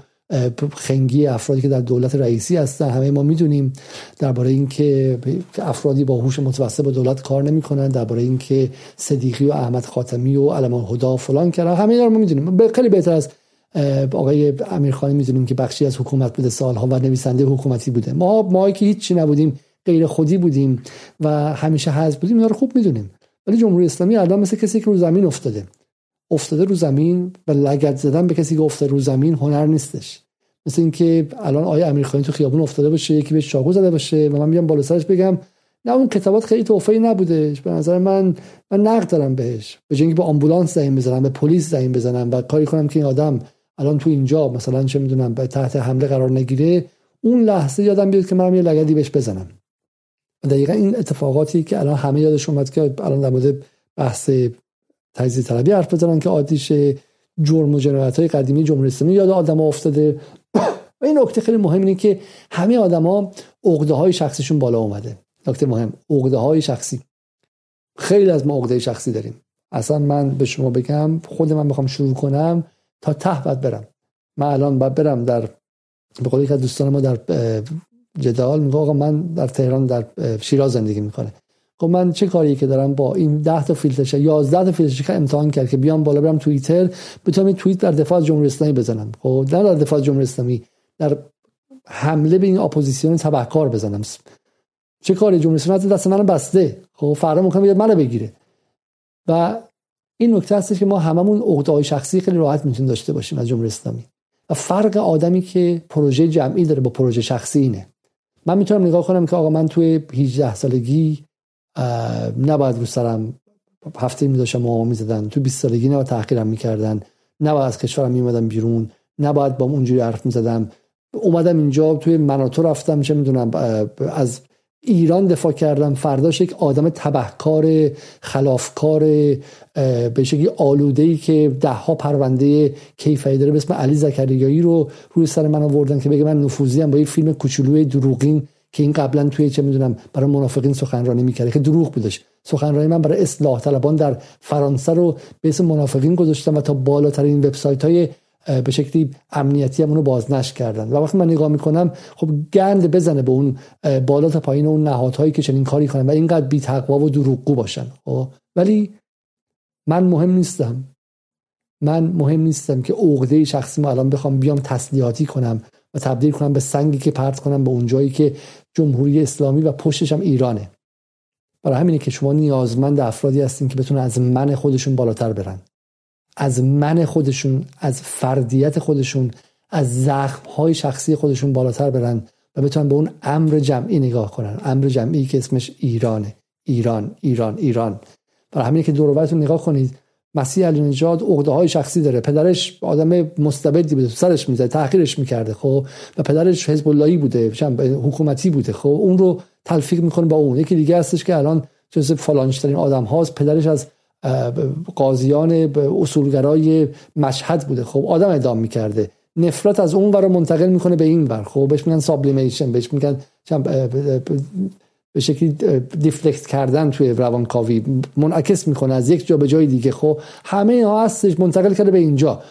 خنگی افرادی که در دولت رئیسی هستن. همه ما می‌دونیم درباره اینکه افرادی با هوش متوسط با دولت کار نمی‌کنن درباره اینکه صدیقی و احمد خاتمی و علم هدا فلان کردن همه رو ما می‌دونیم. خیلی بهتر از آقای امیرخانی می‌دونیم که بخشی از حکومت بوده سالها و نویسنده حکومتی بوده. ما ما که هیچی نبودیم غیر خودی بودیم و همیشه حزب بودیم اینا رو خوب می‌دونیم. ولی جمهوری اسلامی الان مثل کسی که رو زمین افتاده. افتاده رو زمین و لگد زدن به کسی که افتاده رو زمین هنر نیستش. مثل اینکه الان آیا امیرخانی تو خیابون افتاده باشه یکی بهش چاقو زده باشه و من بیام بالا سرش بگم. نه اون کتابات خیلی توفی نبودش به نظر من من نقد دارم بهش. به جنگی به آمبولانس زنگ بزنم به پلیس زنگ بزنم و کاری کنم که این آدم الان تو اینجا مثلا چه می‌دونم به تحت حمله قرار نگیره اون لحظه یادم بیاد که منم یه لگدی بهش بزنم. دقیقا این اتفاقاتی که الان همه یادش اومد که الان در مورد بحث تجزیه طلبی حرف بزنن که عادیشه جرم و جنایت های قدیمی جمهوری اسلامی یاد آدم افتاده. و این نکته خیلی مهم اینه که همه آدما عقده های شخصیشون بالا اومده. نکته مهم عقده های شخصی. خیلی از ما عقده شخصی داریم. اصلا من به شما بگم خود من بخوام شروع کنم. تا ته باید برم. من الان باید برم در به قول از دوستان ما در جدال میگه من در تهران در شیراز زندگی می‌کنه. خب من چه کاری که دارم با این 10 تا فیلتر 11 تا فیلتر امتحان کرد که بیام بالا برم توییتر بتونم این توییت در دفاع از جمهوری اسلامی بزنم. خب نه در دفاع از جمهوری اسلامی در حمله به این اپوزیسیون تبهکار بزنم. چه کاری جمهوری اسلامی؟ دست من بسته. خب فردا ممکنه منو بگیره. و این نکته هستش که ما هممون عقده شخصی خیلی راحت می‌تونیم داشته باشیم از جمهوری اسلامی. و فرق آدمی که پروژه جمعی داره با پروژه شخصی اینه. من می‌تونم نگاه کنم که آقا من توی 18 سالگی نباید رو سرم هفته می داشتم می می‌زدن. تو 20 سالگی نباید تحقیرم می‌کردن. نباید از کشورم میومدم بیرون. نباید با اونجوری حرف می‌زدم. اومدم اینجا توی مناطو رفتم چه می‌دونم از ایران دفاع کردم فرداش یک آدم تبهکار خلافکار به شکلی آلوده که ده ها پرونده کیفری داره به اسم علی زکریایی رو روی سر من آوردن که بگه من نفوذی با یه فیلم کوچولوی دروغین که این قبلا توی چه می‌دونم برای منافقین سخنرانی می‌کرده که دروغ بودش. سخنرانی من برای اصلاح طلبان در فرانسه رو به اسم منافقین گذاشتم و تا بالاترین وبسایت های به شکلی امنیتی هم اونو بازنش کردن. و وقتی من نگاه می‌کنم خب گند بزنه به اون بالا تا پایین اون نهادهایی که چنین کاری کنن و اینقدر بی تقوا و دروغگو باشن. خب ولی من مهم نیستم. من مهم نیستم که عقده شخصی ما الان بخوام بیام تسلیحاتی کنم و تبدیل کنم به سنگی که پرت کنم به اون جایی که جمهوری اسلامی و پشتش هم ایرانه. برای همینه که شما نیازمند افرادی هستین که بتونن از من خودشون بالاتر برن. از من خودشون از فردیت خودشون از زخم های شخصی خودشون بالاتر برن و بتونن به اون امر جمعی نگاه کنن. امر جمعی که اسمش ایرانه. ایران ایران ایران. برای همینه که دور نگاه کنید مسیح علی نجاد عقده های شخصی داره. پدرش آدم مستبدی بوده سرش می‌زد تحقیرش می‌کرده خب؟ و پدرش حزب اللهی بوده حکومتی بوده خب؟ اون رو تلفیق می‌کنه با اون. یکی دیگه هستش که الان جز فلانشترین آدم هاست. پدرش از قاضیان اصولگرای مشهد بوده. خب آدم ادام می‌کرده. نفرت از اون ور منتقل می‌کنه به این ور. خب بهش میگن سابلیمیشن بهش میگن به شکلی دیفلکت کردن توی روانکاوی. منعکس می‌کنه از یک جا به جای دیگه. خب همه اینها هستش منتقل کرده به اینجا.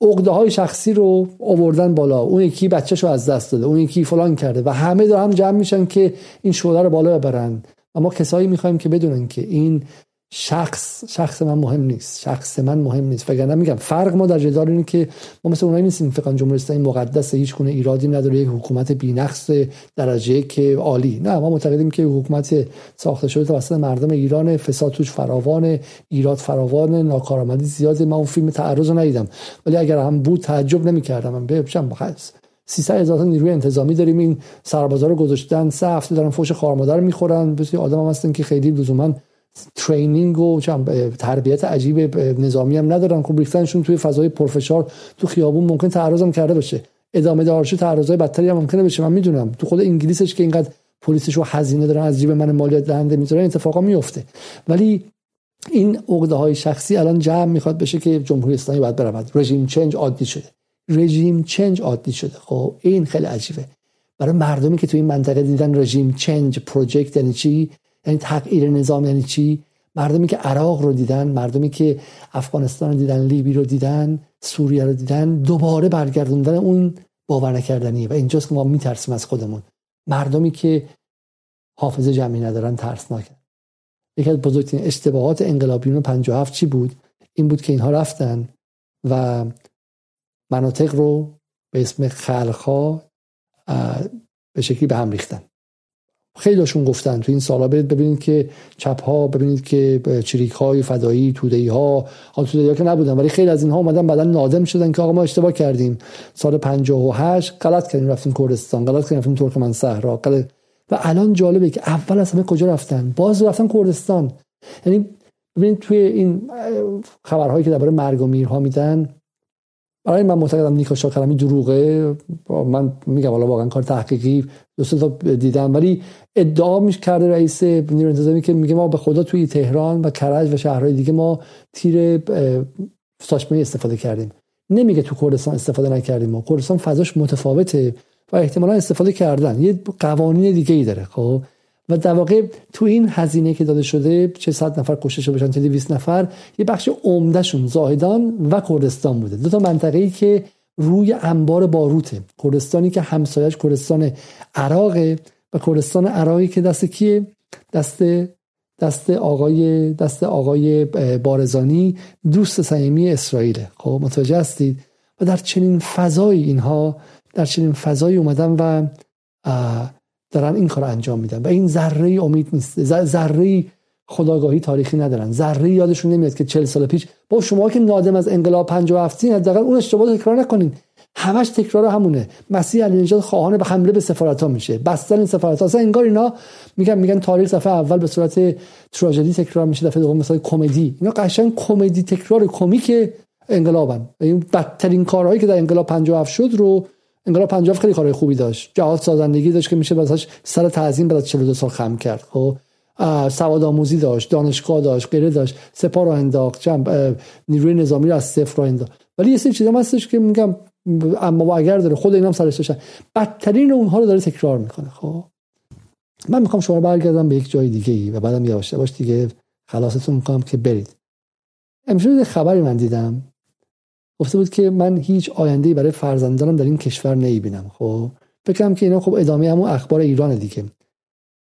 عقده های شخصی رو آوردن بالا. اون یکی بچهش رو از دست داده. اون یکی فلان کرده. و همه دارن هم جمع میشن که این شعله رو بالا ببرن. اما کسایی می‌خوایم که بدونن که این شخص شخص من مهم نیست شخص من مهم نیست. وگرنه میگم فرق ما در جدال اینه که ما مثل اونایی نیستیم فقط جمهوری اسلامی مقدس هیچ گونه ایرادی نداره یک حکومت بی‌نقص درجه که عالی. نه ما معتقدیم که حکومت ساخته شده توسط مردم ایران فساد توش فراوان ایراد فراوان ناکارآمدی زیاده. من اون فیلم تعرض ندیدم. ولی اگر هم بود تعجب نمی‌کردم. من بچم بخص 300 هزار نیروی انتظامی داریم. این سربازا رو گذاشتن سه هفته دارن فوش خارمادر می‌خورن. بسیار آدم هم هستن که خیلی لزوما ترینینگ و تربیت عجیب نظامی هم ندارن. خب ریختنشون توی فضای پرفشار تو خیابون ممکن تعرض کرده باشه. ادامه دارش تعرضای بدتری هم ممکنه بشه من می‌دونم. تو خود انگلیسش که اینقدر پلیسش رو هزینه دارن از جیب من مالیات دهنده می‌ذارن اتفاقا میفته ولی این عقده های شخصی الان جمع می‌خواد بشه که جمهوری اسلامی باید برود. رژیم چنج عادی شده. رژیم چنج عادی شده. خب این خیلی عجیبه. برای مردمی که تو این منطقه دیدن رژیم چنج پروژکت یعنی چی؟ یعنی تغییر نظام یعنی چی؟ مردمی که عراق رو دیدن مردمی که افغانستان رو دیدن لیبی رو دیدن سوریه رو دیدن دوباره برگردوندن اون باور نکردنیه و اینجاست که ما میترسیم از خودمون. مردمی که حافظه جمعی ندارن ترسناکن یکی از بزرگترین اشتباهات انقلابیون 57 چی بود؟ این بود که اینها رفتن و مناطق رو به اسم خلخا به شکلی به هم ریختن. خیلیشون گفتن تو این سالا برید ببینید که چپ ها ببینید که چریک های فدایی توده ها توده ها که نبودن ولی خیلی از اینها اومدن بعدا نادم شدن که آقا ما اشتباه کردیم. سال 58 غلط کردیم رفتیم کردستان غلط کردیم رفتیم ترکمن صحرا غلط. و الان جالبه که اول از همه کجا رفتن؟ باز رفتن کردستان. یعنی ببینید توی این خبرهایی که درباره مرگ و میرها میدن برای من معتقدم نیکا شاکرمی دروغه. من میگم حالا واقعا کار تحقیقی دوست تا دیدم. ولی ادعا میش کرده رئیس نیروی انتظامی که میگه ما به خدا توی تهران و کرج و شهرهای دیگه ما تیر ساچمه استفاده کردیم. نمیگه تو کردستان استفاده نکردیم ما. کردستان فضاش متفاوته و احتمالا استفاده کردن. یه قوانین دیگه ای داره خب؟ و در واقع تو این هزینه که داده شده چه صد نفر کشته بشن تا 200 نفر یه بخش عمدهشون زاهدان و کردستان بوده. دو تا منطقه ای که روی انبار باروته. کردستانی که همسایش کردستان عراقه و کردستان عراقی که دست کیه؟ دست دست آقای دست آقای بارزانی دوست صمیمی اسرائیل خب متوجه هستید؟ و در چنین فضایی اینها در چنین فضایی اومدن و دارن این کار انجام میدن. و این ذره امید نیست. ذره خداگاهی تاریخی ندارن. ذره یادشون نمیاد که 40 سال پیش با شما که نادم از انقلاب 57 حداقل اون اشتباه تکرار نکنین. همش تکرار همونه. مسیح علی نژاد خواهان به حمله به سفارت ها میشه. بستن این سفارت ها اصلا انگار اینا میگن میگن تاریخ صفحه اول به صورت تراژدی تکرار میشه. دفعه دوم مثلا کمدی. اینا قشنگ کمدی تکرار کمیک انقلابن. این بدترین کارهایی که در انقلاب 57 شد رو انقلاب 57 خیلی کارهای خوبی داشت. جهاد سازندگی داشت که میشه واسش سر تعظیم بعد از 42 سال خم کرد. خب سواد آموزی داشت دانشگاه داشت غیره داشت سپاه رو انداخت نیروی نظامی رو از صفر رو ولی یه سری چیزا هستش که میگم اما و اگر داره خود اینام سرش داشتن. بدترین اونها رو داره تکرار می‌کنه. خب من می‌خوام شما برگردم به یک جای دیگه ای و بعدم یواش یواش دیگه خلاصتون می‌کنم که برید امروز خبری من دیدم گفته بود که من هیچ آینده برای فرزندانم در این کشور نمی‌بینم. خب فکرم که اینا خب ادامه همون اخبار ایران دیگه.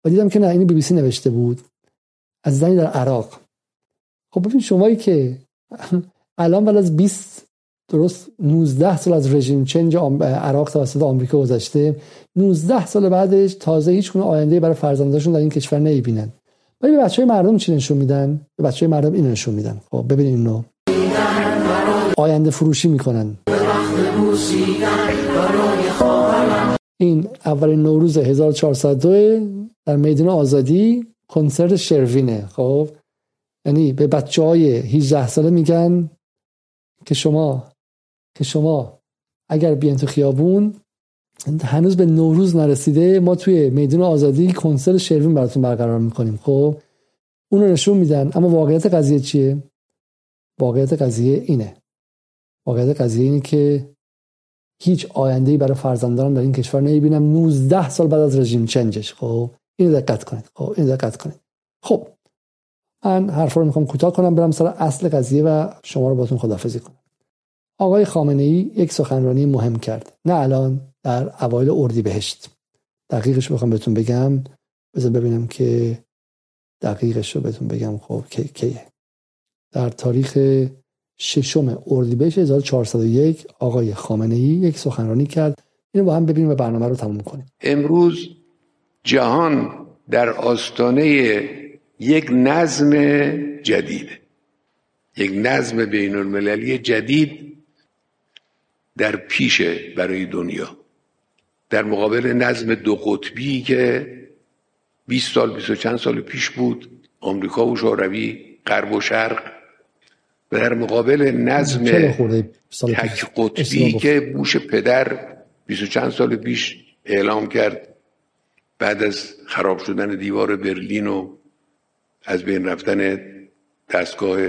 و دیدم که نه این بی بی سی نوشته بود. از زنی در عراق. خب ببین شمایی که الان بعد از 20 درست 19 سال از رژیم چنج عراق توسط آمریکا گذشته 19 سال بعدش تازه هیچ گونه آینده برای فرزندانشون در این کشور نمی‌بینن. ولی به بچه مردم چی نشون میدن؟ به بچه مردم این نشون میدن. خب ببینید اینو. آینده فروشی می‌کنن. این اولین نوروز 1402 در میدان آزادی کنسرت شروینه خب؟ یعنی به بچه های 18 ساله میگن که شما که شما اگر بیان تو خیابون هنوز به نوروز نرسیده ما توی میدان آزادی کنسرت شروین براتون برقرار می‌کنیم خب؟ اون رو نشون میدن. اما واقعیت قضیه چیه؟ واقعیت قضیه اینه. واقعیت قضیه اینه که هیچ آینده برای فرزندانم در این کشور نمی‌بینم. 19 سال بعد از رژیم چنجش. خب اینو دقت کنید. خب اینو دقت کنید. خب من حرفا رو می‌خوام کوتاه کنم برم سر اصل قضیه و شما رو باتون خدافزی کنم. آقای خامنه ای یک سخنرانی مهم کرد. نه الان در اوایل اردی بهشت دقیقش بخوام بهتون بگم. بذار ببینم که دقیقش رو بهتون بگم. خب کی کیه؟ در تاریخ ششم اردیبهشت 1401 آقای خامنه ای یک سخنرانی کرد. اینو با هم ببینیم و برنامه رو تموم کنیم. امروز جهان در آستانه یک نظم جدید یک نظم بین المللی جدید در پیش برای دنیا. در مقابل نظم دو قطبی که 20 سال 20 چند سال پیش بود آمریکا و شوروی غرب و شرق و در مقابل نظم تک قطبی که بوش پدر 20 چند سال پیش اعلام کرد بعد از خراب شدن دیوار برلین و از بین رفتن دستگاه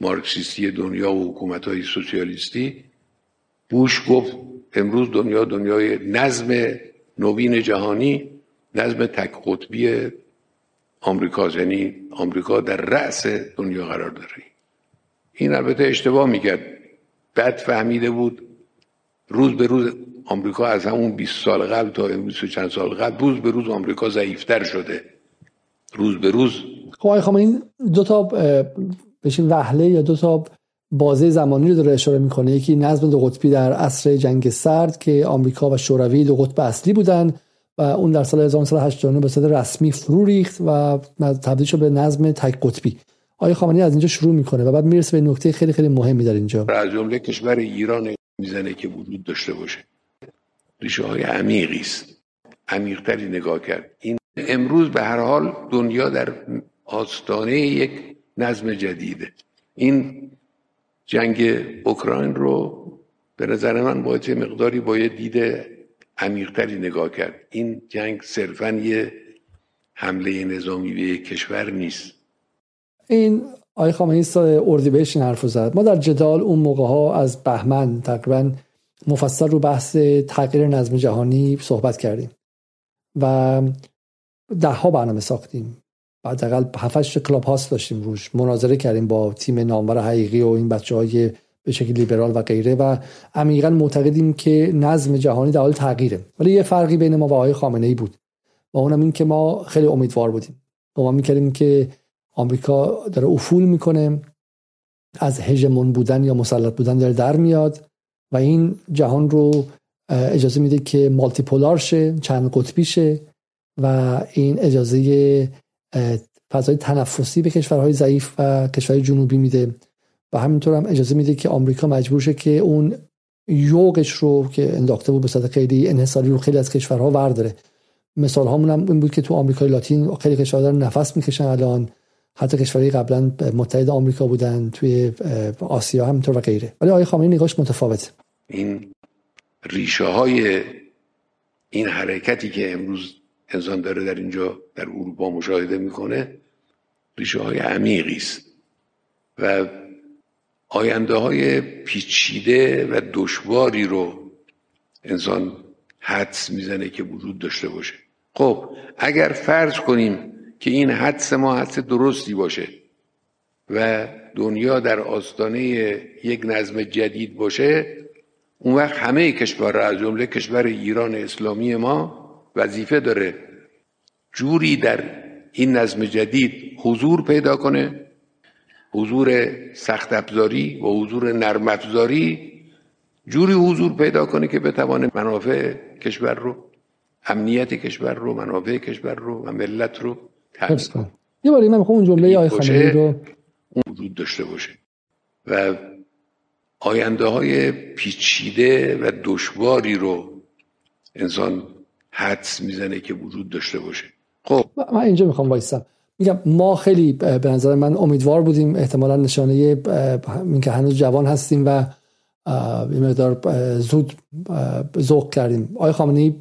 مارکسیستی دنیا و حکومت های سوسیالیستی بوش گفت امروز دنیا دنیای نظم نوین جهانی نظم تک قطبی آمریکا یعنی آمریکا در رأس دنیا قرار داره. این البته اشتباه می‌کرد. بد فهمیده بود. روز به روز آمریکا از همون 20 سال قبل تا امروز چند سال قبل روز به روز آمریکا ضعیفتر شده. روز به روز. خب آقای این دو تا بشین وحله یا دو تا بازه زمانی رو داره اشاره می‌کنه. یکی نظم دو قطبی در عصر جنگ سرد که آمریکا و شوروی دو قطب اصلی بودن و اون در سال 1989 به صورت رسمی فرو ریخت و تبدیل شد به نظم تک قطبی. آقای خامنه‌ای از اینجا شروع می‌کنه و بعد می‌رسه به نکته خیلی خیلی مهمی در اینجا. از جمله کشور ایران می‌زنه که وجود داشته باشه. ریشه های عمیقی است. عمیقتری نگاه کرد. این امروز به هر حال دنیا در آستانه یک نظم جدیده. این جنگ اوکراین رو به نظر من باید مقداری باید دیده عمیقتری نگاه کرد. این جنگ صرفا یه حمله نظامی به کشور نیست. این آقای خامنه‌ای اردی بهش این حرف زد. ما در جدال اون موقع ها از بهمن تقریبا مفصل رو بحث تغییر نظم جهانی صحبت کردیم و ده ها برنامه ساختیم. حداقل 7 کلاب هاست داشتیم روش. مناظره کردیم با تیم نامور حقیقی و این بچه های به شکل لیبرال و غیره و عمیقا معتقدیم که نظم جهانی در حال تغییره. ولی یه فرقی بین ما و آقای خامنه ای بود. و اونم این که ما خیلی امیدوار بودیم. ما می‌کردیم که آمریکا داره افول می‌کنه از هژمون بودن یا مسلط بودن داره در میاد و این جهان رو اجازه میده که مالتی پولار شه چند قطبی شه و این اجازه فضای تنفسی به کشورهای ضعیف و کشورهای جنوبی میده. و همینطور هم اجازه میده که آمریکا مجبور شه که اون یوگش رو که انداخته بود به صورت خیلی انحصاری رو خیلی از کشورها ورداره. مثال هامون هم این بود که تو آمریکای لاتین خیلی کشورها دارن نفس می‌کشن الان. حتی کشورهای قبلا متحد آمریکا بودن توی آسیا همینطور و غیره. ولی آقای خامنه‌ای نگاهش متفاوته. این ریشه های این حرکتی که امروز انسان داره در اینجا در اروپا مشاهده می‌کنه ریشه های عمیقی است. و آینده های پیچیده و دشواری رو انسان حدس می‌زنه که وجود داشته باشه. خب اگر فرض کنیم که این حدس ما حدس درستی باشه و دنیا در آستانه یک نظم جدید باشه اون وقت همه کشور از جمله کشور ایران اسلامی ما وظیفه داره جوری در این نظم جدید حضور پیدا کنه حضور سخت افزاری و حضور نرم افزاری جوری حضور پیدا کنه که بتوانه منافع کشور رو امنیت کشور رو منافع کشور رو و ملت رو حفظ کن. یه باری من می‌خوام اون جمله آقای خامنه‌ای رو وجود داشته باشه. و آینده های پیچیده و دشواری رو انسان حدس می‌زنه که وجود داشته باشه. خب. من اینجا می‌خوام وایستم میگم ما خیلی به نظر من امیدوار بودیم احتمالا نشانه این که هنوز جوان هستیم و این مقدار زود ذوق کردیم. آقای خامنه‌ای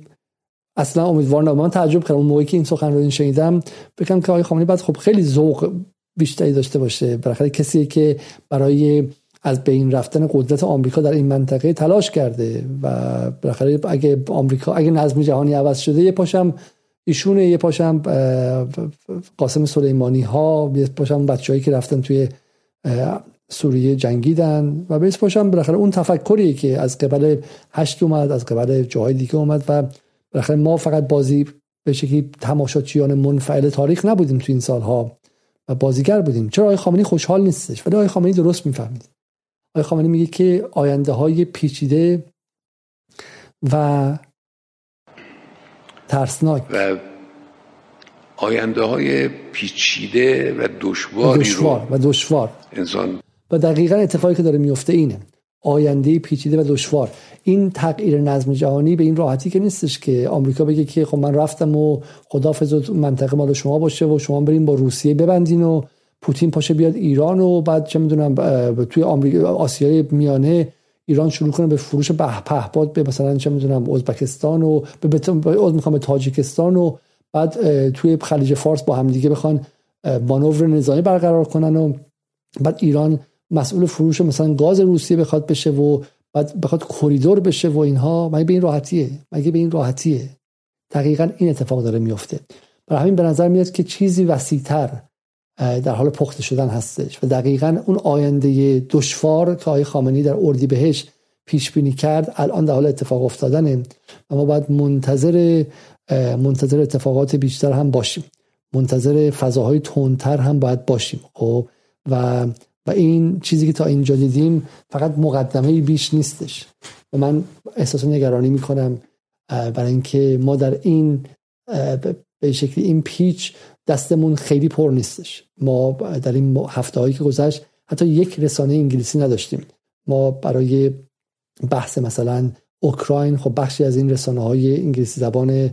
اصلا امیدوار من تعجب کردم. اون موقعی که این سخن رو شنیدم بگم که آقای خامنه‌ای بعد خب خیلی ذوق بیشتری داشته باشه. بالاخره کسی که برای از بین رفتن قدرت آمریکا در این منطقه تلاش کرده و بالاخره اگه آمریکا اگه نظم جهانی عوض شده یه پاشم ایشونه یه پاشم قاسم سلیمانی ها یه پاشم بچههایی که رفتن توی سوریه جنگیدن و به پاشم بالاخره اون تفکری که از قبل هشت اومد از قبل جاهای دیگه اومد و بالاخره ما فقط بازی به شکلی تماشاچیان منفعل تاریخ نبودیم تو این سالها و بازیگر بودیم. چرا آقای خامنه‌ای خوشحال نیستش؟ ولی آقای خامنه‌ای درست می‌فهمید. آقای خامنه‌ای میگه که آینده های پیچیده و ترسناک. و آینده های پیچیده و دشواری دشوار و دشوار. انسان و دقیقا اتفاقی که داره میفته اینه. آینده پیچیده و دشوار. این تغییر نظم جهانی به این راحتی که نیستش که آمریکا بگه که خب من رفتم و خدافظ منطقه مال شما باشه و شما بریم با روسیه ببندین و پوتین پاشه بیاد ایران و بعد چه می‌دونم توی آمریکا آسیای میانه ایران شروع کنه به فروش به پهپاد به مثلا چه می‌دونم ازبکستان و به می‌خوام به تاجیکستان و بعد توی خلیج فارس با همدیگه بخوان مانور نظامی برقرار کنن و بعد ایران مسئول فروش مثلا گاز روسیه بخواد بشه و بعد بخواد کریدور بشه و اینها مگه به این راحتیه؟ مگه به این راحتیه؟ دقیقا این اتفاق داره میفته. برای همین به نظر میاد که چیزی وسیعتر در حال پخته شدن هستش و دقیقا اون آینده دشوار که آقای خامنی در اردی بهش پیش بینی کرد الان در حال اتفاق افتادنه. و ما باید منتظر منتظر اتفاقات بیشتر هم باشیم. منتظر فضاهای تندتر هم باید باشیم. خب؟ و و این چیزی که تا اینجا دیدیم فقط مقدمه بیش نیستش. و من احساس نگرانی می‌کنم برای اینکه ما در این به شکلی این پیچ دستمون خیلی پر نیستش. ما در این هفته هایی که گذشت حتی یک رسانه انگلیسی نداشتیم. ما برای بحث مثلا اوکراین خب بخشی از این رسانه های انگلیسی زبان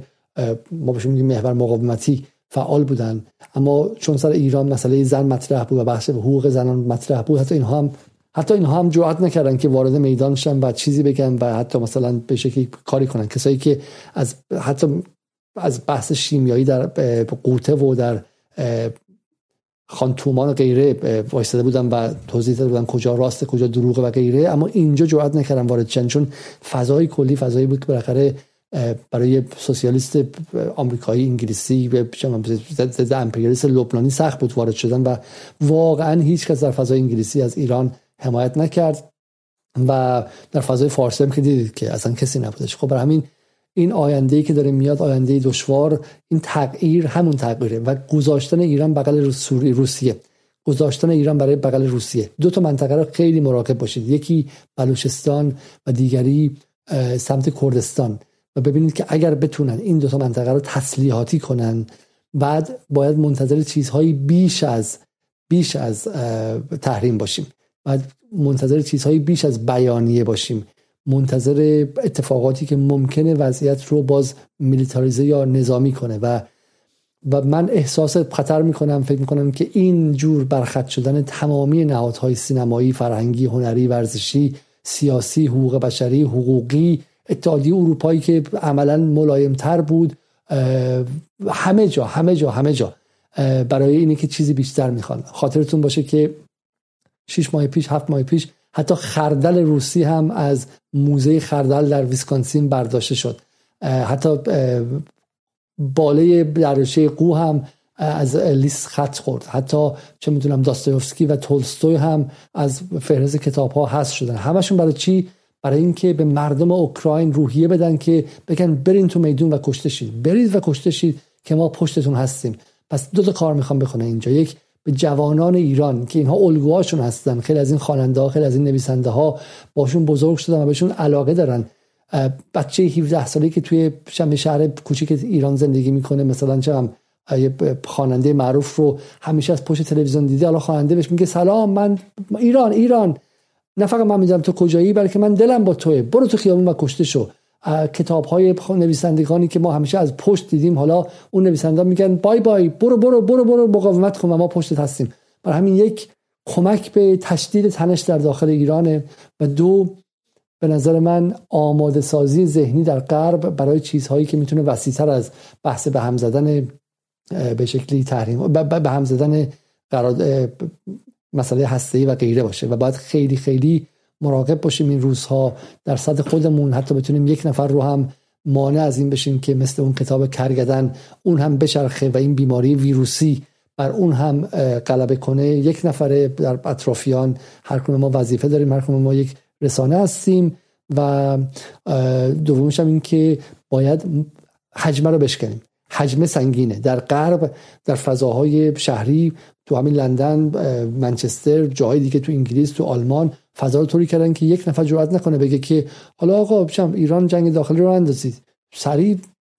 ما بهشون میگیم محور مقاومتی فعال بودن. اما چون سر ایران مسئله زن مطرح بود و بحث حقوق زنان مطرح بود حتی اینها هم حتی اینها هم جرئت نکردن که وارد میدان شن و چیزی بگن و حتی مثلا به شکلی کاری کنن. کسایی که از حتی از بحث شیمیایی در قوطه و در خانتومان و غیره وایستاده بودن و توضیح داده بودن کجا راست کجا دروغه و غیره. اما اینجا جرئت نکردن وارد شن. چون فضای کلی فضایی بود که بالاخره برای سوسیالیست آمریکایی انگلیسی به ضد امپریالیست لبنانی سخت بود وارد شدن و واقعا هیچ کس در فضای انگلیسی از ایران حمایت نکرد و در فضای فارسی هم که دیدید که اصلا کسی نبودش. خب برای همین این آینده که داره میاد آینده دشوار این تغییر همون تغییره و گذاشتن ایران بغل روسیه. گذاشتن ایران برای بغل روسیه. دو تا منطقه رو خیلی مراقب باشید. یکی بلوچستان و دیگری سمت کردستان. و ببینید که اگر بتونن این دو تا منطقه رو تسلیحاتی کنن بعد باید منتظر چیزهایی بیش از بیش از تحریم باشیم. بعد منتظر چیزهایی بیش از بیانیه باشیم. منتظر اتفاقاتی که ممکنه وضعیت رو باز میلیتاریزه یا نظامی کنه. و و من احساس خطر می‌کنم فکر می‌کنم که این جور برخط شدن تمامی نهادهای سینمایی فرهنگی هنری ورزشی سیاسی حقوق بشری حقوقی اتحادیه اروپایی که عملا ملایمتر بود همه جا همه جا همه جا. برای اینه که چیزی بیشتر می‌خوان. خاطرتون باشه که شش ماه پیش هفت ماه پیش حتی خردل روسی هم از موزه خردل در ویسکانسین برداشته شد. حتی باله دریاچه قو هم از لیست خط خورد. حتی چه می‌دونم داستایوفسکی و تولستوی هم از فهرست کتاب ها هست شدن. همشون برای چی؟ برای اینکه به مردم اوکراین روحیه بدن که بگن برین تو میدون و کشته شید. برید و کشته شید که ما پشتتون هستیم. پس دو تا کار می‌خوام بکنه اینجا. یک به جوانان ایران که اینها الگوهاشون هستن. خیلی از این خواننده ها خیلی از این نویسنده ها باشون بزرگ شدن و بهشون علاقه دارن. بچه 17 ساله که توی شهر کوچیک ایران زندگی می‌کنه مثلا چه خواننده معروف رو همیشه از پشت تلویزیون دیده. حالا خواننده بهش میگه سلام من ایران ایران. نه فقط من می‌دونم تو کجایی بلکه من دلم با توه. برو تو خیابون و کشته شو. کتاب های نویسندگانی که ما همیشه از پشت دیدیم حالا اون نویسنده میگن بای بای برو برو برو برو مقاومت کن و ما پشتت هستیم. برای همین یک کمک به تشدید تنش در داخل ایرانه و دو به نظر من آماده سازی ذهنی در غرب برای چیزهایی که می‌تونه وسیعتر از بحث به هم زدن به شکلی تحریم به هم زدن مسئله هسته و غیره باشه و باید خیلی خیلی مراقب باشیم این روزها در صد خودمون حتی بتونیم یک نفر رو هم مانع از این بشیم که مثل اون کتاب کرگدن اون هم بچرخه و این بیماری ویروسی بر اون هم غلبه کنه. یک نفره در اطرافیان هر ما وظیفه داریم هر ما یک رسانه هستیم و دومش هم این که باید حجمه رو بشکنیم. حجم سنگینه. در غرب در فضاهای شهری تو همین لندن منچستر جاهای دیگه تو انگلیس تو آلمان فضا رو طوری کردن که یک نفر جرئت نکنه بگه که حالا آقا بشم ایران جنگ داخلی رو اندازید. سریع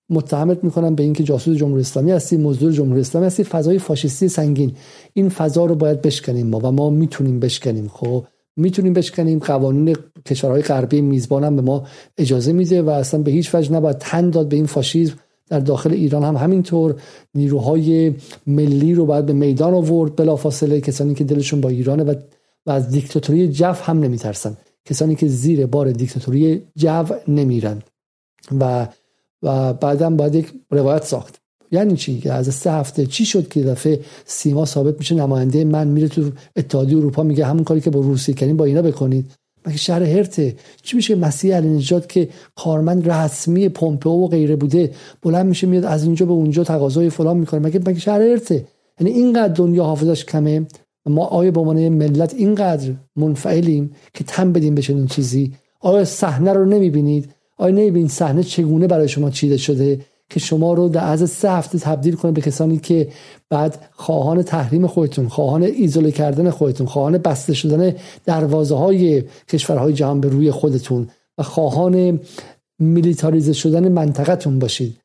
متهمت می‌کنن به اینکه جاسوس جمهوری اسلامی هستی مزدور جمهوری اسلامی هستی فضای فاشیستی سنگین. این فضا رو باید بشکنیم ما و ما می‌تونیم بشکنیم. خب می‌تونیم بشکنیم. قوانین کشورهای غربی میزبان هم به ما اجازه میده و اصلا به هیچ وجه نباید تن داد به این فاشیسم در داخل ایران هم همینطور نیروهای ملی رو باید به میدان آورد بلافاصله کسانی که دلشون با ایرانه و, و از دیکتاتوری جو هم نمیترسن. کسانی که زیر بار دیکتاتوری جو نمیرن. و و بعدم باید یک روایت ساخت. یعنی چی؟ که از سه هفته چی شد که دفعه سیما ثابت میشه؟ نماینده من میره تو اتحادیه اروپا میگه همون کاری که با روسیه کردین با اینا بکنید. مگه شهر هرته چی میشه مسیح علی نجات که کارمند رسمی پومپئو و غیره بوده بلند میشه میاد از اینجا به اونجا تقاضای فلان می‌کنه؟ مگه مگه شهر هرته یعنی اینقدر دنیا حافظش کمه؟ ما آیا به عنوان ملت اینقدر منفعلیم که تم بدیم به چنین چیزی؟ آیا صحنه رو نمی‌بینید؟ آیا نمی‌بینید صحنه چگونه برای شما چیده شده؟ که شما رو در از سه هفته تبدیل کنه به کسانی که بعد خواهان تحریم خودتون خواهان ایزوله کردن خودتون خواهان بسته شدن دروازه های کشورهای جهان به روی خودتون و خواهان میلیتاریزه شدن منطقتون باشید.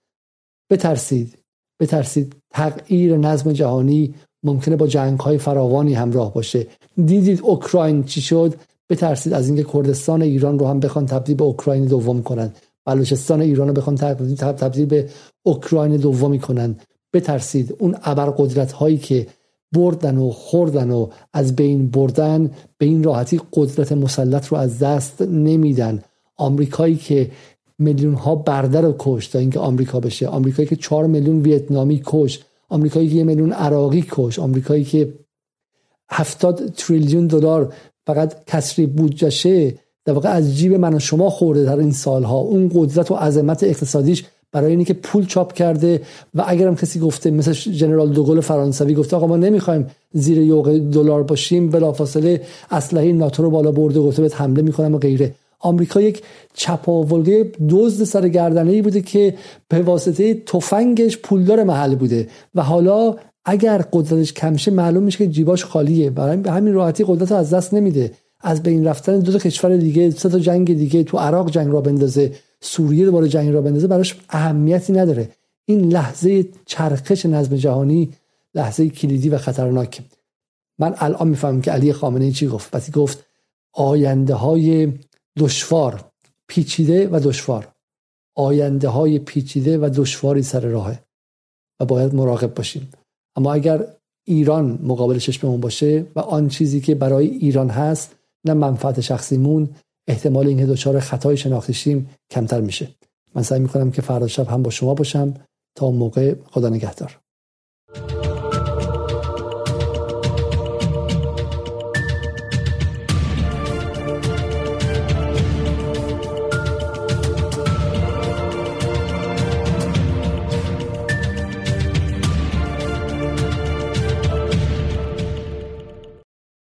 بترسید بترسید. تغییر نظم جهانی ممکنه با جنگ های فراوانی همراه باشه. دیدید اوکراین چی شد؟ بترسید از اینکه کردستان ایران رو هم بخوان تبدیل به اوکراین دوم کنن. بلوچستان ایران رو بخوان تبدیل به اوکراین دومی کنن بترسید اون ابر قدرت هایی که بردن و خوردن و از بین بردن به این راحتی قدرت مسلط رو از دست نمیدن. آمریکایی که میلیون ها برده رو کش تا اینکه آمریکا بشه. آمریکایی که چهار میلیون ویتنامی کش. آمریکایی که یه میلیون عراقی کش. آمریکایی که هفتاد تریلیون دلار فقط کسری بودجشه در واقع از جیب من و شما خورده در این سالها. اون قدرت و عظمت اقتصادیش برای اینکه پول چاپ کرده و اگرم کسی گفته مثل جنرال دوگل فرانسوی گفته آقا ما نمی‌خوایم زیر یوغ دلار باشیم بلافاصله اسلحه ناتو رو بالا برده گفته بهت حمله می‌کنم و غیره. آمریکا یک چپاولگه دزد سر گردنه بوده که به واسطه تفنگش پولدار محل بوده و حالا اگر قدرتش کمشه معلوم میشه که جیباش خالیه. برای همین راحتی قدرت از دست نمیده. از بین رفتن دو تا کشور دیگه سه تا جنگ دیگه تو عراق جنگ را بندازه سوریه دوباره جنگ را بندازه براش اهمیتی نداره. این لحظه چرخش نظم جهانی لحظه کلیدی و خطرناک من الان می‌فهمم که علی خامنه چی گفت. وقتی گفت آینده های دشوار پیچیده و دشوار. آینده های پیچیده و دشواری سر راهه و باید مراقب باشیم. اما اگر ایران مقابل چشممون باشه و آن چیزی که برای ایران هست نه منفعت شخصیمون احتمال اینکه دچار خطای شناخته شیم کمتر میشه. من سعی می‌کنم که فردا شب هم با شما باشم. تا موقع خدا نگهدار.